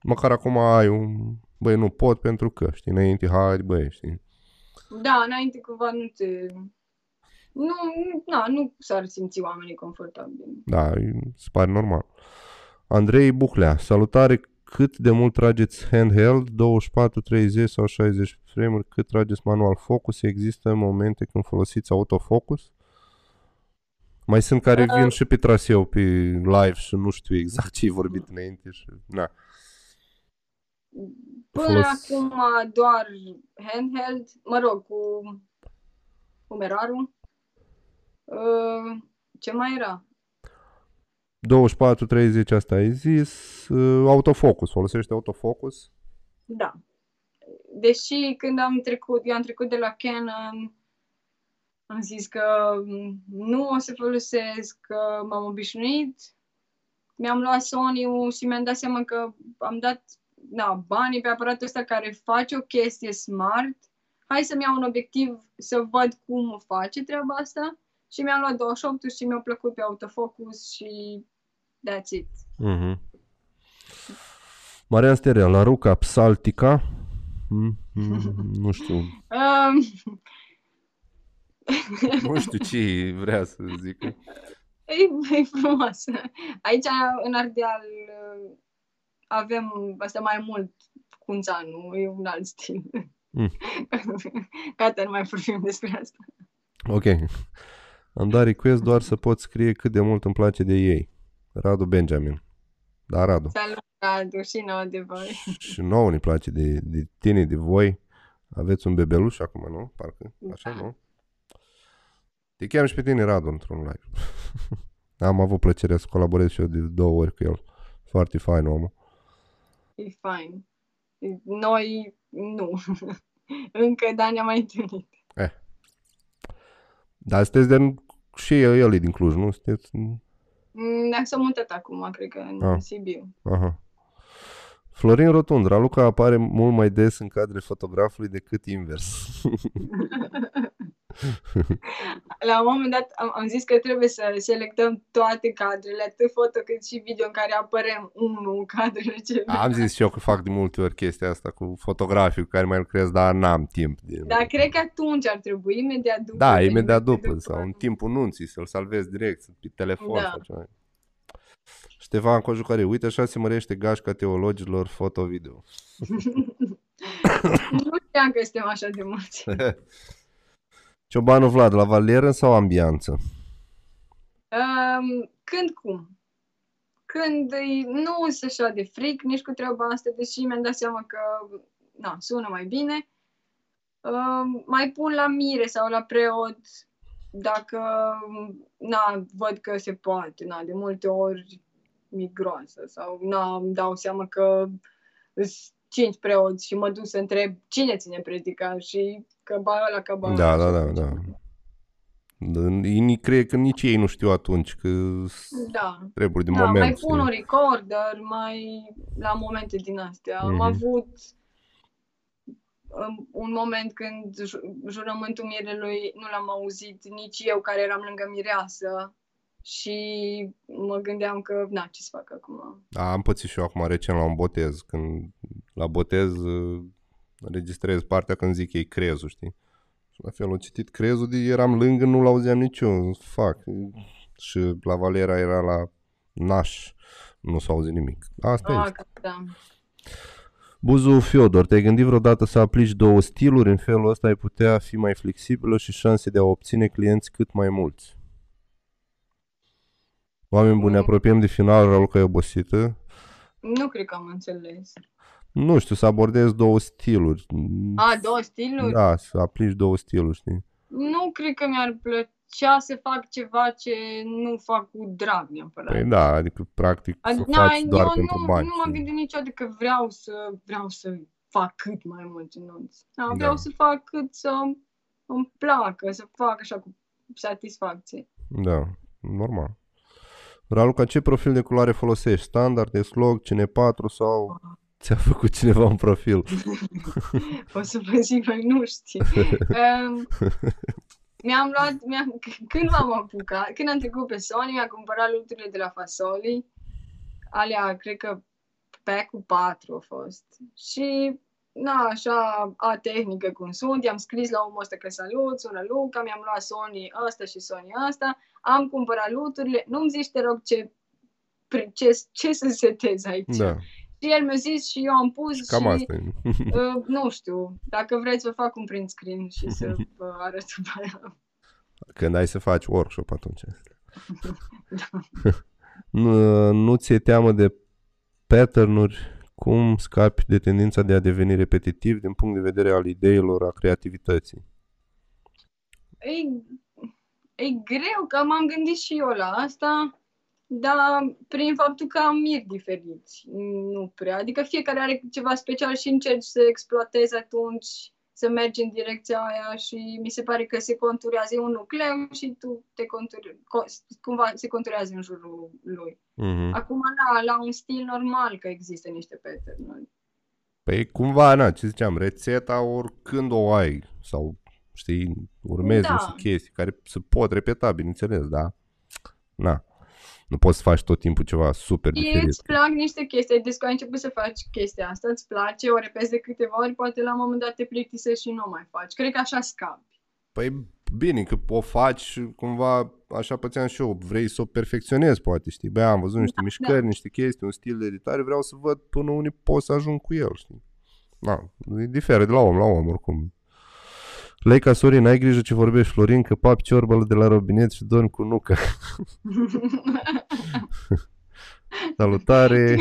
măcar acum ai un, băi, nu pot pentru că, știi, înainte, hai, băi, știi. Da, înainte cumva nu te... Nu, na, nu s-ar simți oamenii confortabili. Da, îi se pare normal. Andrei Buclea, salutare, cât de mult trageți handheld, 24, 30 sau 60 frame-uri, cât trageți manual focus, există momente când folosiți autofocus? Mai sunt care Uh. vin și pe traseu, pe live și nu știu exact ce ai vorbit înainte și, na. Până Folos- acum doar handheld, mă rog, cu umerarul. Uh, ce mai era? 24, 30 asta ai zis, uh, autofocus, folosește autofocus? Da. Deși când am trecut, eu am trecut de la Canon, am zis că mm, nu o să folosesc, că m-am obișnuit. Mi-am luat Sony-ul și mi-am dat seama că am dat na, banii pe aparatul ăsta care face o chestie smart. Hai să-mi iau un obiectiv să văd cum face treaba asta. Și mi-am luat 28 și mi-a plăcut pe autofocus și that's it. Mhm. Marian Sterea, la Ruca Psaltica, mm, mm, nu știu, Um, nu știu ce vrea să zic. E, e frumoasă. Aici, în Ardeal, avem asta mai mult cunțanul, e un alt stil. Mm. Gata, nu mai vorbim despre asta. Ok. Am dat request doar să pot scrie cât de mult îmi place de ei. Radu Benjamin. Da, Radu. Salut, Radu, și nouă de voi. Și nouă ne place de, de tine, de voi. Aveți un bebeluș acum, nu? Parcă, așa, Da. nu? Te cheam și pe tine, Radu, într-un live. Am avut plăcerea să colaborez și eu de două ori cu el. Foarte fain omul. E fain. Noi, nu. Încă, dar ne-am mai întâlnit. Dar sunteți de... Și el, el e din Cluj, nu? Sunteți... Mm, Dar s-a mutat acum, cred că în Ah. Sibiu. Aha. Florin Rotund, Raluca apare mult mai des în cadre fotografului decât invers. La un moment dat am, am zis că trebuie să selectăm toate cadrele, atât foto cât și video, în care apărăm unul în cadrele ce Am zis și eu că fac de multe ori chestia asta cu fotografii cu care mai lucrez, dar n-am timp. De... Dar cred că atunci ar trebui, imediat după. Da, să imediat inventezi după, după. sau în timpul nunții, să-l salvezi direct, pe telefon Da. sau ceva. Ștefan Cojucariu, uite așa se mărește gașca teologilor foto-video. Nu știam că suntem așa de mulți. Ciobanu Vlad, la valieră sau ambianță? Um, când cum? Când e- nu sunt așa de fric nici cu treaba asta, deși mi-am dat seama că na, sună mai bine. Um, mai pun la mire sau la preot dacă na, văd că se poate. Na, de multe ori mi groasă sau na, îmi dau seama că sunt cinci preoți și mă duc să întreb cine ține predica și că ba ăla, că ba Da, ăla da, și da, așa. da. Ei cred că nici ei nu știu atunci că Da. treburi de Da, moment. mai pun un știi? recorder, mai la momente din astea. Am Mhm. avut um, un moment când ju- jurământul mirelui nu l-am auzit nici eu care eram lângă mireasă și mă gândeam că, na, ce să fac acum? Da, am pățit și eu acum recent la un botez. Când la botez uh, înregistrez partea când zic ei crezul, știi? Și la fel, am citit crezul, de eram lângă, nu-l auzeam nici eu. Fac. Și la Valera era la naș, nu s-a auzit nimic. Asta Ah, este. că da. Buzu Fiodor, te-ai gândit vreodată să aplici două stiluri? În felul ăsta ai putea fi mai flexibilă și șanse de a obține clienți cât mai mulți. Oameni buni, ne apropiem de final, Raluca e obosită. Nu cred că am înțeles. Nu știu, să abordezi două stiluri. A, două stiluri? Da, să aplici două stiluri, știi? Nu cred că mi-ar plăcea să fac ceva ce nu fac cu drag neapărat. Păi da, adică practic Ad- să na, faci doar eu pentru nu, bani. nu m-am știi? gândit niciodată că vreau să vreau să fac cât mai mulți nunți. Da, vreau Da. să fac cât să îmi placă, să fac așa cu satisfacție. Da, normal. Raluca, ce profil de culoare folosești? Standard, deslog, cine 4 sau ți-a făcut cineva un profil? O să vă zic mai nu știu. um, mi-am luat, mi-am, c- când m-am apucat, când am trecut pe Sony, mi-am cumpărat luturile de la Fasoli. Alea, cred că pack-ul 4 a fost. Și, na, așa, a tehnică cum sunt, i-am scris la omul ăsta că salut, sună Luca, mi-am luat Sony ăsta și Sony ăsta, am cumpărat luturile, nu-mi zici, te rog, ce, pre- ce, ce să setez aici. Da, Și el mi-a zis și eu am pus cam și... asta e. Uh, nu știu, dacă vreți vă fac un print screen și să vă arăt după aia. Când ai să faci workshop atunci. nu, nu ți-e teamă de pattern-uri? Cum scapi de tendința de a deveni repetitiv din punct de vedere al ideilor, a creativității? E, e greu că m-am gândit și eu la asta, dar prin faptul că am miri diferiți, nu prea. Adică fiecare are ceva special și încerci să exploatezi atunci, să mergi în direcția aia și mi se pare că se conturează e un nucleu și tu te conturi, co- cumva se conturează în jurul lui. Mhm. Acum, la, la un stil normal că există niște pattern Păi cumva, na, ce ziceam, rețeta oricând o ai sau, știi, urmezi Da. niște chestii care se pot repeta, bineînțeles, da? Na, nu poți să faci tot timpul ceva super Și diferit. îți plac niște chestii, adică ai început să faci chestia asta, îți place, o repezi de câteva ori, poate la un moment dat te plictisești și nu o mai faci. Cred că așa scapi. Păi bine, că o faci și cumva, așa pățeam și eu, vrei să o perfecționezi poate, știi? Băi, am văzut niște mișcări, niște chestii, un stil de editare, vreau să văd până unde pot să ajung cu el, știi? Na, e diferă de la om la om, oricum. Leica Sorin, ai grijă ce vorbești, Florin, că papi ciorbălă de la robinet și dormi cu nucă. Salutare!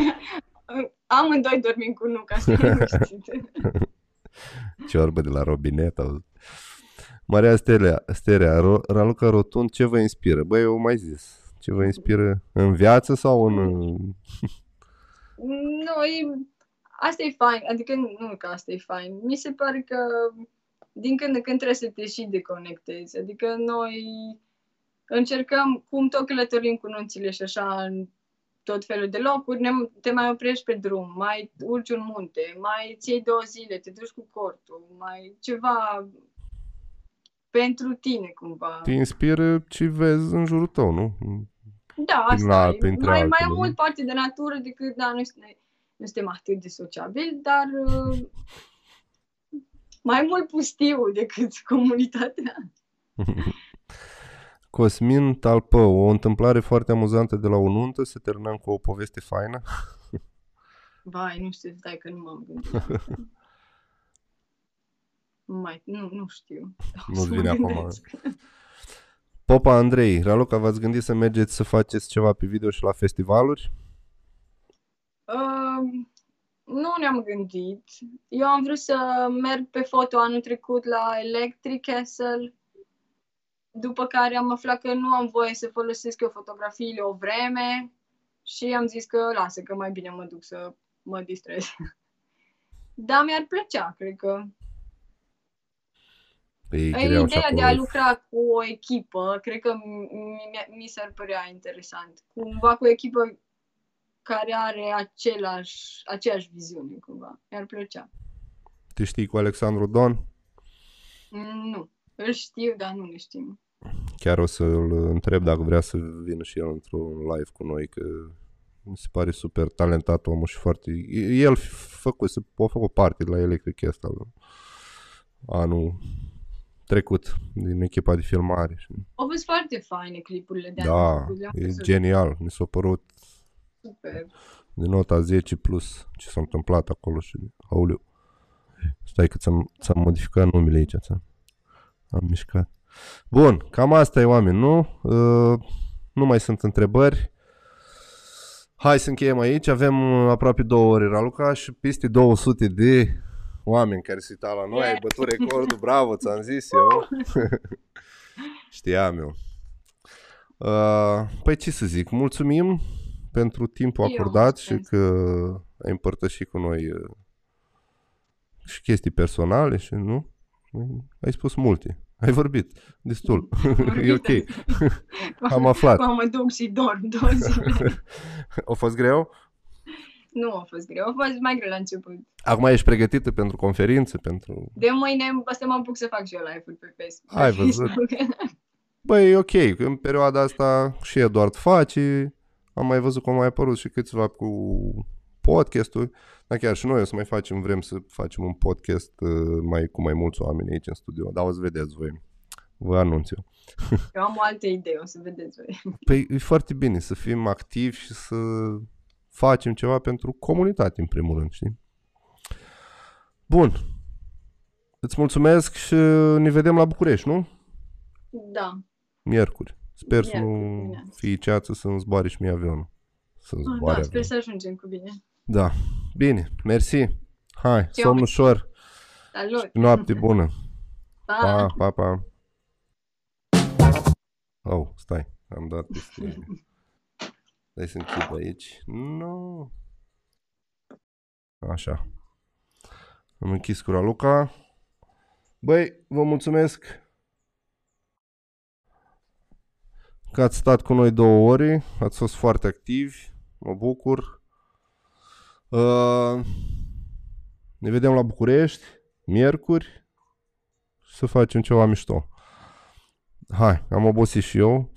Amândoi dormim cu nuca, să nu știți. Ciorbă de la robinet. auzi. Maria Stelea, Sterea, Ro- Raluca Rotund, ce vă inspiră? Băi, eu mai zis. Ce vă inspiră în viață sau în... Nu, e, asta e fain, adică nu că asta e fain. Mi se pare că din când în când trebuie să te și deconectezi. Adică noi încercăm, cum tot călătorim cu nunțile și așa în tot felul de locuri, ne, te mai oprești pe drum, mai urci un munte, mai îți iei două zile, te duci cu cortul, mai ceva pentru tine cumva. Te inspiră ce vezi în jurul tău, nu? Da, asta la- e. printre Mai, mai altele, am nu? mult parte de natură decât, da, nu, suntem- nu suntem atât de sociabili, dar uh, mai mult pustiu decât comunitatea. Cosmin Talpău, o întâmplare foarte amuzantă de la o nuntă, să terminăm cu o poveste faină. Vai, nu știu, stai că nu m-am gândit la asta. Mai, nu, nu știu. O Nu-ți să mă vine acum. gândesc. Popa Andrei, Raluca, v-ați gândit să mergeți să faceți ceva pe video și la festivaluri? Uh, nu ne-am gândit. Eu am vrut să merg pe foto anul trecut la Electric Castle, după care am aflat că nu am voie să folosesc eu fotografiile o vreme și am zis că lasă, că mai bine mă duc să mă distrez. Dar mi-ar plăcea, cred că. Păi, e E greu ideea așa de a pe- lucra cu o echipă, cred că mi, mi, mi s-ar părea interesant. Cumva cu o echipă care are același, aceeași viziune, cumva. Mi-ar plăcea. Te știi cu Alexandru Don? Mm, Nu. Îl știu, dar nu ne știm. Chiar o să-l întreb dacă vrea să vină și el într-un live cu noi, că mi se pare super talentat omul și foarte... El făcut, a făcut parte de la Electric Castle anul trecut din echipa de filmare. Și, Au fost foarte faine clipurile de anul da, trecut, le-am e văzut. genial. Mi s-a părut Super. de nota 10 plus ce s-a întâmplat acolo și auleu. Stai că ți-am, ți-am modificat numele aici, ți-am am mișcat. Bun, cam asta e oameni, nu? Uh, nu mai sunt întrebări. Hai să încheiem aici. Avem uh, aproape două ore, Raluca, și peste 200 de oameni care se uitau la noi. Ai bătut recordul, bravo, ți-am zis eu. Știam eu. Uh, păi ce să zic, mulțumim pentru timpul Eu acordat și mulțumesc. că ai împărtășit cu noi uh, și chestii personale și nu? Ai spus multe. Ai vorbit destul. e ok. Am aflat. Mă, mă duc și dorm două zile. A fost greu? Nu a fost greu, a fost mai greu la început. Acum ești pregătită pentru conferințe, pentru... De mâine o să mă apuc să fac și eu live-uri pe Facebook. Ai văzut. Băi, e ok, că în perioada asta și Eduard face, am mai văzut cum au mai apărut și câțiva cu podcasturi, dar chiar și noi o să mai facem, vrem să facem un podcast uh, mai cu mai mulți oameni aici în studio, dar o să vedeți voi, vă anunț eu. Eu am o altă idee, o să vedeți voi. Păi e foarte bine să fim activi și să facem ceva pentru comunitate, în primul rând, știi? Bun. Îți mulțumesc și ne vedem la București, nu? Da. Miercuri. Sper să Miercuri nu dimineață. fie ceață să-mi zboare și mie avionul. Să-mi Ah, zboare da, sper avionul. să ajungem cu bine. Da. Bine, mersi. Hai, Ce somn oameni. ușor. Salut! Noapte bună. Pa! Pa, pa, pa. Oh, stai. Am dat peste... Hai să închid aici. Nu. Așa. Am închis cu Raluca. Băi, vă mulțumesc că ați stat cu noi două ore. Ați fost foarte activi. Mă bucur. Uh, ne vedem la București, miercuri, să facem ceva mișto. Hai, am obosit și eu.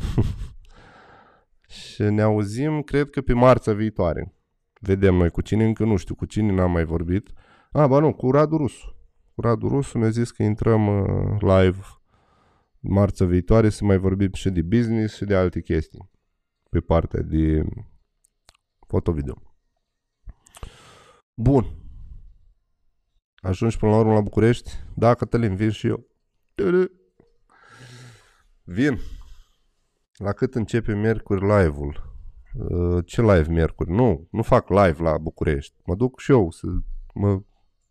și ne auzim, cred că pe marțea viitoare. Vedem noi cu cine, încă nu știu cu cine, n-am mai vorbit. A, ba nu, cu Radu Rusu. Cu Radu Rusu mi-a zis că intrăm uh, live marțea viitoare să mai vorbim și de business și de alte chestii. Pe partea de foto-video. Bun. Ajungi până la urmă la București? Da, Cătălin, vin și eu. Tudu. Vin. La cât începe miercuri live-ul? Uh, Ce live miercuri? Nu, nu fac live la București. Mă duc și eu să mă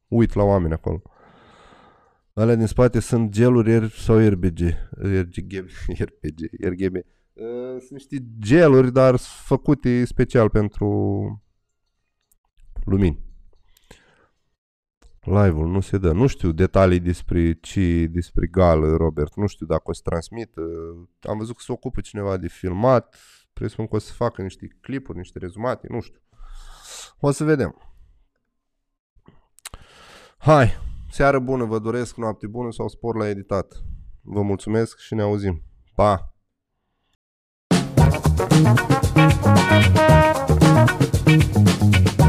uit la oameni acolo. Alea din spate sunt geluri R sau RBG. RGB. RBG. RGB. Uh, Sunt niște geluri, dar sunt făcute special pentru lumini. Live-ul nu se dă. Nu știu detalii despre ce, despre gală, Robert. Nu știu dacă o să transmit. Am văzut că se ocupă cineva de filmat. Presupun că o să facă niște clipuri, niște rezumate. Nu știu. O să vedem. Hai, Seară bună vă doresc, noapte bună sau spor la editat. Vă mulțumesc și ne auzim. Pa! Thank you.